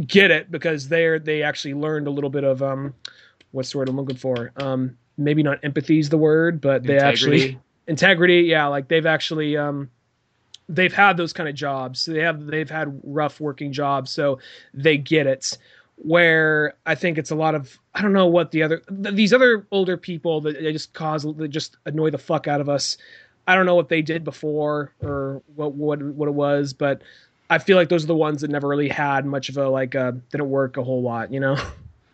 get it because they're they actually learned a little bit of um what's the word I'm looking for? Um maybe not empathy is the word, but they actually integrity. Yeah, like they've actually um, they've had those kind of jobs. They have they've had rough working jobs, so they get it. Where I think it's a lot of I don't know what the other th- these other older people that they just cause they just annoy the fuck out of us. I don't know what they did before or what what what it was, but I feel like those are the ones that never really had much of a like uh didn't work a whole lot, you know. <laughs>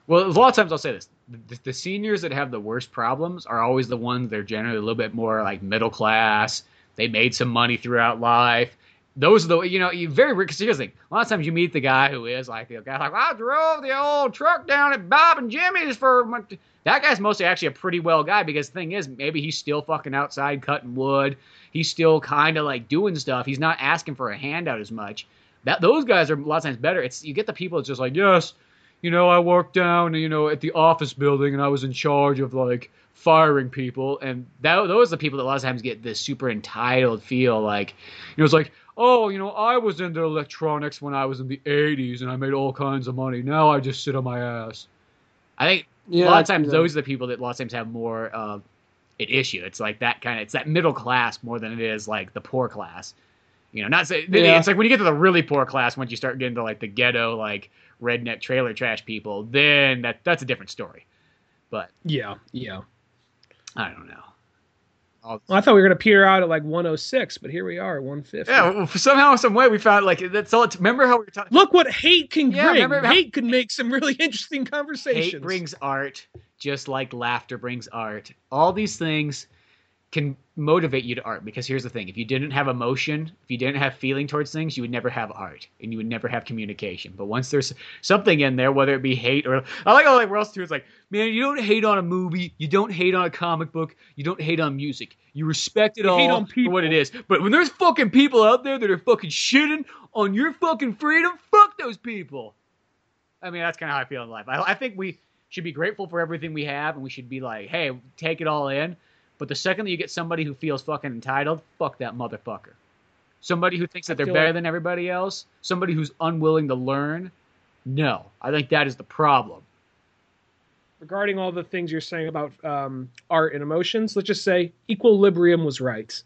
Well, a lot of times I'll say this: the, the seniors that have the worst problems are always the ones that are generally a little bit more like middle class. They made some money throughout life. Those are the you know you very because here's the thing. A lot of times you meet the guy who is like the guy like I drove the old truck down at Bob and Jimmy's for my... that guy's mostly actually a pretty well guy because the thing is maybe he's still fucking outside cutting wood. He's still kind of like doing stuff. He's not asking for a handout as much. That those guys are a lot of times better. It's you get the people that's just like yes you know, I worked down, you know, at the office building and I was in charge of like firing people. And that, those are the people that a lot of times get this super entitled feel like, you know, it's like, oh, you know, I was into electronics when I was in the 80s and I made all kinds of money. Now I just sit on my ass. I think yeah, a lot of times those are the people that a lot of times have more uh, an issue. It's like that kind of, it's that middle class more than it is like the poor class. You know, not say, yeah. it's like when you get to the really poor class, once you start getting to like the ghetto, like, redneck trailer trash people, then that that's a different story. But yeah, yeah, I don't know. Well, I thought we were gonna peter out at like 106, but here we are, 150. Yeah, well, somehow, some way, we found like that's all. remember how we were talking? Look what hate can yeah, bring. How- hate can make some really interesting conversations. Hate brings art, just like laughter brings art. All these things can motivate you to art. Because here's the thing if you didn't have emotion if you didn't have feeling towards things you would never have art and you would never have communication. But once there's something in there whether it be hate or i like how like else too it's like man you don't hate on a movie you don't hate on a comic book you don't hate on music. You respect it you all for what it is. But when there's fucking people out there that are fucking shitting on your fucking freedom fuck those people. I mean that's kind of how i feel in life. I, I think we should be grateful for everything we have and we should be like hey take it all in but the second that you get somebody who feels fucking entitled, fuck that motherfucker. Somebody who thinks that they're better like... than everybody else, somebody who's unwilling to learn, no. I think that is the problem. Regarding all the things you're saying about um, art and emotions, let's just say equilibrium was right.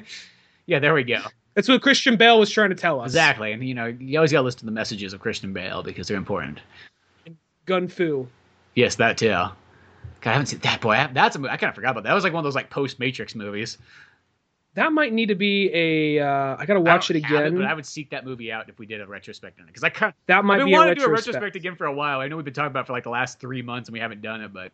<laughs> yeah, there we go. That's what Christian Bale was trying to tell us. Exactly. And, you know, you always got to listen to the messages of Christian Bale because they're important. Gun Fu. Yes, that too. God, I haven't seen that. Boy, that's a movie. I kind of forgot about that. That was like one of those like post Matrix movies. That might need to be a. Uh, I gotta watch it again. It, but I would seek that movie out if we did a retrospect on it because I kind of that might I've been be wanting to do a retrospect again for a while. I know we've been talking about for like the last three months and we haven't done it, but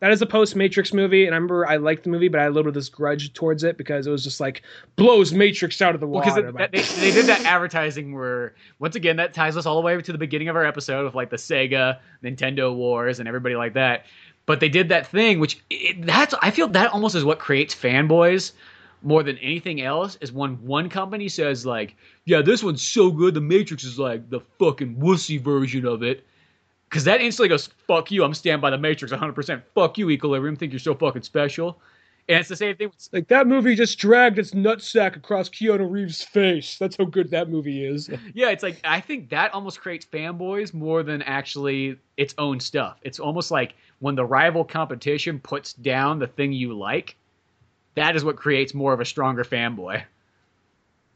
that is a post Matrix movie, and I remember I liked the movie, but I had a little bit of this grudge towards it because it was just like blows Matrix out of the water. Well, they, they did that advertising where once again that ties us all the way to the beginning of our episode of like the Sega Nintendo wars and everybody like that. But they did that thing, which it, that's I feel that almost is what creates fanboys more than anything else. Is when one company says like, "Yeah, this one's so good, The Matrix is like the fucking wussy version of it." Because that instantly goes, "Fuck you! I'm stand by The Matrix 100. percent Fuck you, Equilibrium. Think you're so fucking special." And it's the same thing. With, like that movie just dragged its nutsack across Keanu Reeves' face. That's how good that movie is. <laughs> yeah, it's like I think that almost creates fanboys more than actually its own stuff. It's almost like when the rival competition puts down the thing you like, that is what creates more of a stronger fanboy.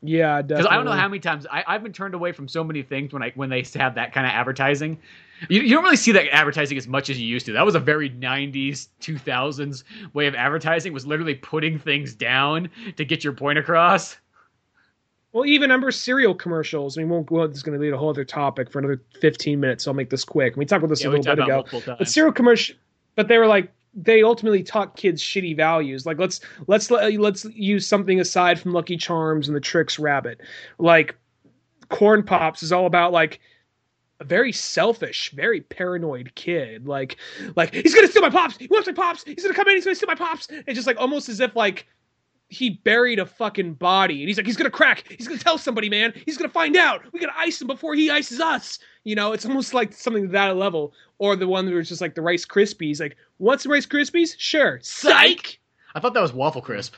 Yeah, because I don't know how many times I, have been turned away from so many things when I when they have that kind of advertising. You, you, don't really see that advertising as much as you used to. That was a very '90s, 2000s way of advertising. Was literally putting things down to get your point across. Well, even remember cereal commercials. I mean, won't, well, this is going to be a whole other topic for another 15 minutes. So I'll make this quick. We talked about this yeah, a little bit ago. But cereal commercial, but they were like they ultimately taught kids shitty values. Like let's let's let's use something aside from Lucky Charms and the Trix Rabbit. Like Corn Pops is all about like a very selfish, very paranoid kid. Like like he's gonna steal my pops. He wants my pops. He's gonna come in. He's gonna steal my pops. It's just like almost as if like he buried a fucking body and he's like he's gonna crack. He's gonna tell somebody man. He's gonna find out. We gotta ice him before he ices us. You know it's almost like something to that level or the one that was just like the rice krispies. Like want some rice krispies? Sure. Psych! I thought that was waffle crisp.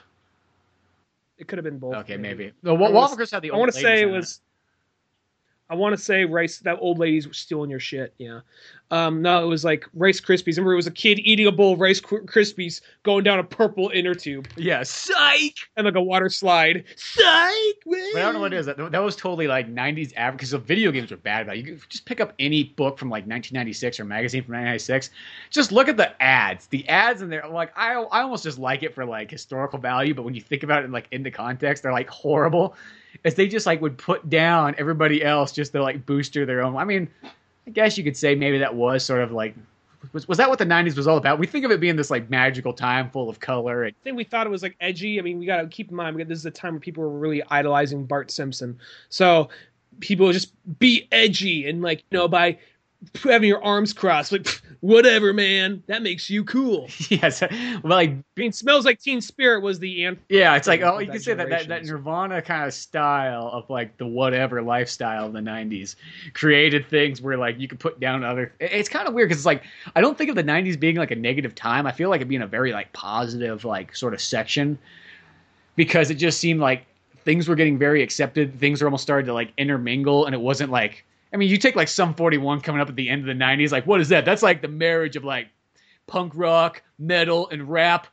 It could have been both okay maybe, maybe. no waffle crisp had the i want to say it. was I want to say rice that old lady's stealing your shit. Yeah. Um, no, it was like Rice Krispies. Remember, it was a kid eating a bowl of Rice Krispies going down a purple inner tube. Yeah, psych, and like a water slide. Psych. But I don't know what it is. That, that was totally like '90s average because the video games were bad about. It. You could just pick up any book from like 1996 or magazine from 1996. Just look at the ads. The ads in there, like I, I almost just like it for like historical value, but when you think about it in, like in the context, they're like horrible. As they just like would put down everybody else just to like booster their own. I mean, I guess you could say maybe that was sort of like was, was that what the 90s was all about we think of it being this like magical time full of color and, i think we thought it was like edgy i mean we got to keep in mind this is a time where people were really idolizing bart simpson so people just be edgy and like you know by having your arms crossed, like whatever, man. That makes you cool. <laughs> yes, well, like I mean, smells like Teen Spirit was the anthem. Yeah, it's like oh, you can say that, that that Nirvana kind of style of like the whatever lifestyle of the '90s created things where like you could put down other. It's kind of weird because it's like I don't think of the '90s being like a negative time. I feel like it being a very like positive like sort of section because it just seemed like things were getting very accepted. Things were almost started to like intermingle, and it wasn't like I mean, you take like Sum 41 coming up at the end of the 90s, like, what is that? That's like the marriage of like punk rock, metal, and rap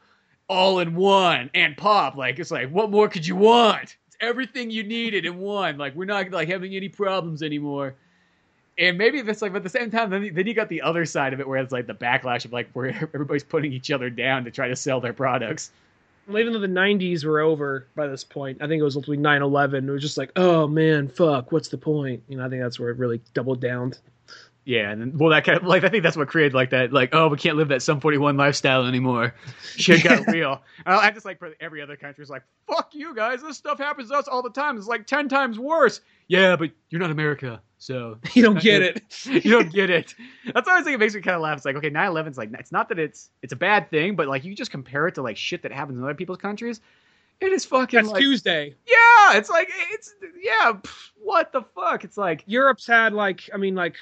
all in one and pop. Like, it's like, what more could you want? It's everything you needed in one. Like, we're not like having any problems anymore. And maybe if it's like, but at the same time, then, then you got the other side of it where it's like the backlash of like where <laughs> everybody's putting each other down to try to sell their products well, even though the 90s were over by this point, I think it was ultimately 9 11. It was just like, oh man, fuck, what's the point? You know, I think that's where it really doubled down. Yeah, and then, well, that kind of like I think that's what created like that, like oh, we can't live that Sum 41 lifestyle anymore. <laughs> Shit got <laughs> real. I just like for every other country, it's like fuck you guys, this stuff happens to us all the time. It's like ten times worse. Yeah, but you're not America, so <laughs> you don't get it. you don't get it. That's why I think it makes me kind of laugh. It's like okay, 9/11's like it's not that it's it's a bad thing, but like you just compare it to like shit that happens in other people's countries. It is fucking. That's like, Tuesday. Yeah, it's like it's yeah. What the fuck? It's like Europe's had like I mean like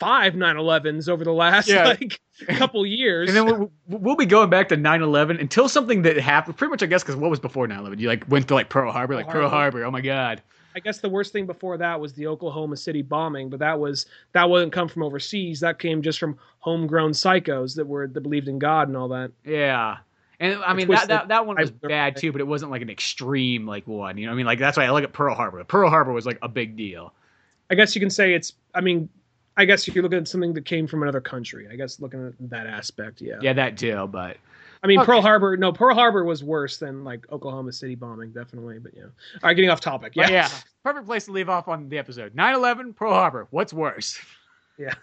five 9/11s over the last yeah. like couple years, and then we'll, we'll, be going back to 9/11 until something that happened. Pretty much, I guess, because what was before 9/11? You like went to like Pearl Harbor, like Pearl Harbor. Oh my god. I guess the worst thing before that was the Oklahoma City bombing, but that was that wouldn't come from overseas. That came just from homegrown psychos that were that believed in God and all that. Yeah. And I mean that, that that one was bad too, but it wasn't like an extreme like one. You know, I mean, like that's why I look at Pearl Harbor. Pearl Harbor was like a big deal. I guess you can say it's. I mean, I guess if you're looking at something that came from another country, I guess looking at that aspect, yeah. Yeah, that too. But I mean, okay. Pearl Harbor. No, Pearl Harbor was worse than like Oklahoma City bombing, definitely. But yeah. All right, getting off topic. Yeah, yeah. Perfect place to leave off on the episode. 9/11, Pearl Harbor. What's worse? Yeah.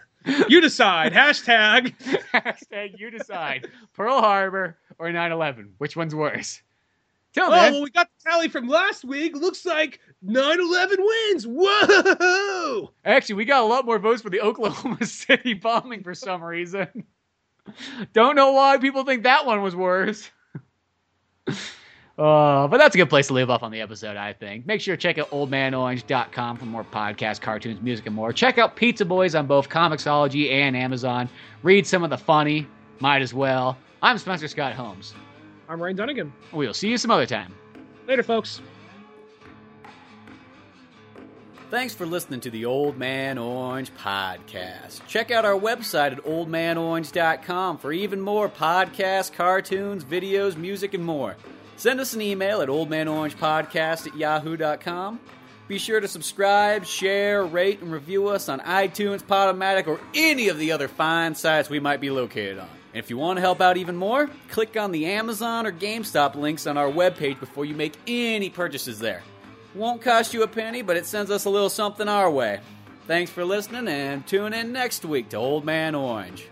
You decide. <laughs> Hashtag. Hashtag you decide. Pearl Harbor or 9/11. Which one's worse? Tell oh, well, we got the tally from last week. Looks like 9/11 wins. Whoa! Actually, we got a lot more votes for the <laughs> Oklahoma City bombing for some reason. Don't know why people think that one was worse. Uh, but that's a good place to leave off on the episode, I think. Make sure to check out oldmanorange.com for more podcasts, cartoons, music, and more. Check out Pizza Boyz on both Comixology and Amazon. Read some of the funny, might as well. I'm Spencer Scott Holmes. I'm Ryan Dunigan. We'll see you some other time. Later, folks. Thanks for listening to the Old Man Orange podcast. Check out our website at oldmanorange.com for even more podcasts, cartoons, videos, music, and more. Send us an email at oldmanorangepodcast at yahoo.com. Be sure to subscribe, share, rate, and review us on iTunes, Podomatic, or any of the other fine sites we might be located on. And if you want to help out even more, click on the Amazon or GameStop links on our webpage before you make any purchases there. Won't cost you a penny, but it sends us a little something our way. Thanks for listening and tune in next week to Old Man Orange.